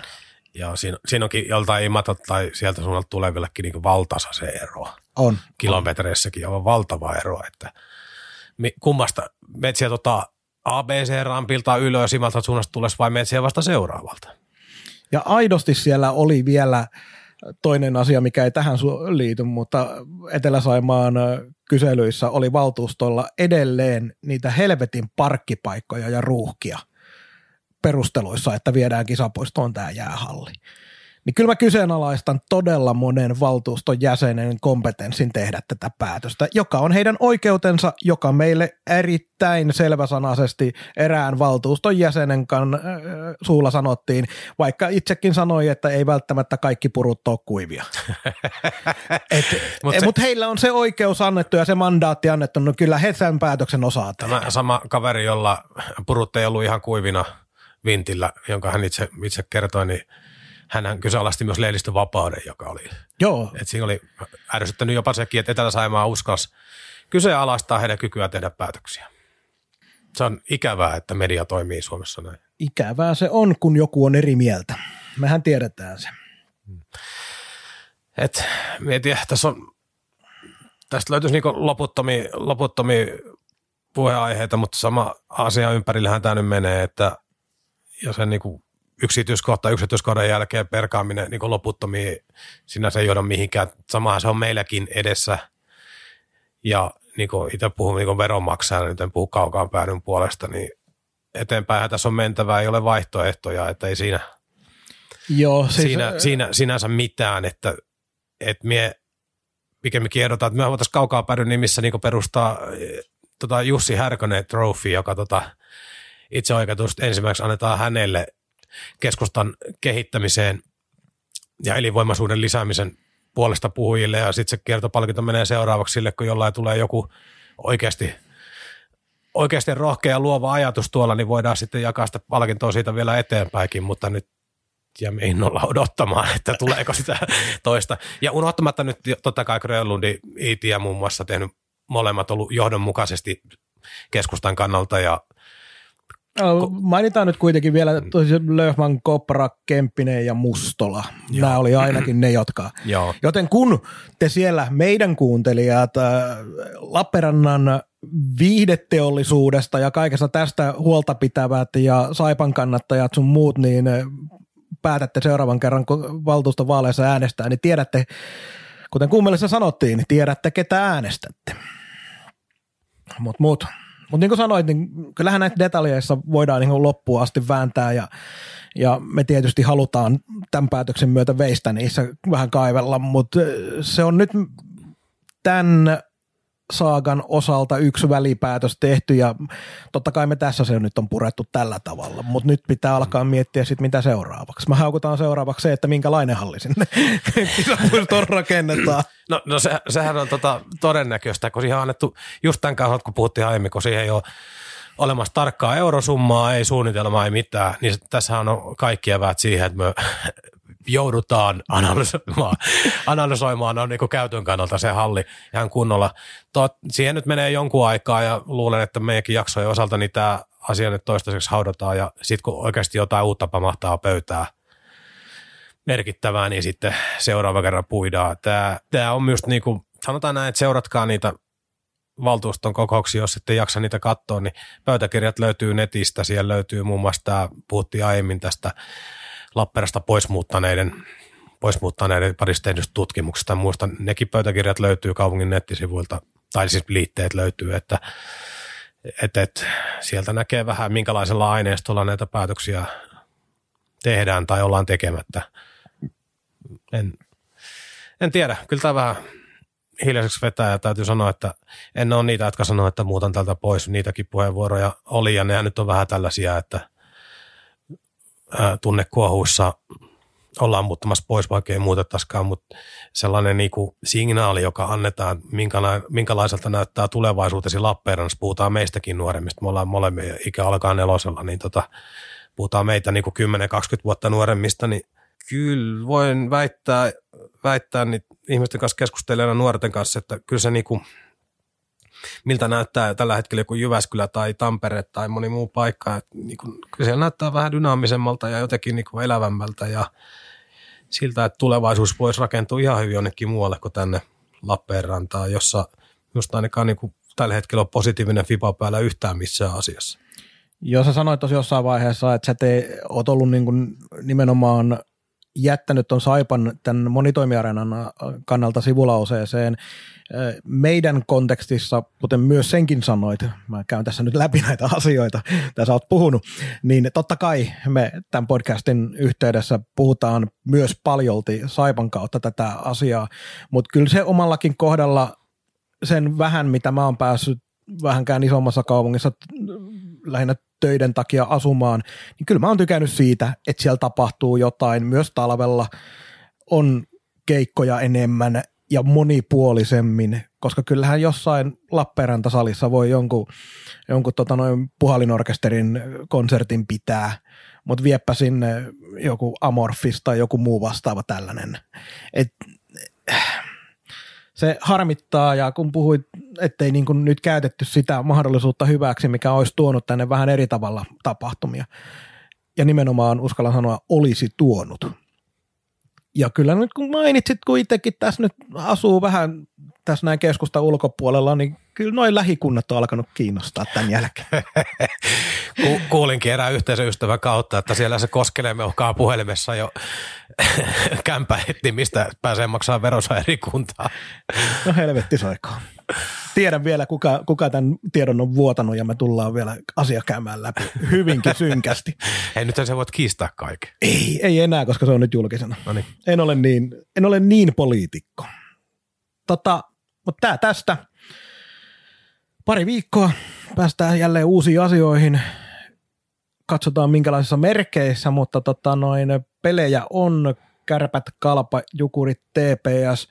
[SPEAKER 3] Joo, siinä, siinä onkin joltain imatot tai sieltä suunnalta tulevillekin niin valtasa se ero.
[SPEAKER 1] On.
[SPEAKER 3] Kilometreissäkin on valtava ero, että kummasta metsiä tota ABC-rampilta ylös imalta suunnasta tulisi vai metsiä vasta seuraavalta?
[SPEAKER 1] Ja aidosti siellä oli vielä toinen asia, mikä ei tähän liity, mutta Etelä-Saimaan kyselyissä oli valtuustolla edelleen niitä helvetin parkkipaikkoja ja ruuhkia perusteluissa, että viedään kisapuistoon tämä jäähalli niin kyllä mä kyseenalaistan todella monen valtuuston jäsenen kompetenssin tehdä tätä päätöstä, joka on heidän oikeutensa, joka meille erittäin selväsanaisesti erään valtuuston jäsenen kan, äh, suulla sanottiin, vaikka itsekin sanoi, että ei välttämättä kaikki purut ole kuivia. Mutta mut heillä on se oikeus annettu ja se mandaatti annettu, no kyllä he sen päätöksen osaa
[SPEAKER 3] Tämä sama kaveri, jolla purut ei ollut ihan kuivina vintillä, jonka hän itse, itse kertoi, niin – hän kyseenalaisti myös lehdistön vapauden, joka oli.
[SPEAKER 1] Joo.
[SPEAKER 3] Et siinä oli ärsyttänyt jopa sekin, että Etelä-Saimaa uskas kyseenalaistaa heidän kykyä tehdä päätöksiä. Se on ikävää, että media toimii Suomessa näin.
[SPEAKER 1] Ikävää se on, kun joku on eri mieltä. Mehän tiedetään se.
[SPEAKER 3] Et, mietin, tässä on, tästä löytyisi niin loputtomia, loputtomia puheenaiheita, mutta sama asia ympärillähän tämä nyt menee, että ja sen niin kuin yksityiskohta yksityiskohdan jälkeen perkaaminen niin loputtomiin, sinänsä ei johda mihinkään. Samahan se on meilläkin edessä. Ja niin kuin itse puhun niin veronmaksajana, nyt en puhu kaukaan päädyn puolesta, niin eteenpäin tässä on mentävä, ei ole vaihtoehtoja, että ei siinä,
[SPEAKER 1] Joo, siis,
[SPEAKER 3] siinä, siinä sinänsä mitään, että, että mie pikemminkin ehdotan, että me voitaisiin kaukaa päädyn nimissä niin perustaa tota Jussi Härkönen trophy, joka tota, itse oikeutusti ensimmäiseksi annetaan hänelle – keskustan kehittämiseen ja elinvoimaisuuden lisäämisen puolesta puhujille ja sitten se kiertopalkinto menee seuraavaksi sille, kun jollain tulee joku oikeasti, oikeasti rohkea ja luova ajatus tuolla, niin voidaan sitten jakaa sitä palkintoa siitä vielä eteenpäinkin, mutta nyt jäämme innolla odottamaan, että tuleeko sitä toista. Ja unohtamatta nyt totta kai Grönlundi, Iiti ja muun muassa tehnyt molemmat ollut johdonmukaisesti keskustan kannalta ja
[SPEAKER 1] Mainitaan nyt kuitenkin vielä Löhman, Kopra, Kemppinen ja Mustola. Joo. Nämä oli ainakin ne, jotka.
[SPEAKER 3] Joo.
[SPEAKER 1] Joten kun te siellä meidän kuuntelijat äh, Lappeenrannan viihdeteollisuudesta ja kaikesta tästä huolta pitävät ja Saipan kannattajat sun muut, niin äh, päätätte seuraavan kerran, kun valtuustovaaleissa äänestää, niin tiedätte, kuten kummelissa sanottiin, niin tiedätte, ketä äänestätte. Mutta mut, mut mutta niin kuin sanoit, niin kyllähän näitä detaljeissa voidaan niin loppuun asti vääntää ja, ja me tietysti halutaan tämän päätöksen myötä veistä niissä vähän kaivella, mutta se on nyt tämän saagan osalta yksi välipäätös tehty ja totta kai me tässä se nyt on purettu tällä tavalla, mutta nyt pitää alkaa miettiä sitten mitä seuraavaksi. Mä haukutaan seuraavaksi se, että minkälainen halli sinne kisapuistoon rakennetaan.
[SPEAKER 3] No, no se, sehän on tota todennäköistä, kun siihen on annettu just tämän kanssa, kun puhuttiin aiemmin, kun siihen ei ole olemassa tarkkaa eurosummaa, ei suunnitelmaa, ei mitään, niin tässä on kaikki eväät siihen, että me joudutaan analysoimaan, analysoimaan on niin käytön kannalta se halli ihan kunnolla. Tot, siihen nyt menee jonkun aikaa ja luulen, että meidänkin jaksojen osalta niin tämä asia nyt toistaiseksi haudataan ja sitten kun oikeasti jotain uutta pamahtaa pöytää merkittävää, niin sitten seuraava kerran puidaan. Tämä, tämä on myös niin kuin, sanotaan näin, että seuratkaa niitä valtuuston kokouksia, jos ette jaksa niitä katsoa, niin pöytäkirjat löytyy netistä. Siellä löytyy muun muassa tämä, puhuttiin aiemmin tästä Lappeenrasta pois muuttaneiden, pois muuttaneiden parista tehdystä tutkimuksesta. Muista nekin pöytäkirjat löytyy kaupungin nettisivuilta, tai siis liitteet löytyy, että et, et, sieltä näkee vähän minkälaisella aineistolla näitä päätöksiä tehdään tai ollaan tekemättä. En, en tiedä, kyllä tämä vähän hiljaiseksi vetää ja täytyy sanoa, että en ole niitä, jotka sanoo, että muutan tältä pois. Niitäkin puheenvuoroja oli ja ne nyt on vähän tällaisia, että tunnekuohuissa ollaan muuttamassa pois, vaikka ei muutettaisikaan, mutta sellainen niin kuin signaali, joka annetaan, minkälaiselta näyttää tulevaisuutesi Lappeenrannassa, puhutaan meistäkin nuoremmista, me ollaan molemmia, ikä alkaa nelosella, niin tota, puhutaan meitä niin kuin 10-20 vuotta nuoremmista, niin kyllä voin väittää, väittää niin ihmisten kanssa keskustelijana nuorten kanssa, että kyllä se niin kuin, miltä näyttää tällä hetkellä joku Jyväskylä tai Tampere tai moni muu paikka. Niin kuin, se näyttää vähän dynaamisemmalta ja jotenkin niin kuin elävämmältä ja siltä, että tulevaisuus voisi rakentua ihan hyvin jonnekin muualle kuin tänne Lappeenrantaan, jossa just ainakaan niin kuin tällä hetkellä on positiivinen FIBA päällä yhtään missään asiassa.
[SPEAKER 1] Joo, sä sanoit tosi jossain vaiheessa, että sä te, oot ollut niin kuin nimenomaan jättänyt tuon Saipan tämän monitoimiareenan kannalta sivulauseeseen. Meidän kontekstissa, kuten myös senkin sanoit, mä käyn tässä nyt läpi näitä asioita, tässä oot puhunut, niin totta kai me tämän podcastin yhteydessä puhutaan myös paljolti Saipan kautta tätä asiaa, mutta kyllä se omallakin kohdalla sen vähän, mitä mä oon päässyt vähänkään isommassa kaupungissa lähinnä töiden takia asumaan, niin kyllä mä oon tykännyt siitä, että siellä tapahtuu jotain. Myös talvella on keikkoja enemmän ja monipuolisemmin, koska kyllähän jossain Lappeenranta-salissa voi jonkun, jonkun tota noin puhalinorkesterin konsertin pitää, mutta viepä sinne joku Amorphis tai joku muu vastaava tällainen. Et, se harmittaa ja kun puhuit, ettei niin kuin nyt käytetty sitä mahdollisuutta hyväksi, mikä olisi tuonut tänne vähän eri tavalla tapahtumia. Ja nimenomaan uskallan sanoa, olisi tuonut. Ja kyllä nyt kun mainitsit, kun itsekin tässä nyt asuu vähän tässä näin keskusta ulkopuolella, niin kyllä noin lähikunnat on alkanut kiinnostaa tämän jälkeen.
[SPEAKER 3] Ku, kuulinkin erään yhteisöystävän kautta, että siellä se koskelee meuhkaa puhelimessa jo kämpä etti, mistä pääsee maksaa veronsa eri kuntaa.
[SPEAKER 1] No helvetti soikoo. Tiedän vielä, kuka, kuka tämän tiedon on vuotanut ja me tullaan vielä asia käymään läpi hyvinkin synkästi.
[SPEAKER 3] Ei nyt se voit kiistää kaiken.
[SPEAKER 1] Ei, ei enää, koska se on nyt julkisena.
[SPEAKER 3] Noniin.
[SPEAKER 1] En ole niin, en ole niin poliitikko. Tota, mutta tämä tästä. Pari viikkoa päästään jälleen uusiin asioihin. Katsotaan minkälaisissa merkeissä, mutta tota noin, pelejä on. Kärpät, Kalpa, Jukurit, TPS.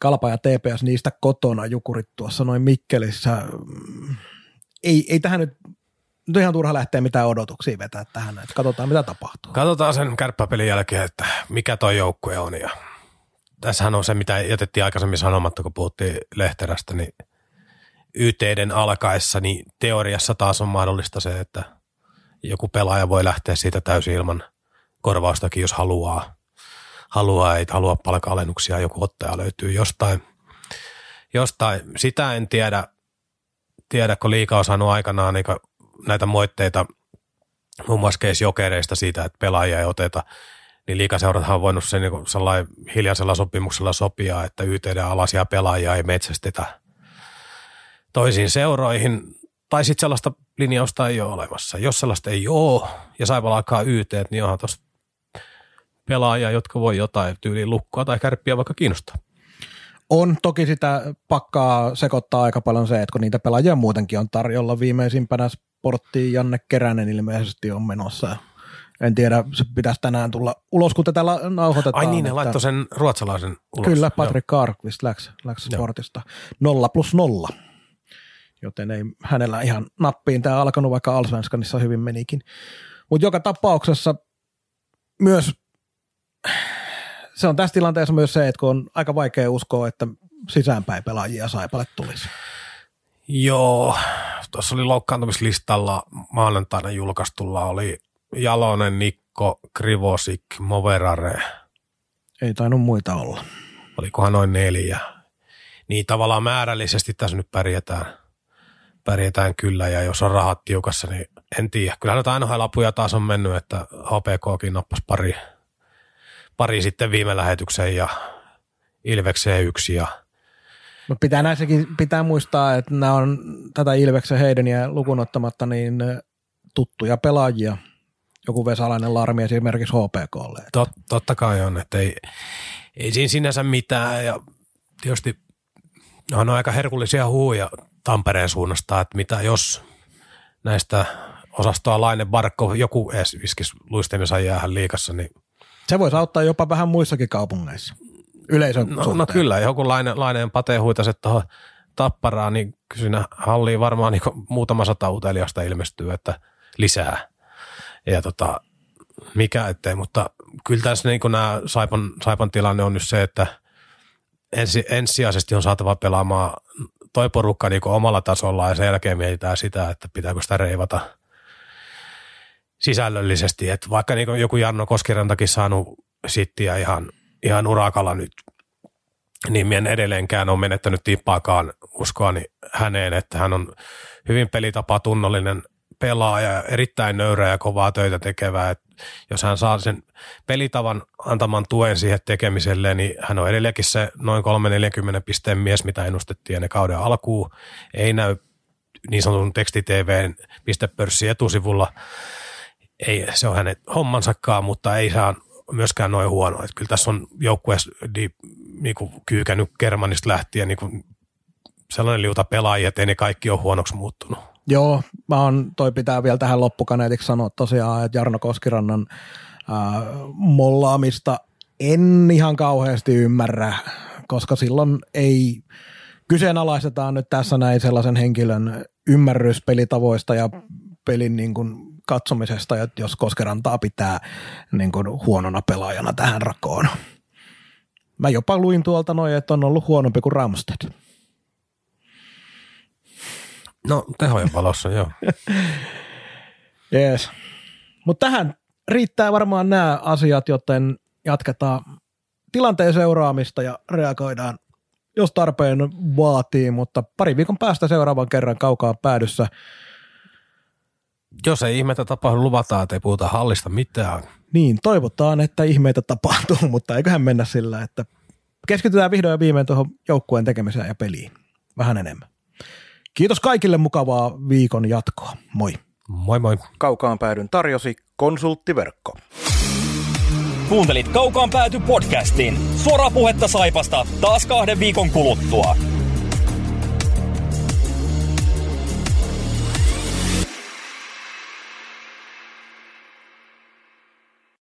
[SPEAKER 1] Kalpa ja TPS niistä kotona, Jukurit tuossa noin Mikkelissä. Ei, ei tähän nyt nyt on ihan turha lähteä mitään odotuksia vetää tähän, että katsotaan mitä tapahtuu.
[SPEAKER 3] Katsotaan sen kärppäpelin jälkeen, että mikä toi joukkue on ja tässähän on se, mitä jätettiin aikaisemmin sanomatta, kun puhuttiin Lehterästä, niin YTden alkaessa, niin teoriassa taas on mahdollista se, että joku pelaaja voi lähteä siitä täysin ilman korvaustakin, jos haluaa. Haluaa, ei halua palkalennuksia, joku ottaja löytyy jostain. jostain. Sitä en tiedä, tiedä kun liika on saanut aikanaan niin näitä moitteita muun muassa Keis Jokereista siitä, että pelaajia ei oteta – niin liikaseurathan on voinut sen niin hiljaisella sopimuksella sopia, että YTD alaisia pelaajia ei metsästetä toisiin seuroihin, tai sitten sellaista linjausta ei ole olemassa. Jos sellaista ei ole, ja Saipala alkaa YT, niin onhan tuossa pelaajia, jotka voi jotain tyyliin lukkoa tai kärppiä vaikka kiinnostaa.
[SPEAKER 1] On toki sitä pakkaa sekoittaa aika paljon se, että kun niitä pelaajia muutenkin on tarjolla. Viimeisimpänä sporttiin Janne Keränen ilmeisesti on menossa en tiedä, se pitäisi tänään tulla ulos, kun tätä nauhoitetaan.
[SPEAKER 3] Ai niin, ne laittoi sen ruotsalaisen ulos.
[SPEAKER 1] Kyllä, Patrick Karkvist läks, läks sportista. Nolla plus nolla. Joten ei hänellä ihan nappiin tämä alkanut, vaikka Alsvenskanissa hyvin menikin. Mutta joka tapauksessa myös se on tässä tilanteessa myös se, että kun on aika vaikea uskoa, että sisäänpäin pelaajia Saipalle tulisi.
[SPEAKER 3] Joo, tuossa oli loukkaantumislistalla maanantaina julkaistulla oli Jalonen, Nikko, Krivosik, Moverare.
[SPEAKER 1] Ei tainnut muita olla.
[SPEAKER 3] Olikohan noin neljä. Niin tavallaan määrällisesti tässä nyt pärjätään, pärjätään kyllä ja jos on rahat tiukassa, niin en tiedä. Kyllähän noita NHL-apuja taas on mennyt, että HPKkin nappasi pari, pari sitten viime lähetykseen ja Ilvekseen yksi ja
[SPEAKER 1] mutta pitää näissäkin pitää muistaa, että nämä on tätä Ilveksen Heideniä lukunottamatta niin tuttuja pelaajia – joku Vesalainen Larmi esimerkiksi HPKlle.
[SPEAKER 3] Tot, totta kai on, että ei, ei siinä sinänsä mitään ja tietysti on aika herkullisia huuja Tampereen suunnasta, että mitä jos näistä osastoa Laine Barkko joku edes viskisi luistimissa jäähän liikassa, niin
[SPEAKER 1] se voisi auttaa jopa vähän muissakin kaupungeissa yleisön
[SPEAKER 3] no, no kyllä, joku Laine, Laineen Pate huitaset tuohon tapparaan, niin siinä halliin varmaan niin muutama sata uteliasta ilmestyy, että lisää. Ja tota, mikä ettei, mutta kyllä tässä niin nämä Saipan, Saipan tilanne on nyt se, että ensi, ensisijaisesti on saatava pelaamaan toi porukka niin omalla tasolla ja sen jälkeen mietitään sitä, että pitääkö sitä reivata sisällöllisesti. Että vaikka niin joku Jarno Koskirantakin saanut sittiä ihan, ihan urakalla nyt, niin minä en edelleenkään ole menettänyt tippaakaan uskoani häneen, että hän on hyvin pelitapa tunnollinen pelaaja ja erittäin nöyrä ja kovaa töitä tekevää. Et jos hän saa sen pelitavan antaman tuen siihen tekemiselle, niin hän on edelleenkin se noin 340 pisteen mies, mitä ennustettiin ennen kauden alkuun. Ei näy niin sanotun tekstitvn pistepörssi etusivulla. Ei, se on hänen hommansakaan, mutta ei saa myöskään noin huono. Että kyllä tässä on joukkueessa niin kyykännyt Germanista lähtien niin sellainen liuta pelaajia, että ei ne kaikki ole huonoksi muuttunut.
[SPEAKER 1] Joo, mä on, toi pitää vielä tähän loppukaneetiksi sanoa tosiaan, että Jarno Koskirannan äh, mollaamista en ihan kauheasti ymmärrä, koska silloin ei kyseenalaistetaan nyt tässä näin sellaisen henkilön ymmärrys pelitavoista ja pelin niin kuin katsomisesta, että jos Koskerantaa pitää niin kuin huonona pelaajana tähän rakoon. Mä jopa luin tuolta noin, että on ollut huonompi kuin Ramsted.
[SPEAKER 3] No tehojen valossa, joo.
[SPEAKER 1] Jees. Mutta tähän riittää varmaan nämä asiat, joten jatketaan tilanteen seuraamista ja reagoidaan, jos tarpeen vaatii, mutta pari viikon päästä seuraavan kerran kaukaa päädyssä.
[SPEAKER 3] Jos ei ihmeitä tapahdu, luvataan, että ei puhuta hallista mitään.
[SPEAKER 1] Niin, toivotaan, että ihmeitä tapahtuu, mutta eiköhän mennä sillä, että keskitytään vihdoin ja viimein tuohon joukkueen tekemiseen ja peliin vähän enemmän. Kiitos kaikille mukavaa viikon jatkoa. Moi.
[SPEAKER 3] Moi moi.
[SPEAKER 1] Kaukaan päädyn tarjosi konsulttiverkko.
[SPEAKER 2] Kuuntelit Kaukaan pääty podcastin. Suoraa puhetta Saipasta taas kahden viikon kuluttua.